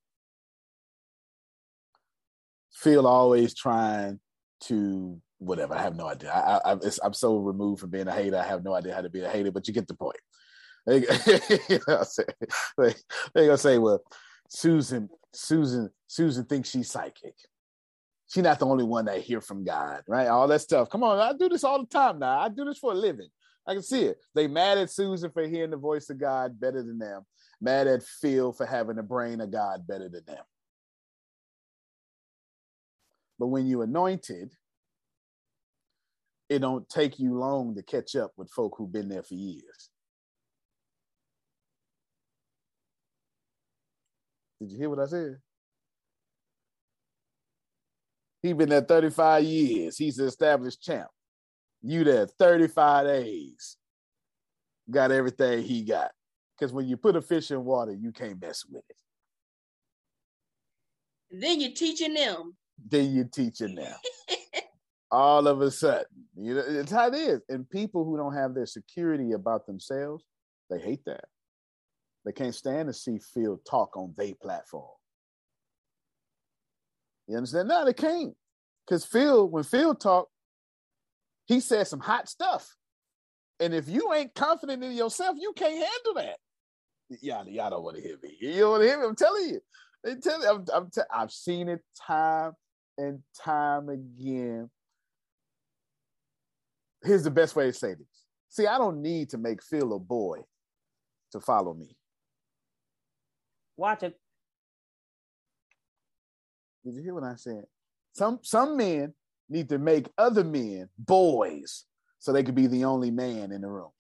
Phil always trying to whatever. I have no idea. I, I, I'm so removed from being a hater. I have no idea how to be a hater, but you get the point. They, you know they, they gonna say, well, Susan, Susan, Susan thinks she's psychic. She's not the only one that hear from God, right? All that stuff. Come on, I do this all the time now. I do this for a living. I can see it. They mad at Susan for hearing the voice of God better than them. Mad at Phil for having the brain of God better than them. But when you anointed, it don't take you long to catch up with folk who've been there for years. Did you hear what I said? He been there 35 years. He's an established champ. You there 35 days. Got everything he got. Because when you put a fish in water, you can't mess with it. Then you're teaching them. Then you're teaching them. All of a sudden, you know, it's how it is. And people who don't have their security about themselves, they hate that. They can't stand to see Phil talk on their platform. You understand? No, they can't. Because Phil, when Phil talked, he said some hot stuff. And if you ain't confident in yourself, you can't handle that. Y'all, y'all don't want to hear me. You don't want to hear me. I'm telling you. They tell you, I'm, I'm te- I've seen it time and time again. Here's the best way to say this. See, I don't need to make Phil a boy to follow me. Watch it. Did you hear what I said? Some some men need to make other men boys so they could be the only man in the room.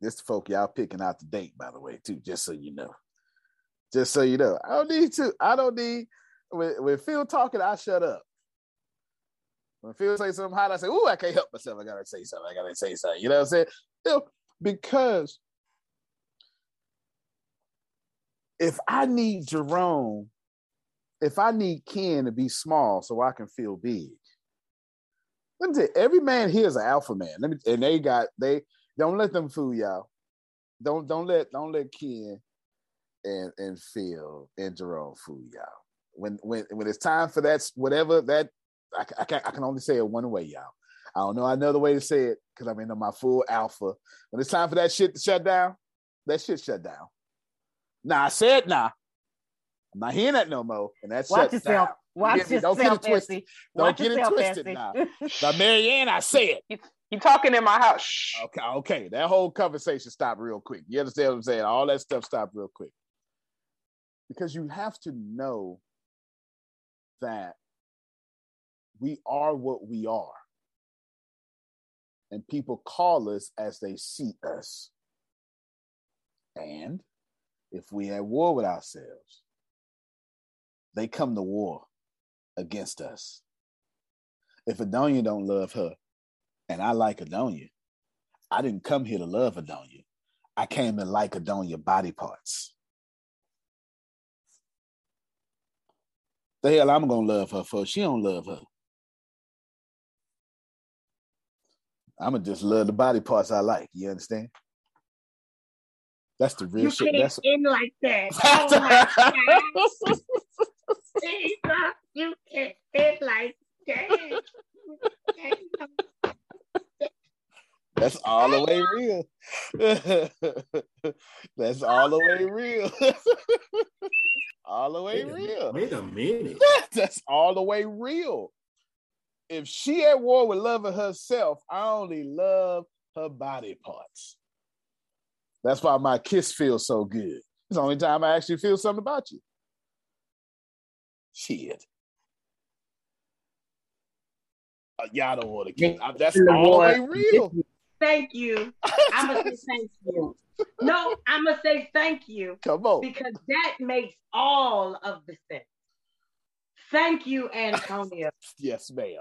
This folk y'all picking out the date, by the way, too, just so you know. Just so you know. I don't need to, I don't need when, when Phil talking, I shut up. When Phil say something hot, I say, "Ooh, I can't help myself. I gotta say something. I gotta say something." You know what I'm saying? You know, because if I need Jerome, if I need Ken to be small so I can feel big, let me tell you, every man here is an alpha man. Let me, and they got they don't let them fool y'all. Don't don't let don't let Ken and and Phil and Jerome fool y'all. When when when it's time for that whatever that I, I can I can only say it one way, y'all. I don't know another way to say it because I'm in my full alpha. When it's time for that shit to shut down, that shit shut down. Nah, I said nah. I'm not hearing that no more. And that's watch yourself. Down. Watch yourself, Don't get it twisted. Don't get it twisted now. Now, Marianne, I say it. You talking in my house? Shh. Okay, okay. That whole conversation stopped real quick. You understand what I'm saying? All that stuff stopped real quick. Because you have to know that we are what we are. And people call us as they see us. And if we at war with ourselves, they come to war against us. If Adonia don't love her, and I like Adonia, I didn't come here to love Adonia. I came to like Adonia body parts. The hell I'm gonna love her for? She don't love her. I'ma just love the body parts I like. You understand? That's the real You shit. can't That's end like that. Oh my God. Jesus, you can't end like that. That's all the way real. That's all the way real. all the way Wait a- real. Wait a minute. That's all the way real. If she at war with loving herself, I only love her body parts. That's why my kiss feels so good. It's the only time I actually feel something about you. Shit. Uh, y'all don't want to get. Uh, that's all the way real. Thank you. I'm gonna say thank you. No, I'm gonna say thank you. Come on. Because that makes all of the sense. Thank you, Antonio. yes, ma'am.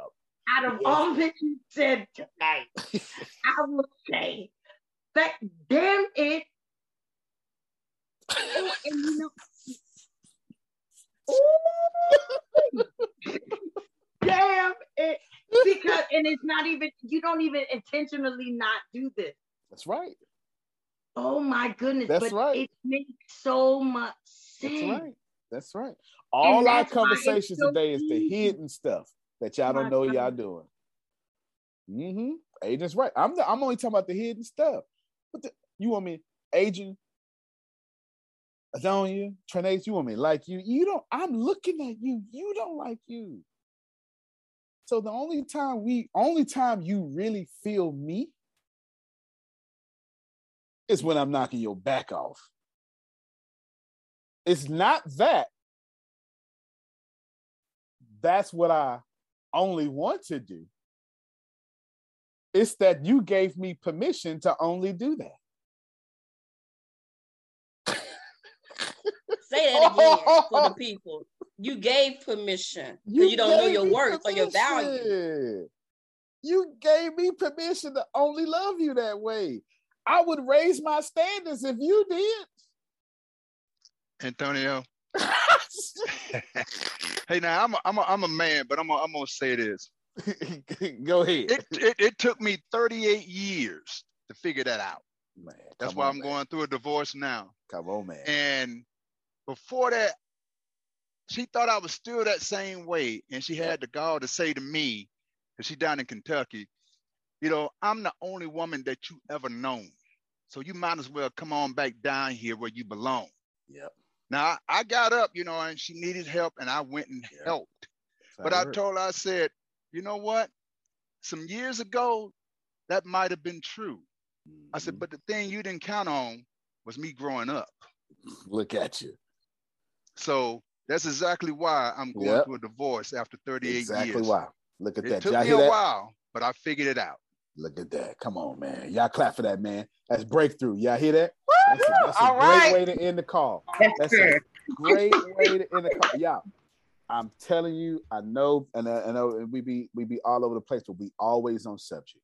Out of Yes. all that you said tonight, I will say that damn it. Oh, and you know, damn it. Because and it's not even you don't even intentionally not do this. That's right. Oh my goodness. That's but right. it makes so much sense. That's right. That's right. All our why it's conversations so today is the hidden stuff that y'all don't know y'all doing. Mm-hmm. Agent's right. I'm the, I'm only talking about the hidden stuff. But the, you want me, Agent? Adonia, Trinace, you want me like you? You don't. I'm looking at you. You don't like you. So the only time we, only time you really feel me is when I'm knocking your back off. It's not that. That's what I only want to do. It's that you gave me permission to only do that. Say that again for the people. You gave permission because you, don't know your me worth or your value. You gave me permission to only love you that way. I would raise my standards if you did. Antonio. hey, now I'm a, I'm a, I'm a man, but I'm a, I'm gonna say this. Go ahead. It, it it took me 38 years to figure that out. Man, That's why on, I'm man. going through a divorce now. Come on, man. And before that, she thought I was still that same way, and she had the gall to say to me, because she down in Kentucky, you know, I'm the only woman that you ever known. So you might as well come on back down here where you belong. Yep. Now I, I got up, you know, and she needed help, and I went and helped. But I told her, I said, you know what? Some years ago, that might have been true. I Mm-hmm. said, but the thing you didn't count on was me growing up. Look at you. So that's exactly why I'm going Yep. through a divorce after 38 Exactly years. Exactly why. Look at It that. took Y'all me a that? while, but I figured it out. Look at that. Come on, man. Y'all clap for that, man. That's breakthrough. Y'all hear that? That's a, that's a All great right. way to end the call. Yes, That's a great way to end the call. Y'all, I'm telling you, I know, and I, I know and we be we be all over the place, but we always on subject.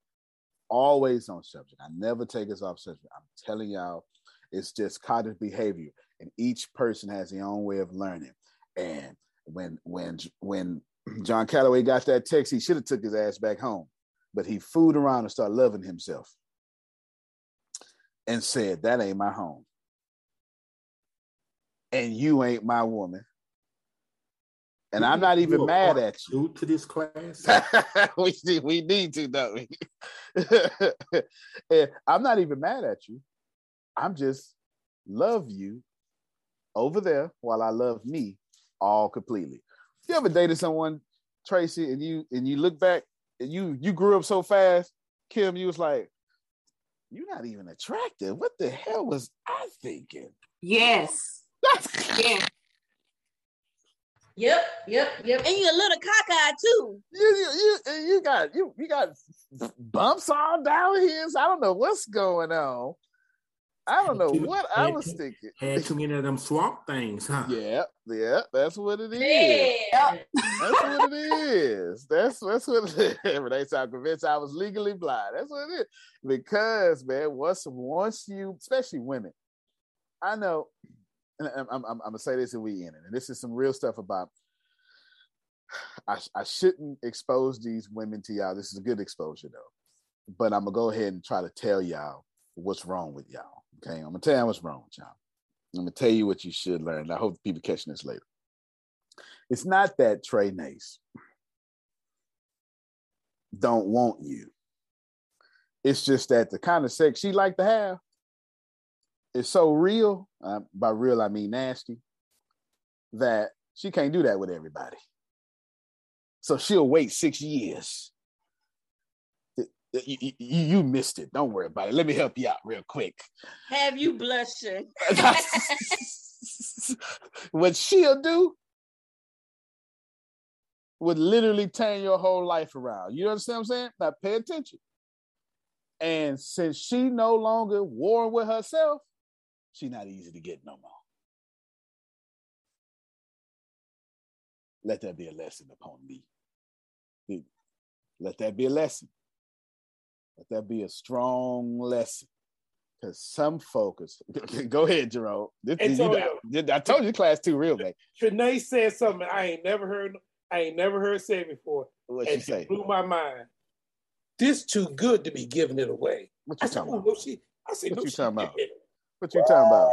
Always on subject. I never take us off subject. I'm telling y'all, it's just cognitive behavior, and each person has their own way of learning. And when when when John Calloway got that text, he should have took his ass back home, but he fooled around and started loving himself, and said, "That ain't my home, and you ain't my woman." And I'm not even mad at you. To this class. we need, we need to, don't we? I'm not even mad at you. I'm just love you over there while I love me all completely. You ever dated someone, Tracy, and you and you look back and you you grew up so fast, Kim, you was like, you're not even attractive. What the hell was I thinking? Yes. yes. Yep, yep, yep. And you a little cockeyed too. You, you, you, you got you you got bumps all down here. So I don't know what's going on. I don't know Too- what I was too- thinking. Had too many of them swamp things, huh? Yeah, yeah, that's what it is. Yeah. That's what it is. That's that's what it is. Renee sound convinced I was legally blind. That's what it is. Because man, once once you, especially women, I know, and I'm, I'm, I'm gonna say this and we end it. And this is some real stuff about. I, I shouldn't expose these women to y'all. This is a good exposure though, but I'm gonna go ahead and try to tell y'all what's wrong with y'all. Okay, I'm gonna tell you what's wrong with y'all. I'm gonna tell you what you should learn. I hope people catching this later. It's not that Trey Nace don't want you. It's just that the kind of sex she like to have is so real. Uh, by real, I mean nasty. That she can't do that with everybody. So she'll wait six years. You, you- you missed it. Don't worry about it. Let me help you out real quick. Have you blushing? what she'll do would literally turn your whole life around. You understand what I'm saying? Now pay attention. And since she no longer warring with herself, she not easy to get no more. Let that be a lesson upon me. Let that be a lesson. Let that be a strong lesson. Because some focus. Go ahead, Jerome. This, Antonio, you, I told you class two real big. Trinae said something I ain't never heard. I ain't never heard say before. What she say? Blew my mind. This too good to be giving it away. What you I talking oh, about? no, she, I said, What no, you talking about? What you talking about?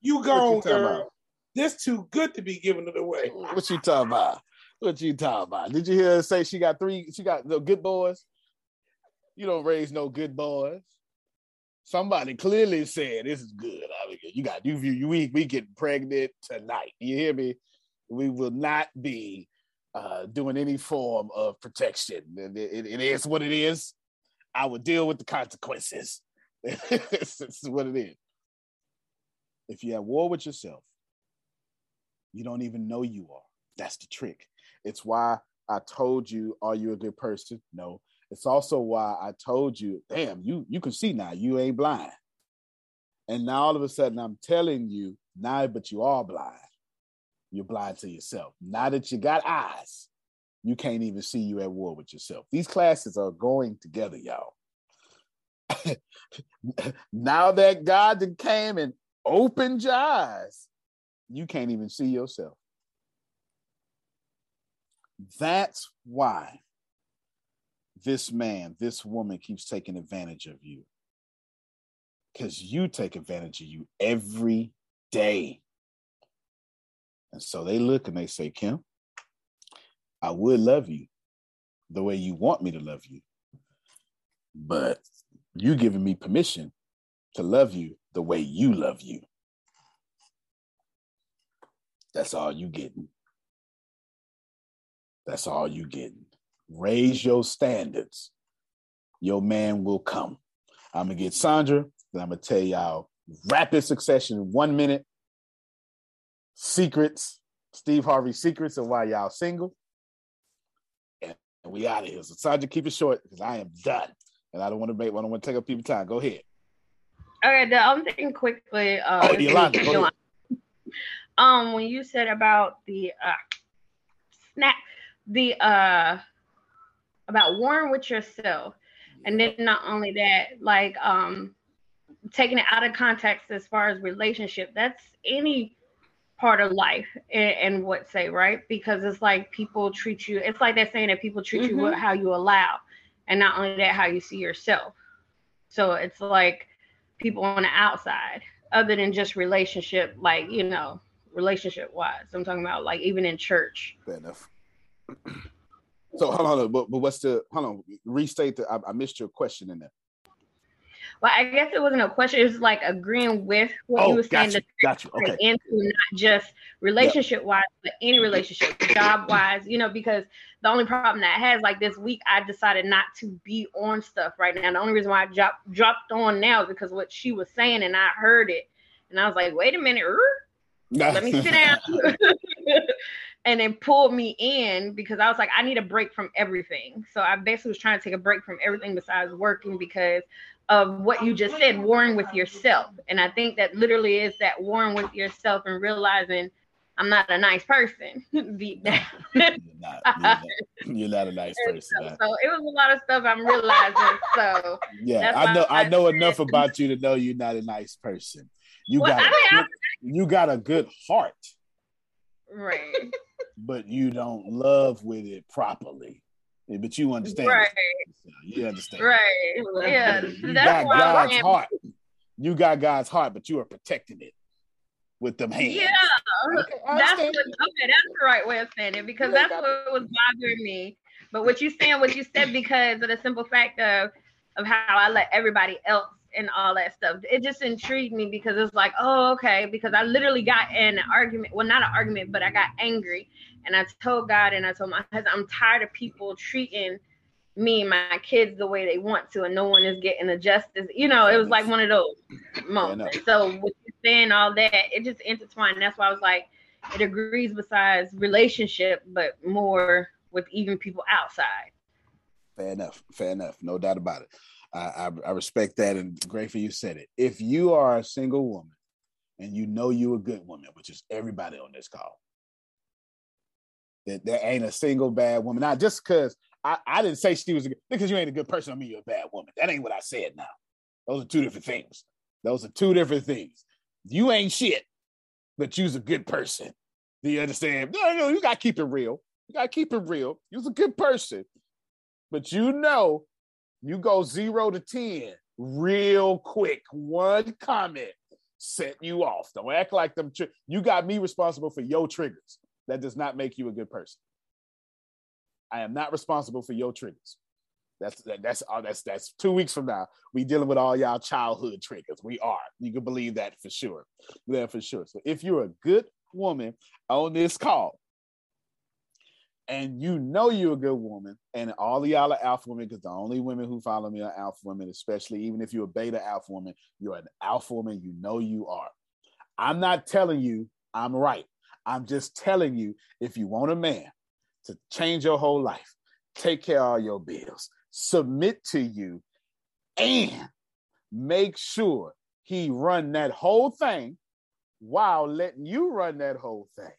You gone, you girl. about? This too good to be giving it away. What you talking about? What you talking about? Did you hear her say she got three? She got the good boys. You don't raise no good boys. Somebody clearly said this is good. I mean, you got you. You we we get pregnant tonight. You hear me? We will not be uh, doing any form of protection. It, it- it is what it is. I will deal with the consequences. this is what it is. If you're at war with yourself, you don't even know you are. That's the trick. It's why I told you, are you a good person? No. It's also why I told you, damn, you you can see now, you ain't blind. And now all of a sudden I'm telling you, now, but you are blind. You're blind to yourself. Now that you got eyes, you can't even see you at war with yourself. These classes are going together, y'all. now that God came and opened your eyes, you can't even see yourself. That's why this man, this woman keeps taking advantage of you. Because you take advantage of you every day. And so they look and they say, Kim, I would love you the way you want me to love you. But you giving me permission to love you the way you love you. That's all you getting. That's all you getting. Raise your standards. Your man will come. I'm gonna get Sandra, then I'm gonna tell y'all rapid succession, one minute. Secrets, Steve Harvey secrets of why y'all single. And we out of here. So Sandra, keep it short because I am done. And I don't want to make I don't want to take up people's time. Go ahead. Okay, the I'm thinking quickly. Uh, Oh, Yolanda, go ahead. um, when you said about the uh, snap, the uh, about warring with yourself, and then not only that, like um, taking it out of context as far as relationship. That's any part of life and, and what say right because it's like people treat you. It's like they're saying that people treat you Mhm. with how you allow, and not only that, how you see yourself. So it's like people on the outside, other than just relationship, like you know, relationship wise. I'm talking about like even in church. Fair enough. So hold on, but, but what's the hold on? Restate the. I, I missed your question in there. Well, I guess it wasn't a question. It was like agreeing with what Oh, you were saying. got you, got you, okay. Into not just relationship wise, but any relationship, job wise. You know, because the only problem that I had is like this week, I decided not to be on stuff right now. The only reason why I dropped dropped on now is because what she was saying, and I heard it, and I was like, wait a minute, er? let me sit down. and then pulled me in because I was like, I need a break from everything. So I basically was trying to take a break from everything besides working because of what you just said, warring with yourself. And I think that literally is that warring with yourself and realizing I'm not a nice person deep down. You're not a nice person. so, so it was a lot of stuff I'm realizing. So Yeah, I know. I I know enough about you to know you're not a nice person. You Well, got. I mean, good, you got a good heart, right, but you don't love with it properly. But you understand. right, You understand. right. Yeah, You that's got why I'm God's heart. You got God's heart, but you are protecting it with them hands. Yeah, I that's what, okay. That's the right way of saying it because that's what was bothering me. But what you saying, what you said, because of the simple fact of of how I let everybody else and all that stuff, it just intrigued me because it's like, oh, okay. Because I literally got in an argument. Well, not an argument, but I got angry, and I told God and I told my husband, I'm tired of people treating me and my kids the way they want to, and no one is getting the justice. You know, it was like one of those moments. So with you saying all that, it just intertwined. That's why I was like, it agrees besides relationship, but more with even people outside. Fair enough. Fair enough. No doubt about it. I, I, respect that and grateful you said it. If you are a single woman and you know you're a good woman, which is everybody on this call, that there ain't a single bad woman. Not just because I, I didn't say she was a good, because you ain't a good person, I mean you're a bad woman. That ain't what I said now. Those are two different things. Those are two different things. You ain't shit, but you's a good person. Do you understand? No, no, you gotta keep it real. You gotta keep it real. You's a good person. But you know, you go zero to 10 real quick. One comment set you off. Don't act like them. Tri- you got me responsible for your triggers. That does not make you a good person. I am not responsible for your triggers. That's that, that's uh, that's that's two weeks from now. We dealing with all y'all childhood triggers. We are. You can believe that for sure. Yeah, for sure. So if you're a good woman on this call, and you know you're a good woman, and all of y'all are alpha women, because the only women who follow me are alpha women, especially even if you're a beta alpha woman, you're an alpha woman, you know you are. I'm not telling you I'm right. I'm just telling you if you want a man to change your whole life, take care of all your bills, submit to you, and make sure he run that whole thing while letting you run that whole thing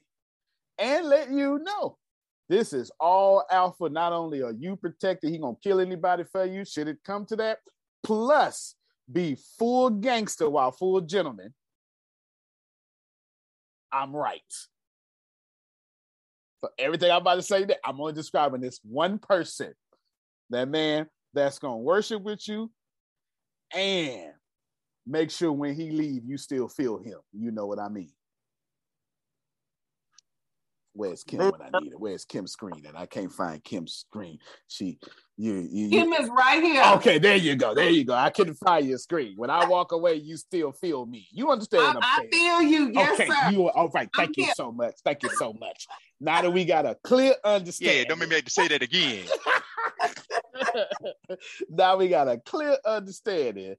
and let you know this is all alpha. Not only are you protected, he gonna kill anybody for you. Should it come to that? Plus, be full gangster while full gentleman. I'm right. So everything I'm about to say, that I'm only describing this one person, that man that's gonna worship with you, and make sure when he leave, you still feel him. You know what I mean? Where's Kim when I need it? Where's Kim's screen? And I can't find Kim's screen. She, you, you, Kim you. is right here. Okay, there you go. There you go. I couldn't find your screen. When I walk away, you still feel me. You understand? I, what I'm I feel you. Yes, okay, sir. you are all right. I'm Thank you Kim. so much. Thank you so much. Now that we got a clear understanding. Yeah, don't make me have to say that again. now we got a clear understanding.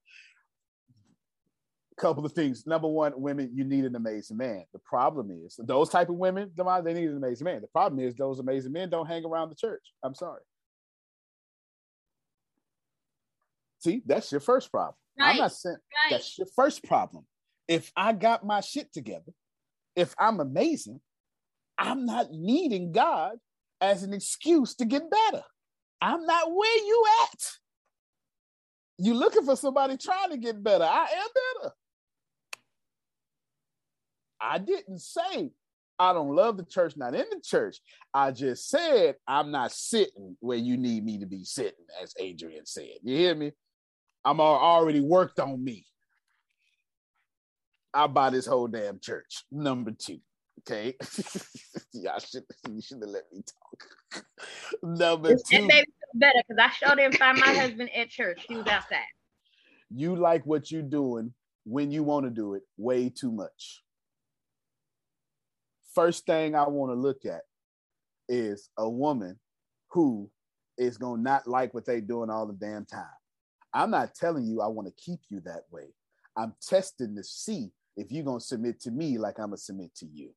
Couple of things. Number one, women, you need an amazing man. The problem is those type of women, they need an amazing man. The problem is those amazing men don't hang around the church. I'm sorry. See, that's your first problem. I'm not saying right. that's your first problem. If I got my shit together, if I'm amazing, I'm not needing God as an excuse to get better. I'm not where you at. You looking for somebody trying to get better. I am better. I didn't say I don't love the church, not in the church. I just said I'm not sitting where you need me to be sitting, as Adrian said. You hear me? I'm already worked on me. I buy this whole damn church. Number two. Okay. Y'all should you should have let me talk. Number It two. made me feel better because I showed didn't find my husband at church. He was outside. you like what you're doing when you want to do it way too much. First thing I want to look at is a woman who is going to not like what they doing all the damn time. I'm not telling you I want to keep you that way. I'm testing to see if you're going to submit to me like I'm going to submit to you.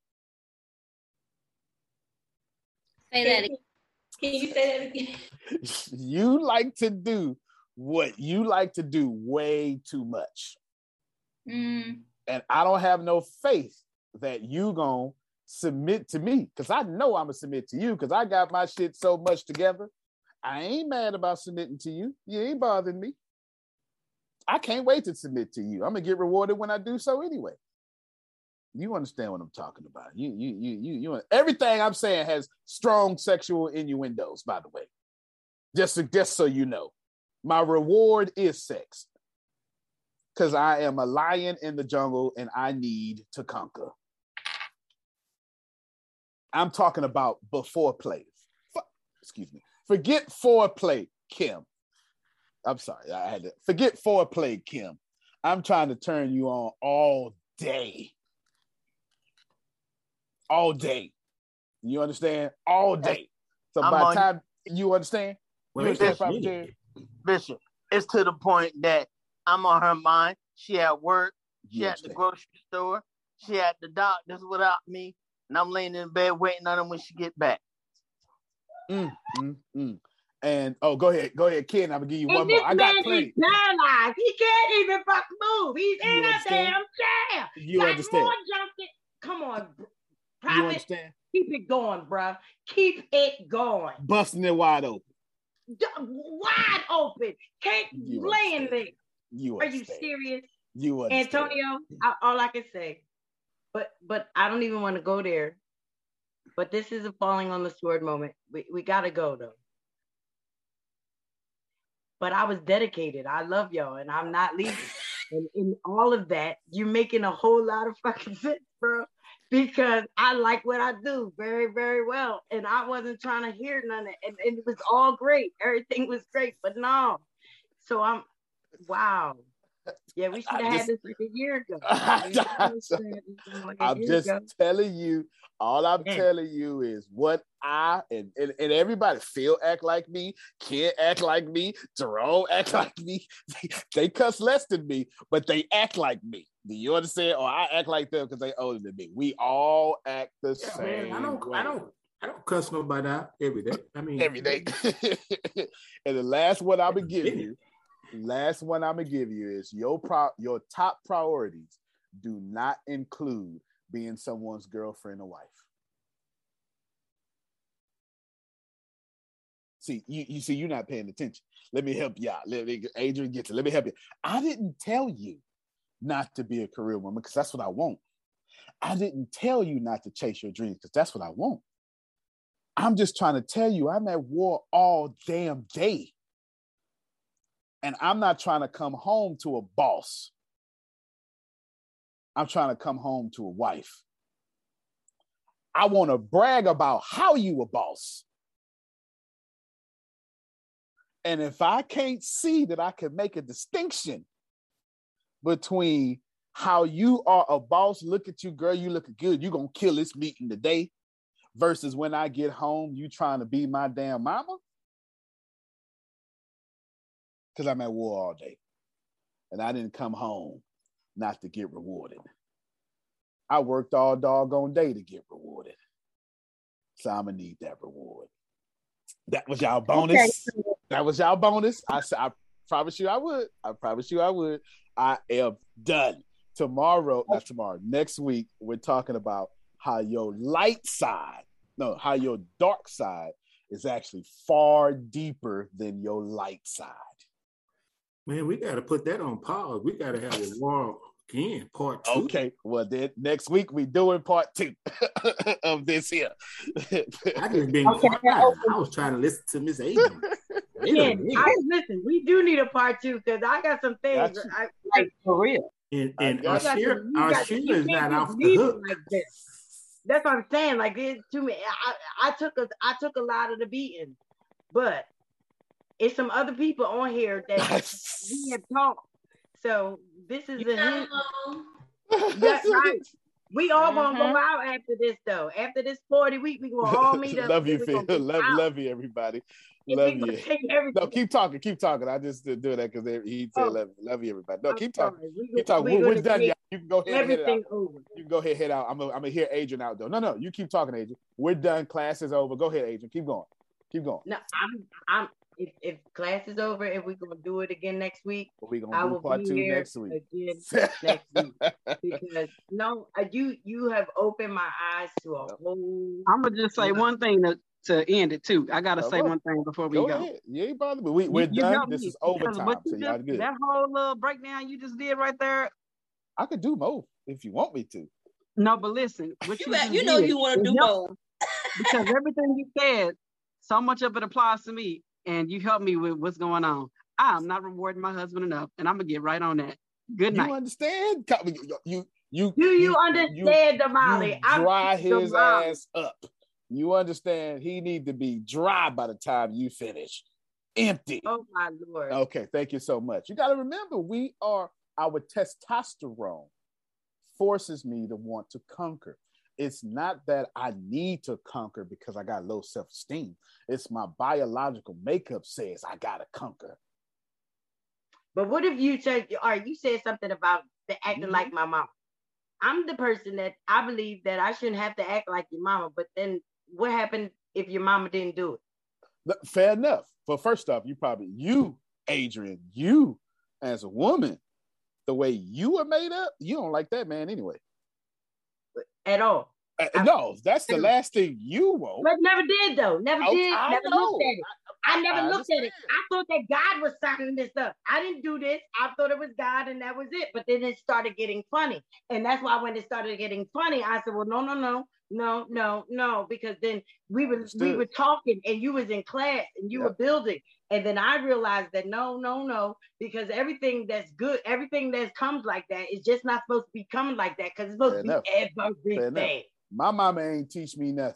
Say that again. Can you say that again? you like to do what you like to do way too much. Mm, and I don't have no faith that you gonna submit to me because I know I'm gonna submit to you because I got my shit so much together. I ain't mad about submitting to you. You ain't bothering me. I can't wait to submit to you. I'm gonna get rewarded when I do so anyway. You understand what I'm talking about? You, you, you, you, you. Everything I'm saying has strong sexual innuendos. By the way, just just so you know, my reward is sex because I am a lion in the jungle and I need to conquer. I'm talking about before play. Fu- excuse me. Forget foreplay, Kim. I'm sorry. I had to forget foreplay, Kim. I'm trying to turn you on all day. All day. You understand? All day. So I'm by the time you understand, you understand, me. Bishop, it's to the point that I'm on her mind. She at work. She You at the grocery store. She at the doctor's without me. And I'm laying in bed waiting on him when she get back. Mm, mm, mm. And oh, go ahead, go ahead, Ken. I'm gonna give you And one this more. I got man plenty. is paralyzed. He can't even fuck move. He's You in a understand? damn chair. You Got understand? more junket. Come on, br- You understand? Keep it going, bruh. Keep it going. Busting it wide open. D- Wide open. Can't You laying there. You Are you serious? You understand? Antonio, I, all I can say, but but I don't even want to go there. But this is a falling on the sword moment. We we gotta go though. But I was dedicated. I love y'all, and I'm not leaving. and in all of that, you're making a whole lot of fucking sense, bro. Because I like what I do very, very well. And I wasn't trying to hear none of it. And, and it was all great. Everything was great. But no. So I'm wow. Yeah, we should have had this like a year ago. We should have had this like a I'm year just ago. telling you. All I'm Yeah. telling you is what I and, and and everybody Phil act like me, Ken act like me, Jerome act like me. they cuss less than me, but they act like me. Do you understand? Or I act like them because they older than me. We all act the Yeah, same. man, I don't, way. I don't, I don't cuss nobody out every day. I mean, every day. and the last one I'm gonna give you, last one I'm gonna give you is your pro your top priorities do not include being someone's girlfriend or wife. See, you, you see, you're not paying attention. Let me help you out. Let me, Adrian gets it. Let me help you. I didn't tell you not to be a career woman because that's what I want. I didn't tell you not to chase your dreams because that's what I want. I'm just trying to tell you, I'm at war all damn day. And I'm not trying to come home to a boss. I'm trying to come home to a wife. I want to brag about how you a boss. And if I can't see that I can make a distinction between how you are a boss, look at you, girl, you looking good, you're going to kill this meeting today, versus when I get home, you trying to be my damn mama? Because I'm at war all day. And I didn't come home not to get rewarded. I worked all doggone day to get rewarded. So I'm gonna need that reward. That was y'all bonus. That was y'all bonus. I I promise you I would. I promise you I would. I am done. Tomorrow, not tomorrow, next week, we're talking about how your light side, no, how your dark side is actually far deeper than your light side. Man, we got to put that on pause. We got to have a war again, part two. Okay, well then next week we doing part two of this here. I just been Okay. quiet. I was trying to listen to Miss Adrian. Wait a Yeah. I listen. We do need a part two because I got some things. Gotcha. I, like for real. And, and You our got share, to- our got share is can't not just off the hook. Like this. That's what I'm saying. Like it to me, I, I took a I took a lot of the beating, but it's some other people on here that we have talked. So this is a hint. That's right. We all gonna Mm-hmm. go out after this though. After this 40 week, we gonna all meet up. love you, We Phil. Love, out. love you, everybody. And Love you. No, keep talking, keep talking. I just did do that because he said Oh. love, you. love you, everybody. No, I'm keep talking. We Keep go- talking. we We're, we're done, y'all. You can go ahead head Everything out. over. You can go ahead, head out. I'm gonna, I'm gonna hear Adrian out though. No, no, you keep talking, Adrian. We're done. Class is over. Go ahead, Adrian. Keep going. Keep going. No, I'm I'm if, if class is over, if we're gonna do it again next week, We're gonna I do will part be two here next week. again next week. Because no, uh, you you have opened my eyes to a whole I'm gonna just say one thing to, to end it too. I gotta Go say on. one thing before we Go go. ahead. You ain't bothered me. We, You- we're you done. helped This me is because overtime, what you so y'all good. That whole little breakdown you just did right there. I could do both if you want me to. No, but listen, what You you, got- you know did you wanna do help- both. because everything you said, so much of it applies to me, and you helped me with what's going on. I'm not rewarding my husband enough, and I'm gonna get right on that. Good night. You understand? Co- You you Do you understand, Damali? You I'm dry his Damali. ass up. You understand? He need to be dry by the time you finish. Empty. Oh my lord. Okay, thank you so much. You got to remember, we are our testosterone forces me to want to conquer. It's not that I need to conquer because I got low self esteem. It's my biological makeup says I got to conquer. But what if you said all right, you said something about the acting Mm-hmm. like my mom. I'm the person that I believe that I shouldn't have to act like your mama. But then what happened if your mama didn't do it? Fair enough. But first off, you probably you, Adrian, you as a woman, the way you are made up, you don't like that man anyway. At all. Uh, no, that's the last thing you want. But never did though. Never Oh, did. I never know. looked at it. I never I looked at it. I thought that God was signing this up. I didn't do this. I thought it was God and that was it. But then it started getting funny. And that's why when it started getting funny, I said, well, no, no, no, no, no, no. Because then we were we were talking and you was in class and you were building. And then I realized that no, no, no, because everything that's good, everything that comes like that is just not supposed to be coming like that because it's supposed Fair to enough. be everything. My mama ain't teach me nothing,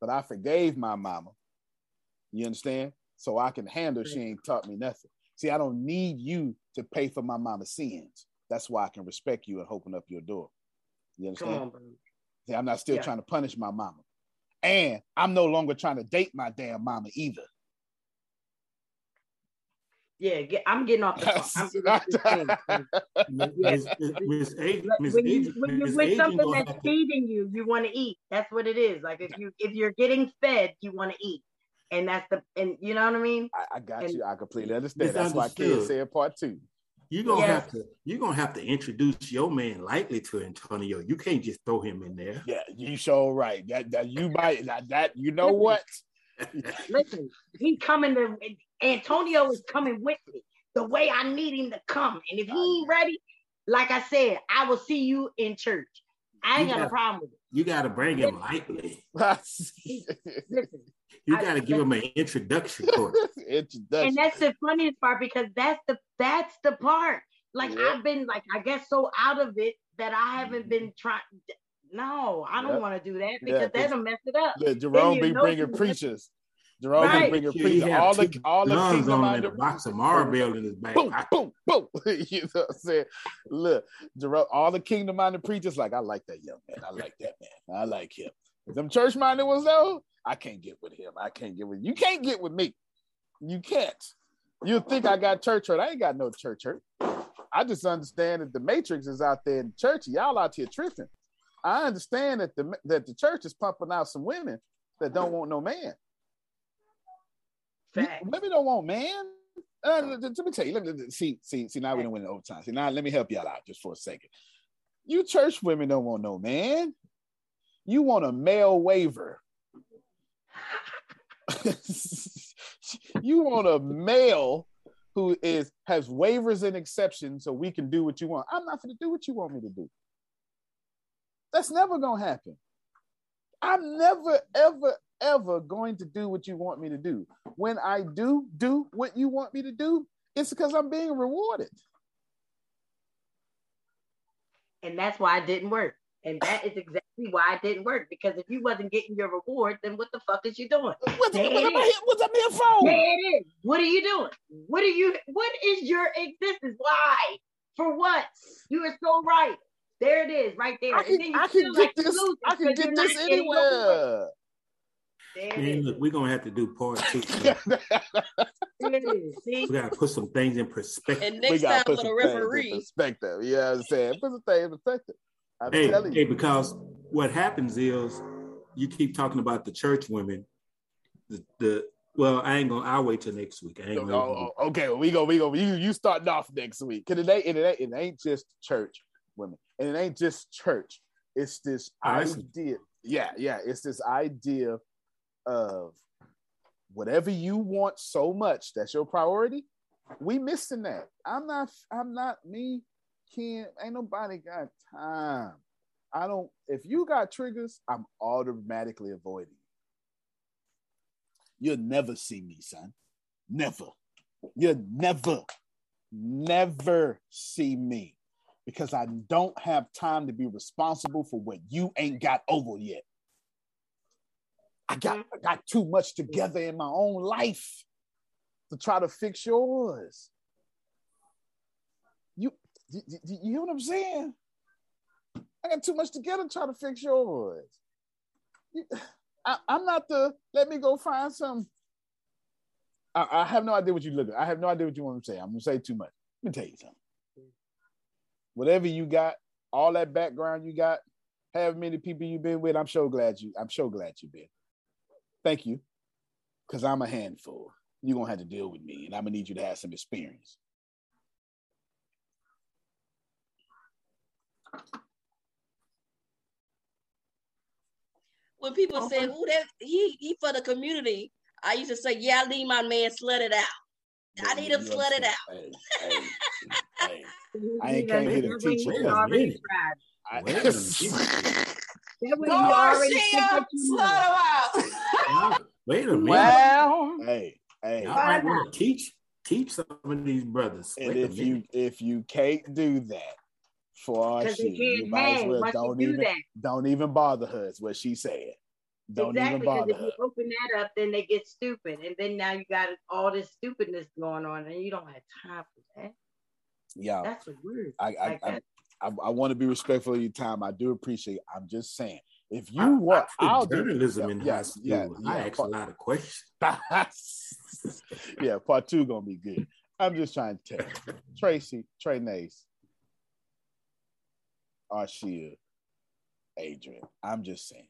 but I forgave my mama. You understand? So I can handle she ain't taught me nothing. See, I don't need you to pay for my mama's sins. That's why I can respect you and open up your door. You Come understand? on, bro. See, I'm not still Yeah. trying to punish my mama. And I'm no longer trying to date my damn mama either. Yeah, get, I'm getting off the phone. I'm getting off. Miss Miss when you when you're with something that's feeding you, you want to eat. That's what it is. Like if you if you're getting fed, you want to eat, and that's the and you know what I mean. I, I got And- you. I completely understand. It's That's why kids understood. said part two. You're gonna Yes. have to you're gonna have to introduce your man lightly to Antonio. You can't just throw him in there. Yeah, you sure right. That, that you might that, that you know what? Listen, he coming to Antonio is coming with me the way I need him to come, and if he ain't ready, like I said, I will see you in church. I ain't You got a problem with it. You gotta bring him lightly. Listen, You gotta give him an introduction course. Introduction. and that's the funniest part because that's the that's the part. Like Yep. I've been like I guess so out of it that I haven't been mm-hmm. trying. No, I don't Yep. want to do that Yeah, that'll mess it up. Yeah, Jerome be know bringing preachers. Jerome Right. be bringing He preachers. have All the all the guns kingdom on him and minded box of marble in his back. boom, boom, boom. you know what I'm saying? Look, Jerome, all the kingdom minded preachers, like, I like that young man. I like that man. I like him. Them church minded ones though, I can't get with him. I can't get with you. Can't get with me. You can't. You think I got church hurt? I ain't got no church hurt. I just understand that the matrix is out there in church. Y'all out here tripping. I understand that the that the church is pumping out some women that don't want no man. You- Women don't want man. Uh, let me tell you. Let me, see, see, see. Now we don't win the overtime. See, now let me help y'all out just for a second. You church women don't want no man. You want a male waiver. you want a male who is has waivers and exceptions so we can do what you want. I'm not going to do what you want me to do. That's never going to happen. I'm never, ever, ever going to do what you want me to do. When I do do what you want me to do, it's because I'm being rewarded. and that's why it didn't work. And that is exactly why it didn't work. Because if you wasn't getting your reward, then what the fuck is you doing? What's, There what am I what's up here for? There it is. What are you doing? What are you? What is your existence? Why? For what? You are so right. There it is, right there. I And can, then you I can get like this. I can get this not getting your reward. anywhere. There Man, look, we're gonna have to do part two. There it is. See? we gotta put some things in perspective. And we next gotta time put with a some things in referee. perspective. You know what I'm saying? Put some things in perspective. I'm Hey, telling hey, because what happens is you keep talking about the church women. The, the well, I ain't gonna. I'll wait till next week. I ain't oh, gonna. Oh, oh, okay, well, we go, we go. You you starting off next week. Cause it ain't, it ain't, it ain't just church women, and it ain't just church. It's this Oh, idea. Yeah, yeah. It's this idea of whatever you want so much that's your priority. We missing that. I'm not. I'm not me. Can't. Ain't nobody got time. I don't. If you got triggers, I'm automatically avoiding. you. You'll never see me, son. Never. You'll never, never see me because I don't have time to be responsible for what you ain't got over yet. I got, I mm-hmm. got too much together in my own life to try to fix yours. You, you, you you know what I'm saying? I got too much together to try to fix yours. You- I, I'm not the let me go find some. I, I have no idea what you're looking. I have no idea what you want to say. I'm gonna say too much. Let me tell you something. Whatever you got, all that background you got, however many people you've been with, I'm so glad you. I'm so glad you've been. Thank you, because I'm a handful. You're gonna have to deal with me, and I'm gonna need you to have some experience. When people say, "Who that he he for the community," I used to say, "Yeah, I need my man slutted out. I need him You slutted understand? out." I ain't came here to teach you. Wait a nothing. minute. I- Wait a minute. That Go you on, already Shia, think what you know. slut him out. Wait a minute. Well, Hey, hey. Y'all want to teach teach some of these brothers. And Wait if you if you can't do that for our 'Cause they shit, you might as well don't even that. don't even bother her. Is what she said. Don't exactly, even because if you open that up, then they get stupid, and then now you got all this stupidness going on, and you don't have time for that. Yeah, That's a word. I I, like I. I, I want to be respectful of your time. I do appreciate. It. I'm just saying, if you I, want, I took I'll do journalism yeah, in yeah, high school. Yeah, and yeah, I asked a lot of questions. yeah, part two gonna be good. I'm just trying to tell you, Tracy, Trey Nace, Arshia, Adrian. I'm just saying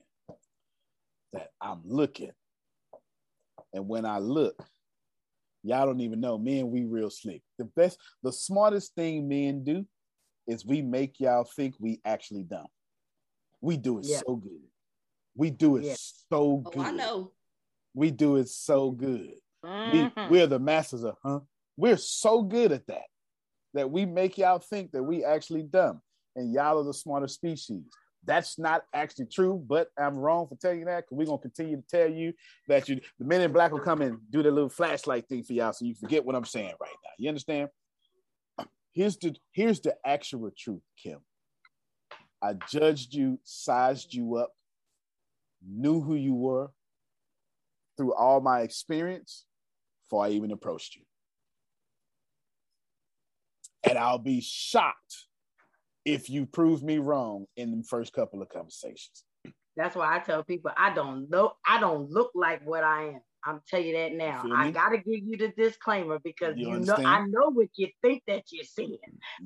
that I'm looking, and when I look, y'all don't even know. Men, we real slick. The best, the smartest thing men do is we make y'all think we actually dumb. We do it Yeah. so good. We do it Yeah. so Oh, good. I know. We do it so good. We Mhm. we're the masters of huh. We're so good at that that we make y'all think that we actually dumb and y'all are the smarter species. That's not actually true, but I'm wrong for telling you that because we're gonna continue to tell you that you the men in black will come and do the little flashlight thing for y'all so you forget what I'm saying right now. You understand? Here's the here's the actual truth, Kim. I judged you, sized you up, knew who you were through all my experience before I even approached you. And I'll be shocked if you prove me wrong in the first couple of conversations. That's why I tell people I don't know. I don't look like what I am. I'm tell you that now. feel I gotta give you the disclaimer because You you, know? I know what you think that you're seeing,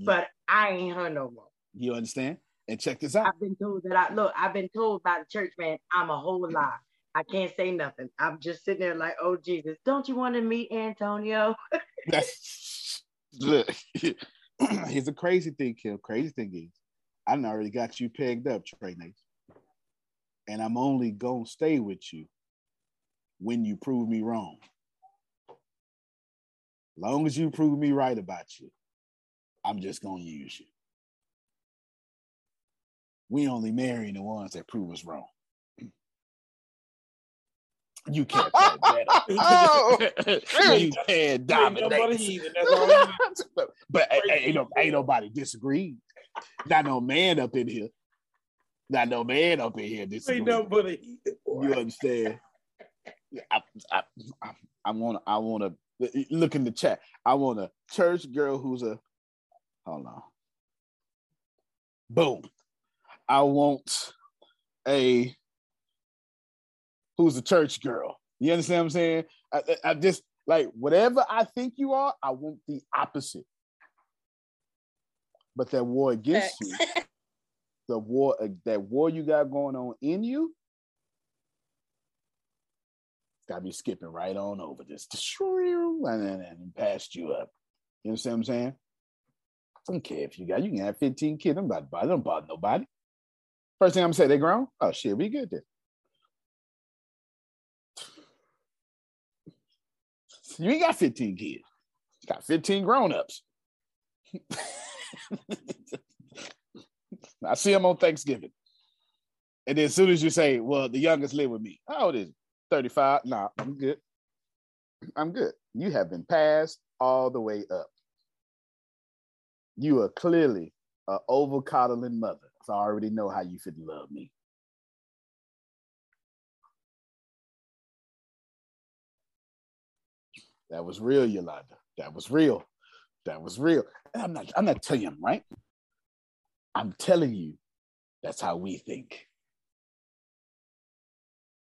but I ain't her no more. You understand? And check this out. I've been told that I look. I've been told by the church man I'm a whole lie. I can't say nothing. I'm just sitting there like, oh Jesus, don't you want to meet Antonio? That's look. Here's a crazy thing, Kim. Crazy thing is, I already got you pegged up, Trey Nate. And I'm only gonna stay with you when you prove me wrong. Long as you prove me right about you, I'm just gonna use you. We only marry the ones that prove us wrong. You can't play better. Oh, you can't dominate. heathen, that's all you but but ain't, ain't, no, ain't nobody disagreed. Not no man up in here. Not no man up in here disagree. Ain't nobody heathen. You understand? I, I, I, I want to. I want to look in the chat. I want a church girl who's a. Hold on. Boom. I want a who's a church girl. You understand what I'm saying? I, I, just like whatever I think you are, I want the opposite. But that war against you, the war uh, that war you got going on in you, gotta be skipping right on over this and then and passed you up. You understand what I'm saying? I don't care if you got you can have 15 kids. I'm about I don't bother nobody. First thing I'm gonna say, they grown. Oh shit, we good then. You ain't got 15 kids. You got 15 grown-ups. I see them on Thanksgiving. And then as soon as you say, well, the youngest live with me. Oh, how old is it? 35? Nah, I'm good. I'm good. You have been passed all the way up. You are clearly an over coddling mother. So I already know how you fit love me. That was real, Yolanda. That was real. That was real. And I'm not I'm not telling him, right? I'm telling you, that's how we think.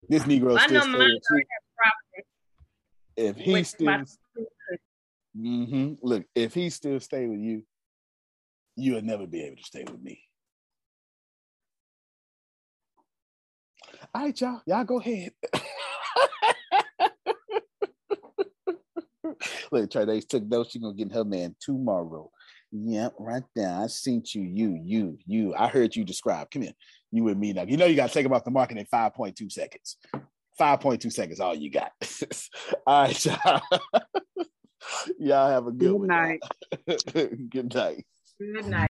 This Negro I know my if he still mm-hmm, look, if he still stay with you, you'll never be able to stay with me. All right, y'all. Y'all go ahead. Look, Trey took notes. She gonna get her man tomorrow. Yep, right there. I seen you, you, you, you. I heard you describe. Come here. You and me now. You know you gotta take them off the market in 5.2 seconds. 5.2 seconds, all you got. all right, y'all. y'all have a good, Good one. night. good night. Good night.